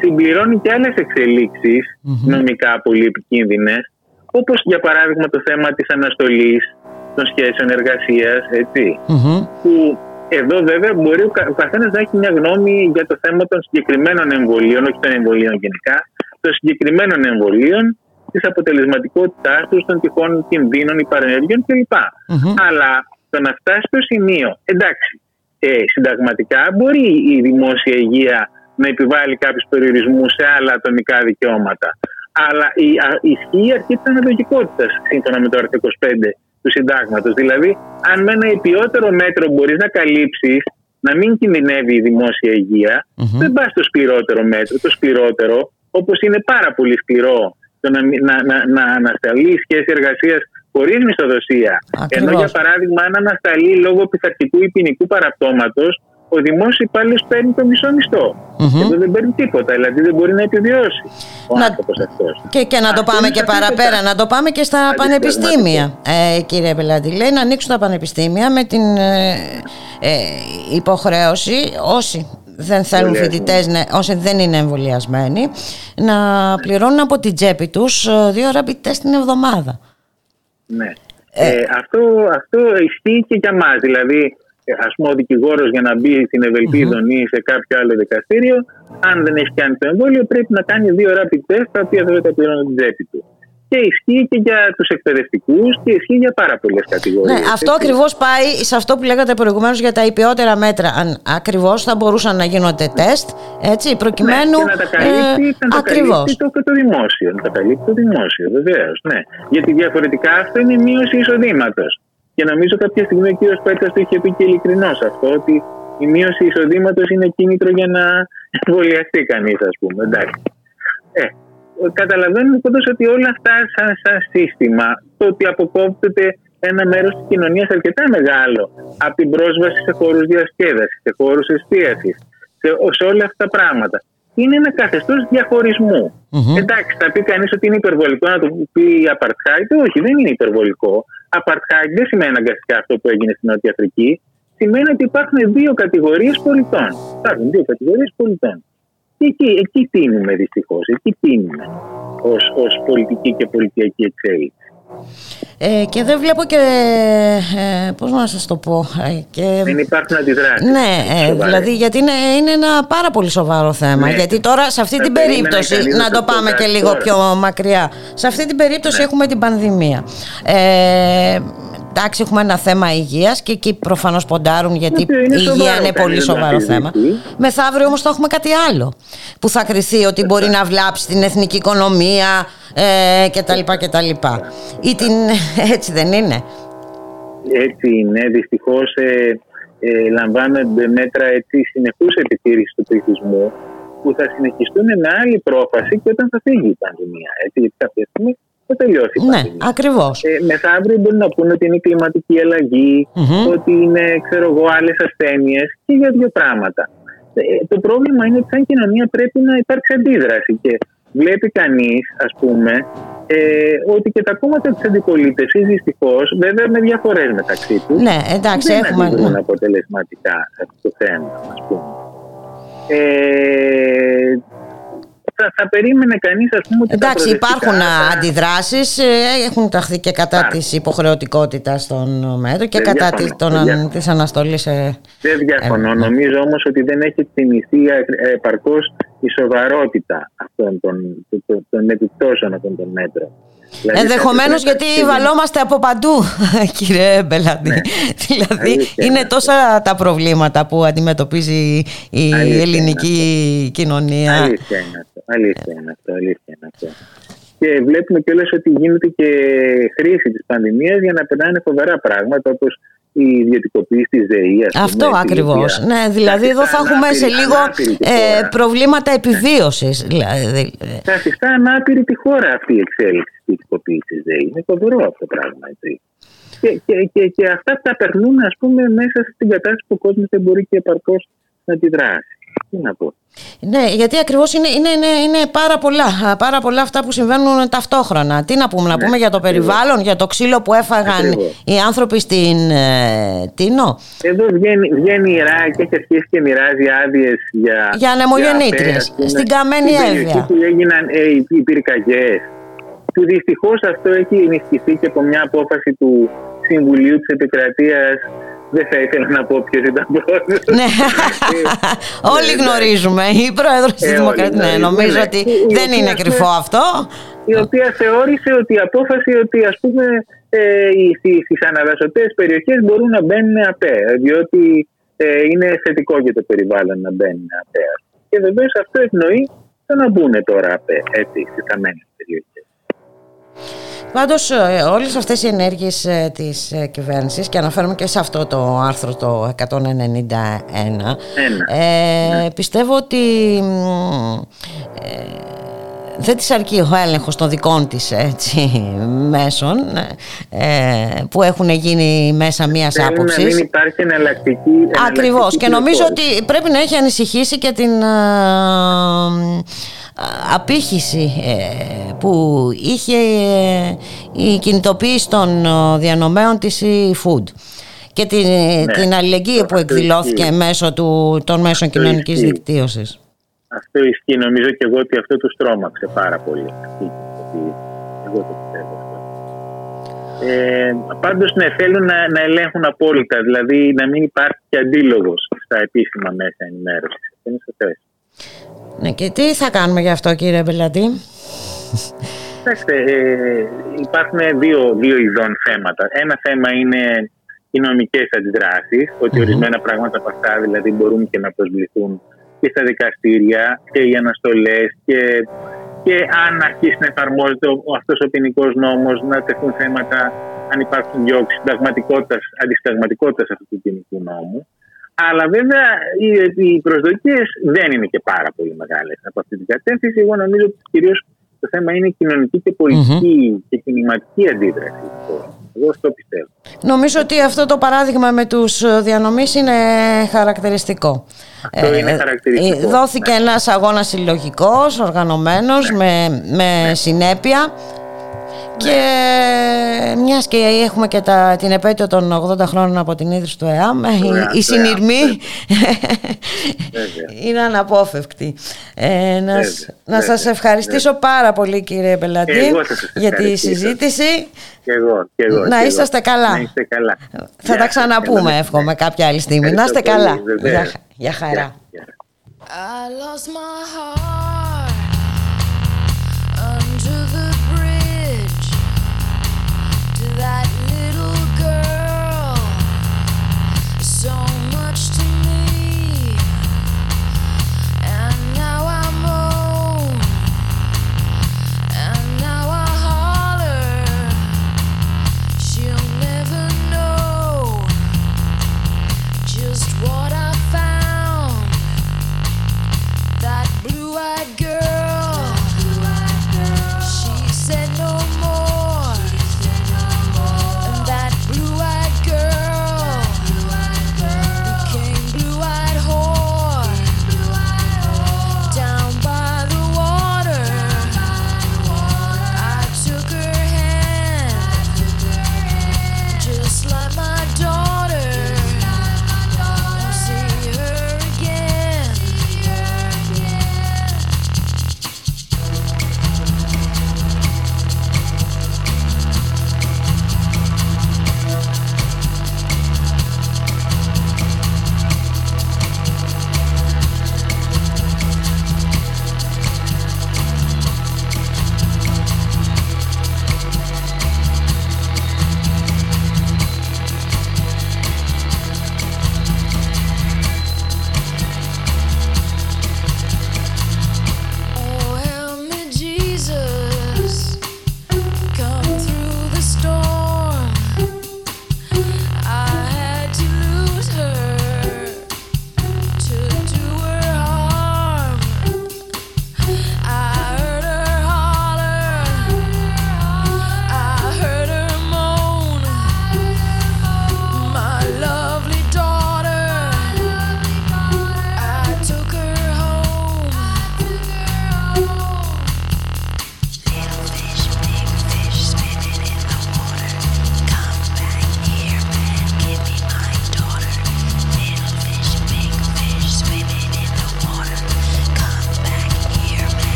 συμπληρώνει και άλλες εξελίξεις νομικά πολύ επικίνδυνες όπως για παράδειγμα το θέμα της αναστολής των σχέσεων εργασίας, έτσι που εδώ βέβαια μπορεί ο, κα- ο καθένας να έχει μια γνώμη για το θέμα των συγκεκριμένων εμβολίων, όχι των εμβολίων γενικά, των συγκεκριμένων εμβολίων, της αποτελεσματικότητάς τους, των τυχών κινδύνων, υπαρενεργειών κλπ. Αλλά το να φτάσει στο σημείο, εντάξει, ε, συνταγματικά μπορεί η δημόσια υγεία να επιβάλλει κάποιους περιορισμούς σε άλλα ατομικά δικαιώματα. Αλλά η, α, ισχύει η αρχή της αναλογικότητας σύμφωνα με το άρθρο 25 του συντάγματος. Δηλαδή, αν με ένα υπιότερο μέτρο μπορείς να καλύψεις να μην κινδυνεύει η δημόσια υγεία, δεν πας στο σκληρότερο μέτρο. Το σκληρότερο, όπως είναι πάρα πολύ σκληρό το να, μην- να, να, να ανασταλείς η σχέση εργασίας χωρίς μισθοδοσία. Ενώ, για παράδειγμα, αν ανασταλεί λόγω πειθαρχικού ή ποινικού παραπτώματος, ο δημόσιος υπάλληλος παίρνει το μισό μισθό. Εδώ δεν παίρνει τίποτα, δηλαδή δεν μπορεί να επιβιώσει ο άνθρωπος αυτός. Και, και να το πάμε και παραπέρα, να το πάμε και στα πανεπιστήμια. Ε, κύριε Πελάτη, λέει να ανοίξουν τα πανεπιστήμια με την ε, ε, υποχρέωση όσοι δεν θέλουν Εμβολιασμένοι. φοιτητές, όσοι δεν είναι εμβολιασμένοι, να πληρώνουν από την τσέπη τους δύο rapid test την εβδομάδα. Ναι. Ε, αυτό, αυτό ισχύει και για μας. Δηλαδή, ας πούμε ο δικηγόρος για να μπει στην ευελπίδων ή σε κάποιο άλλο δικαστήριο, αν δεν έχει κάνει το εμβόλιο, πρέπει να κάνει δύο rapid test τα οποία δεν τα πληρώνει την τσέπη του. Και ισχύει και για τους εκπαιδευτικούς και ισχύει για πάρα πολλές κατηγορίες. Ναι, αυτό ακριβώς πάει σε αυτό που λέγατε προηγουμένως για τα υπιότερα μέτρα. Αν ακριβώς θα μπορούσαν να γίνονται τεστ, έτσι, προκειμένου. Ναι, και να τα καλύπτει, ε, να τα ακριβώς. καλύπτει το, και το δημόσιο. Να τα καλύπτει το δημόσιο, βεβαίως. Ναι. Γιατί διαφορετικά αυτό είναι μείωση εισοδήματος. Και νομίζω κάποια στιγμή ο κ. Πέτσα το είχε πει και ειλικρινώς αυτό, ότι η μείωση εισοδήματος είναι κίνητρο για να εμβολιαστεί κανείς, ας πούμε. Εντάξει. Ε, καταλαβαίνουμε πάντω ότι όλα αυτά σαν, σαν σύστημα, το ότι αποκόπτεται ένα μέρος της κοινωνίας αρκετά μεγάλο από την πρόσβαση σε χώρους διασκέδασης, σε χώρους εστίασης, σε, σε όλα αυτά τα πράγματα. Είναι ένα καθεστώς διαχωρισμού. Εντάξει, θα πει κανείς ότι είναι υπερβολικό να το πει apartheid. Όχι, δεν είναι υπερβολικό. Apartheid δεν σημαίνει αναγκαστικά αυτό που έγινε στην Νότια Αφρική. Σημαίνει ότι υπάρχουν δύο κατηγορίες πολιτών. Υπάρχουν δύο κατηγορίες πολιτών. Και εκεί, εκεί τίνουμε δυστυχώς. Εκεί τίνουμε ως πολιτική και πολιτική εξέλιξη. Ε, και δεν βλέπω και. Ε, Πώς να σας το πω. ε, και... Δεν υπάρχουν αντιδράσεις. Ναι, ε, δηλαδή γιατί είναι, είναι ένα πάρα πολύ σοβαρό θέμα. Ναι. Γιατί τώρα σε αυτή Θα την περίμενε περίπτωση, κανείς να να το το πάμε πω και κάτι λίγο τώρα. πιο μακριά, σε αυτή την περίπτωση Ναι. έχουμε την πανδημία. Ε, εντάξει, έχουμε ένα θέμα υγείας και εκεί προφανώς ποντάρουν γιατί οποίο είναι η υγεία σοβαρό, είναι κανείς πολύ δεν το σοβαρό θέμα. αμφισβητεί. Μεθαύριο όμως θα έχουμε κάτι άλλο που θα κριθεί ότι μπορεί να βλάψει την εθνική οικονομία ε, κτλ. κτλ. Ή την, έτσι δεν είναι; Έτσι είναι. Δυστυχώς ε, ε, λαμβάνονται μέτρα έτσι συνεχούς επιτήρησης του πληθυσμού που θα συνεχιστούν με άλλη πρόφαση και όταν θα φύγει η πανδημία. Έτσι, γιατί κάποια στιγμή θα τελειώσει η Ναι, πανδημία. ακριβώς. Ε, μεθαύριο μπορεί να πούνε ότι είναι η κλιματική αλλαγή, ότι είναι ξέρω εγώ, άλλες ασθένειες και για δύο πράγματα. Ε, το πρόβλημα είναι ότι σαν κοινωνία πρέπει να υπάρξει αντίδραση και βλέπει κανείς, ας πούμε, ε, ότι και τα κόμματα της αντιπολίτευσης δυστυχώς, βέβαια με διαφορές μεταξύ τους, Ναι, εντάξει, δεν έχουμε- αντιδρούν ναι. αποτελεσματικά σε αυτό το θέμα, ας πούμε. Ε, θα, θα περίμενε κανείς ας πούμε ότι τα Εντάξει, προοδευτικά υπάρχουν θα- αντιδράσεις, ε, έχουν ταχθεί και κατά της υποχρεωτικότητας των μέτρων και Δεν κατά διαφωνώ, της, των, δεν αν- διαφωνώ. της αναστολής. ε, Δεν διαφωνώ. Ε, ναι. Νομίζω όμως ότι δεν έχει θυμηθεί επαρκώς η σοβαρότητα αυτών των, των, των, των επιπτώσεων αυτών των μέτρων. Δηλαδή, Ενδεχομένως θα- γιατί θα- βαλόμαστε από παντού, κύριε Μπελαντή. δηλαδή Ναι. Αλήθεια είναι είναι τόσα τα προβλήματα που αντιμετωπίζει η Αλήθεια ελληνική κοινωνία. Αλήθεια είναι αυτό. Αλήθεια είναι αυτό. Αλήθεια είναι αυτό. Και βλέπουμε κιόλας ότι γίνεται και χρήση της πανδημίας για να περνάνε φοβερά πράγματα όπως η ιδιωτικοποίηση της ΔΕΗ. ας πούμε, Αυτό στην ακριβώς. οποία Ναι, δηλαδή εδώ θα έχουμε σε ανάπηρη- λίγο ανάπηρη τη ε, χώρα. προβλήματα επιβίωσης. Δηλαδή, ε, Θα αφιστά ανάπηρη τη χώρα αυτή η εξέλιξη της ιδιωτικοποίησης της ΔΕΗ. Είναι φοβερό αυτό το πράγμα. Έτσι. Και, και, και, και αυτά τα περνούν ας πούμε μέσα στην κατάσταση που ο κόσμος δεν μπορεί και επαρκώς να αντιδράσει. Τι να πω. Ναι, γιατί ακριβώς είναι, είναι, είναι, είναι πάρα πολλά, α, πάρα πολλά αυτά που συμβαίνουν ταυτόχρονα. Τι να πούμε, να πούμε για το περιβάλλον, για το ξύλο που έφαγαν Ναι, Ακριβώς. οι άνθρωποι στην ε, Τίνο; Εδώ βγαίνει, βγαίνει η ΡΑΕ και έχει αρχίσει και μοιράζει άδειες για. Για ανεμογεννήτριες, ΑΠΕ, ας πούμε, στην Καμένη στην περιοχή Εύβοια. που έγιναν ε, οι, οι πυρκαγιές. Που δυστυχώς αυτό έχει ενισχυθεί και από μια απόφαση του Συμβουλίου της Επικρατείας. Δεν θα ήθελα να πω ποιος ήταν πρόεδρος. Ναι, όλοι γνωρίζουμε. Η πρόεδρος της Ε, όλοι Δημοκρατίας. Ναι, γνωρίζουμε, νομίζω ναι. ότι Η- η δεν οποία, είναι ας κρυφό πούμε, αυτό. η οποία θεώρησε ότι η απόφαση ότι ας πούμε ε, οι- στις, στις αναδασωτές περιοχές μπορούν να μπαίνουν ΑΠΕ διότι ε, είναι θετικό για το περιβάλλον να μπαίνουν ΑΠΕ και βεβαίως αυτό ευνοεί το να μπουν τώρα ΑΠΕ έτσι, στις χαμένες περιοχές. Πάντως ε, όλες αυτές οι ενέργειες ε, της ε, κυβέρνησης και αναφέρομαι και σε αυτό το άρθρο το 191 ε, πιστεύω ότι μ, ε, δεν της αρκεί ο έλεγχος των δικών της έτσι, μέσων ε, που έχουν γίνει μέσα μιας Θέλουν να μην άποψης. υπάρχει εναλλακτική Ακριβώς εναλλακτική και νομίζω πληροφόρηση. ότι πρέπει να έχει ανησυχήσει και την α, απήχηση ε, που είχε ε, η κινητοποίηση των ε, διανομέων της e-food και την, την αλληλεγγύη που εκδηλώθηκε ισχύει. μέσω του, των μέσων Αυτό κοινωνικής ισχύει. δικτύωσης. Αυτό ισχύει νομίζω και εγώ ότι αυτό τους τρόμαξε πάρα πολύ. Ισχύει, ότι Εγώ το πιστεύω αυτό. Ε, πάντως ναι, θέλουν να, να ελέγχουν απόλυτα, δηλαδή να μην υπάρχει και αντίλογος στα επίσημα μέσα ενημέρωσης. Αυτό είναι σαφές. Ναι, και τι θα κάνουμε γι' αυτό κύριε Μπελατή; Κοιτάξτε, ε, υπάρχουν δύο, δύο ειδών θέματα. Ένα θέμα είναι οι νομικές αντιδράσεις, ότι ορισμένα πράγματα από αυτά δηλαδή μπορούν και να προσβληθούν και στα δικαστήρια και οι αναστολές και, και αν αρχίσει να εφαρμόζεται αυτός ο ποινικός νόμος, να τεθούν θέματα αν υπάρχουν διώξεις συνταγματικότητας, αντισυνταγματικότητας αυτού του ποινικού νόμου. Αλλά βέβαια οι, οι προσδοκίες δεν είναι και πάρα πολύ μεγάλες από αυτή την κατεύθυνση. Εγώ νομίζω ότι κυρίως το θέμα είναι η κοινωνική και πολιτική και κινηματική αντίδραση. Εγώ αυτό πιστεύω. Νομίζω ότι αυτό το παράδειγμα με τους διανομής είναι χαρακτηριστικό. Αυτό είναι χαρακτηριστικό. Ε, Δόθηκε Ναι. ένας αγώνας συλλογικός, οργανωμένος, με, με συνέπεια και μιας και έχουμε και τα, την επέτειο των 80 χρόνων από την ίδρυση του ΕΑΜ, η, ΕΑΜ, η του συνειρμή Βέβαια. είναι αναπόφευκτη. Ε, να, σ- Βέβαια, να σας βέβαια, ευχαριστήσω πάρα πολύ κύριε Μπελαντή Εγώ θα σας για τη ευχαριστήσω. συζήτηση. Και εγώ, και εγώ. Να και είσαστε εγώ. καλά. Να είστε καλά. Θα Γεια τα σας. ξαναπούμε Καλά. εύχομαι κάποια άλλη στιγμή. Να είστε Ευχαριστώ καλά. πολύ, βεβαίως. Γεια, γεια χαρά. I lost my heart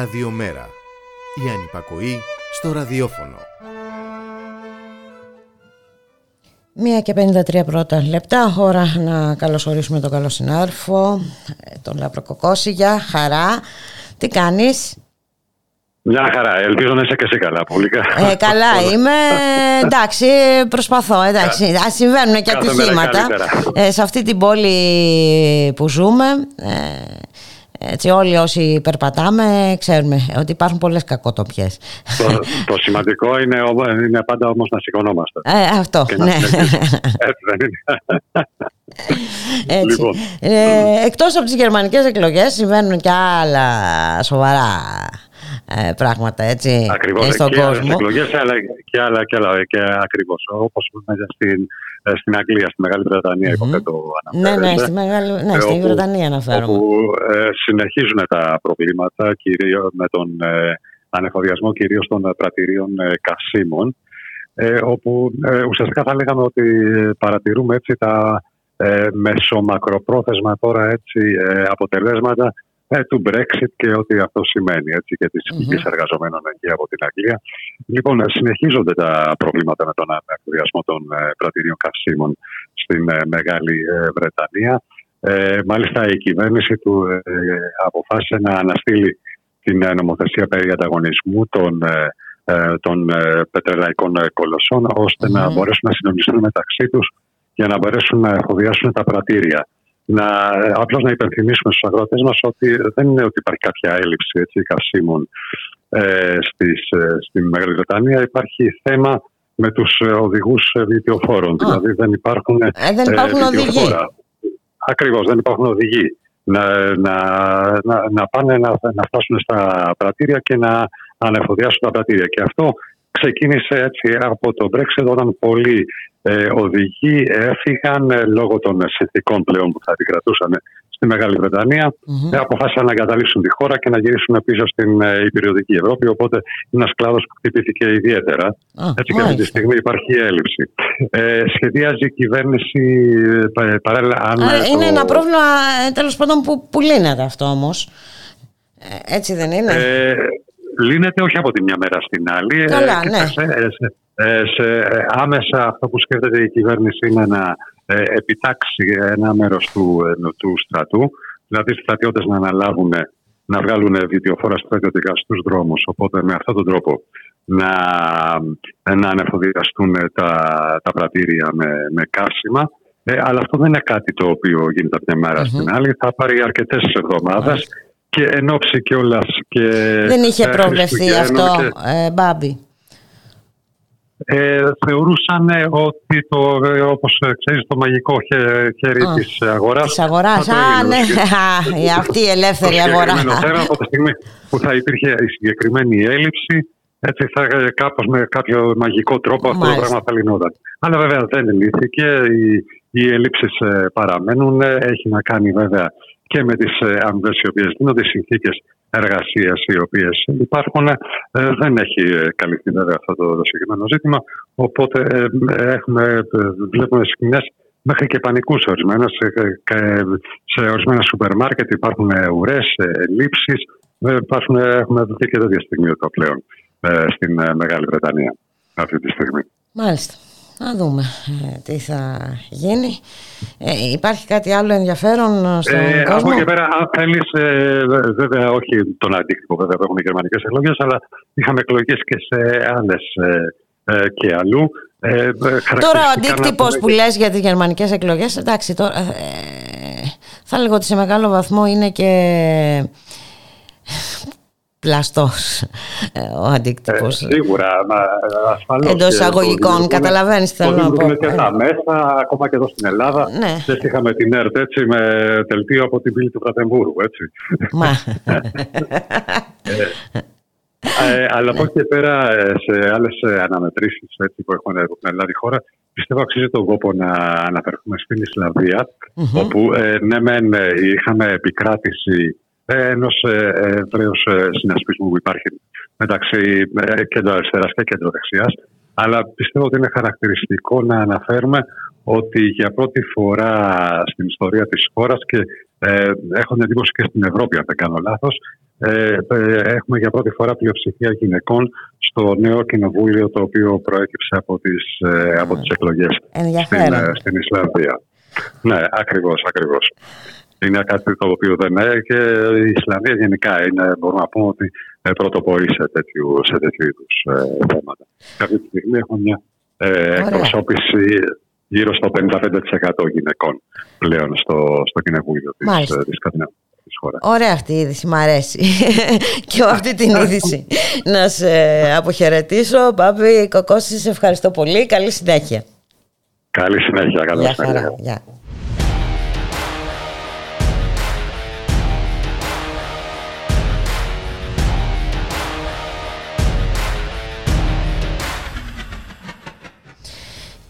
Ραδιομέρα. Η ανυπακοή στο ραδιόφωνο. Μία και 53 πρώτα λεπτά, ώρα να καλωσορίσουμε τον καλό συνάρφο, τον Λαπροκοκόση, για χαρά. Τι κάνεις; Μια χαρά. Ελπίζω να είσαι και εσύ καλά. Πολύ καλά. Ε, καλά είμαι. Εντάξει, προσπαθώ. Εντάξει. Α, συμβαίνουν και Κάθε μέρα ατυχήματα. καλύτερα. Ε, σε αυτή την πόλη που ζούμε, ε, έτσι όλοι όσοι περπατάμε ξέρουμε ότι υπάρχουν πολλές κακοτοπιές. το, το σημαντικό είναι, όμω- είναι πάντα όμως να σηκωνόμαστε. Ε, αυτό, Και να ναι. συνεχίσουμε. Έτσι δεν είναι. Έτσι. Λοιπόν. Ε, εκτός από τις γερμανικές εκλογές συμβαίνουν και άλλα σοβαρά ε, πράγματα έτσι Ακριβώς. ε, στον και άλλες κόσμο. εκλογές αλλά και άλλα και άλλα και ακριβώς. Όπως μέσα στην, ε, στην Αγγλία, στη Μεγάλη Βρετανία υποθέτω Ναι, ναι, αναφέρεται. στη, Μεγάλη, ναι, Ε, στη όπου- Βρετανία αναφέρομαι. όπου ε, συνεχίζουν τα προβλήματα κυρίως με τον ε, ανεφοδιασμό κυρίως των ε, πρατηρίων ε, καυσίμων ε, όπου ε, ουσιαστικά θα λέγαμε ότι ε, παρατηρούμε έτσι τα ε, μεσομακροπρόθεσμα τώρα έτσι ε, αποτελέσματα ε, του Brexit και ό,τι αυτό σημαίνει έτσι, και της mm εργαζομένων εκεί από την Αγγλία. Λοιπόν, ε, συνεχίζονται τα προβλήματα με τον ανεφοδιασμό των ε, πρατηρίων καυσίμων στην ε, Μεγάλη ε, Βρετανία. Ε, μάλιστα η κυβέρνηση του ε, αποφάσισε να αναστείλει την ε, νομοθεσία περί ανταγωνισμού των, ε, ε, των ε, πετρελαϊκών ε, κολοσσών ώστε να μπορέσουν να συντονιστούν μεταξύ τους για να μπορέσουν να εφοδιάσουν τα πρατήρια. Να, ε, απλώς να υπενθυμίσουμε στους αγρότες μας ότι δεν είναι ότι υπάρχει κάποια έλλειψη έτσι, καυσίμων ε, στις, ε, στην Μεγάλη Βρετανία. Υπάρχει θέμα με τους ε, οδηγούς ε, βιτιοφόρων. Δηλαδή δεν υπάρχουν, Ε, δεν υπάρχουν οδηγοί. βιτιοφόρα. Ακριβώς, δεν υπάρχουν οδηγοί. Να, να, να, να πάνε να, να φτάσουν στα πρατήρια και να ανεφοδιάσουν τα πρατήρια. Και αυτό ξεκίνησε έτσι από το Brexit όταν πολλοί ε, οδηγοί έφυγαν ε, λόγω των συνθηκών πλέον που θα επικρατούσαν στη Μεγάλη Βρετανία. Ε, αποφάσισαν να εγκαταλείψουν τη χώρα και να γυρίσουν πίσω στην ε, υπηρετική Ευρώπη. Οπότε είναι ένας κλάδος που χτυπήθηκε ιδιαίτερα. Έτσι και αυτή τη μάλιστα. στιγμή υπάρχει έλλειψη. Ε, σχεδιάζει η κυβέρνηση ε, πα- παράλληλα αν. Α, ε, το- Είναι ένα πρόβλημα ε, τέλος πάντων που, που λύνεται αυτό όμως. Ε, έτσι δεν είναι; Ε, λύνεται όχι από τη μια μέρα στην άλλη. Καλά, Ε, ναι. κοίταξε, ε, σε, ε, σε, ε, άμεσα αυτό που σκέφτεται η κυβέρνηση είναι να ε, επιτάξει ένα μέρος του, ε, του στρατού. Δηλαδή οι στρατιώτες να αναλάβουν να βγάλουν βιντεοφόρα στρατιωτικά στους δρόμους. Οπότε με αυτόν τον τρόπο να, να ανεφοδιαστούν τα, τα πρατήρια με, με καύσιμα. Ε, αλλά αυτό δεν είναι κάτι το οποίο γίνεται από μια μέρα στην άλλη. Θα πάρει αρκετές εβδομάδες και εν ώψη κιόλας και δεν είχε ε, προβλεφθεί Χριστουγέννων αυτό, και- ε, Μπάμπη. ε, θεωρούσαν ε, ότι το, ε, όπως ε, ξέρεις το μαγικό χε- χέρι Α, της αγοράς Της αγοράς. θα το Α, έλυνε. ναι, Και- Α, η αυτή η ελεύθερη το αγορά. συγκεκριμένο θέμα από τη στιγμή που θα υπήρχε η συγκεκριμένη έλλειψη έτσι θα ε, κάπως με κάποιο μαγικό τρόπο αυτό το Μάλιστα. πράγμα θα λυνόταν. Αλλά βέβαια δεν λύθηκε, οι, οι ελλείψεις ε, παραμένουν, Ε, έχει να κάνει βέβαια και με τις ε, αμοιβές οι οποίες δίνονται, οι συνθήκες εργασίας οι οποίες υπάρχουν. Ε, δεν έχει ε, καλυφθεί βέβαια αυτό το, το συγκεκριμένο ζήτημα, οπότε ε, έχουμε, ε, βλέπουμε σκηνές μέχρι και πανικούς ορισμένες. Σε, ε, σε ορισμένα σούπερ μάρκετ υπάρχουν ε, ουρές, ε, λήψεις. Ε, υπάρχουν, ε, έχουμε δει και τέτοια στιγμιότητα πλέον ε, στην ε, Μεγάλη Βρετανία αυτή τη στιγμή. Μάλιστα. Να δούμε ε, τι θα γίνει. Ε, υπάρχει κάτι άλλο ενδιαφέρον στον Ε, από κόσμο; εκεί και πέρα, αν θέλεις, ε, βέβαια, όχι τον αντίκτυπο βέβαια που έχουν οι γερμανικές εκλογές, αλλά είχαμε εκλογές και σε άλλες ε, ε, και αλλού. Ε, ε, Τώρα ο χαρακτηριστικά να αντίκτυπος πούμε που λες για τις γερμανικές εκλογές, εντάξει, τώρα, ε, θα λέγω ότι σε μεγάλο βαθμό είναι και πλαστός ε, ο αντίκτυπος. Ε, σίγουρα, μα, ασφαλώς. Εντός και το εισαγωγικών, δημιουργούν- καταλαβαίνεις τι το θέλω να πω. δημιουργούν και τα μέσα, ακόμα και εδώ στην Ελλάδα. Ναι. Δεν είχαμε την ΕΡΤ έτσι, με τελτίο από την πύλη του Βρατεμβούργου, έτσι. Μα. Ε, αλλά από εκεί και πέρα ε, σε άλλες αναμετρήσεις που έχουν που έχουν λάβει η χώρα, πιστεύω αξίζει τον κόπο να αναφερθούμε στην Ισλανδία, Μμμ. όπου ε, ναι, μεν ε, είχαμε επικράτηση ενός ευρέω συνασπισμού που υπάρχει μεταξύ ε, κέντρο αριστεράς και κέντρο δεξιάς. Αλλά πιστεύω ότι είναι χαρακτηριστικό να αναφέρουμε ότι για πρώτη φορά στην ιστορία της χώρας και ε, έχουν εντύπωση και στην Ευρώπη, αν δεν κάνω λάθος, ε, ε, έχουμε για πρώτη φορά πλειοψηφία γυναικών στο νέο κοινοβούλιο το οποίο προέκυψε από τις, ε, από τις εκλογές στην, Ενδιαφέρον. ε, στην Ισλανδία. Ναι, ακριβώς, ακριβώς. Είναι κάτι το οποίο δεν είναι και η Ισλανδία γενικά είναι, μπορούμε να πούμε ότι ε, πρωτοπορεί σε τέτοιου, σε τέτοιου είδους ε, θέματα. Και αυτή τη στιγμή έχουμε μια ε, εκπροσώπηση γύρω στο 55% γυναικών πλέον στο, στο κοινοβούλιο της, Μάλιστα. ε, της Σκανδιναβίας. της χώρας. Ωραία αυτή η είδηση, μ' αρέσει. και εγώ αυτή την είδηση να σε αποχαιρετήσω. Πάπη Κοκώση, σε ευχαριστώ πολύ. Καλή συνέχεια. Καλή συνέχεια. Καλή Γεια συνέχεια.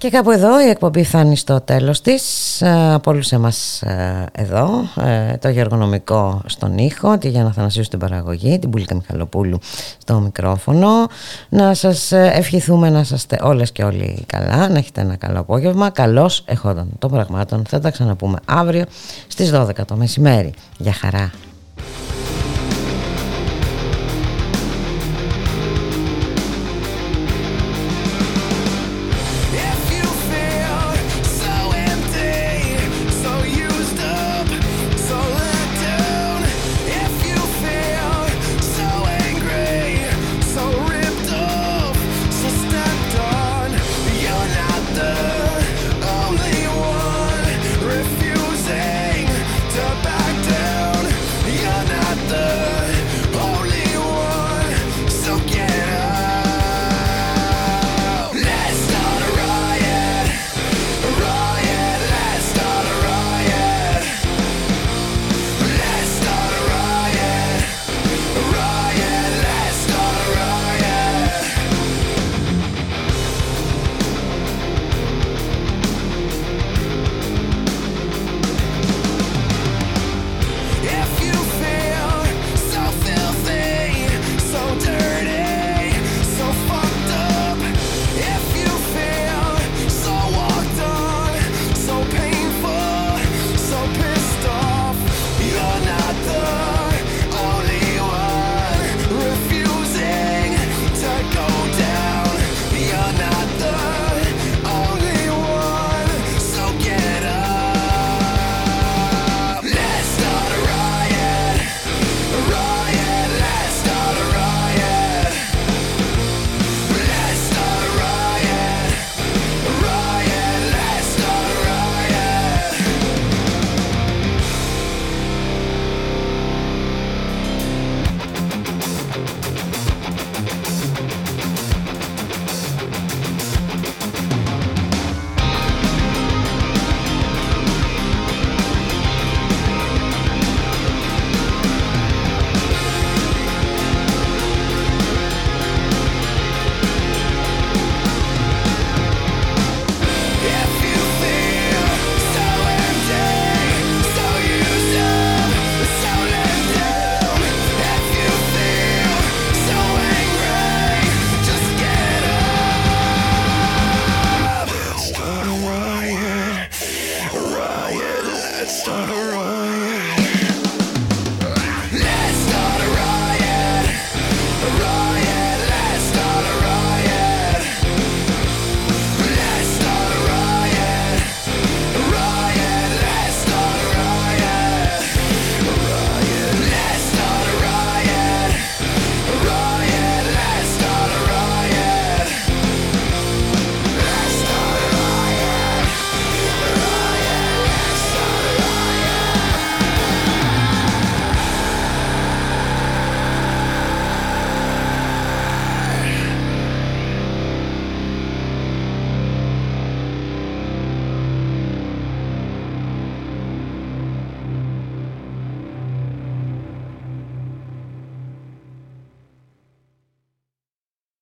Και κάπου εδώ η εκπομπή φτάνει στο τέλος της. Ε, Από όλους εμάς ε, εδώ, ε, το Γεωργονομικό στον ήχο, τη Γιάννα Θανασίου στην παραγωγή, την Πουλίκα Μιχαλοπούλου στο μικρόφωνο. Να σας ε, ευχηθούμε να είστε όλες και όλοι καλά, να έχετε ένα καλό απόγευμα. Καλώς εχόντων των πραγμάτων. Θα τα ξαναπούμε αύριο στις 12 το μεσημέρι. Γεια χαρά.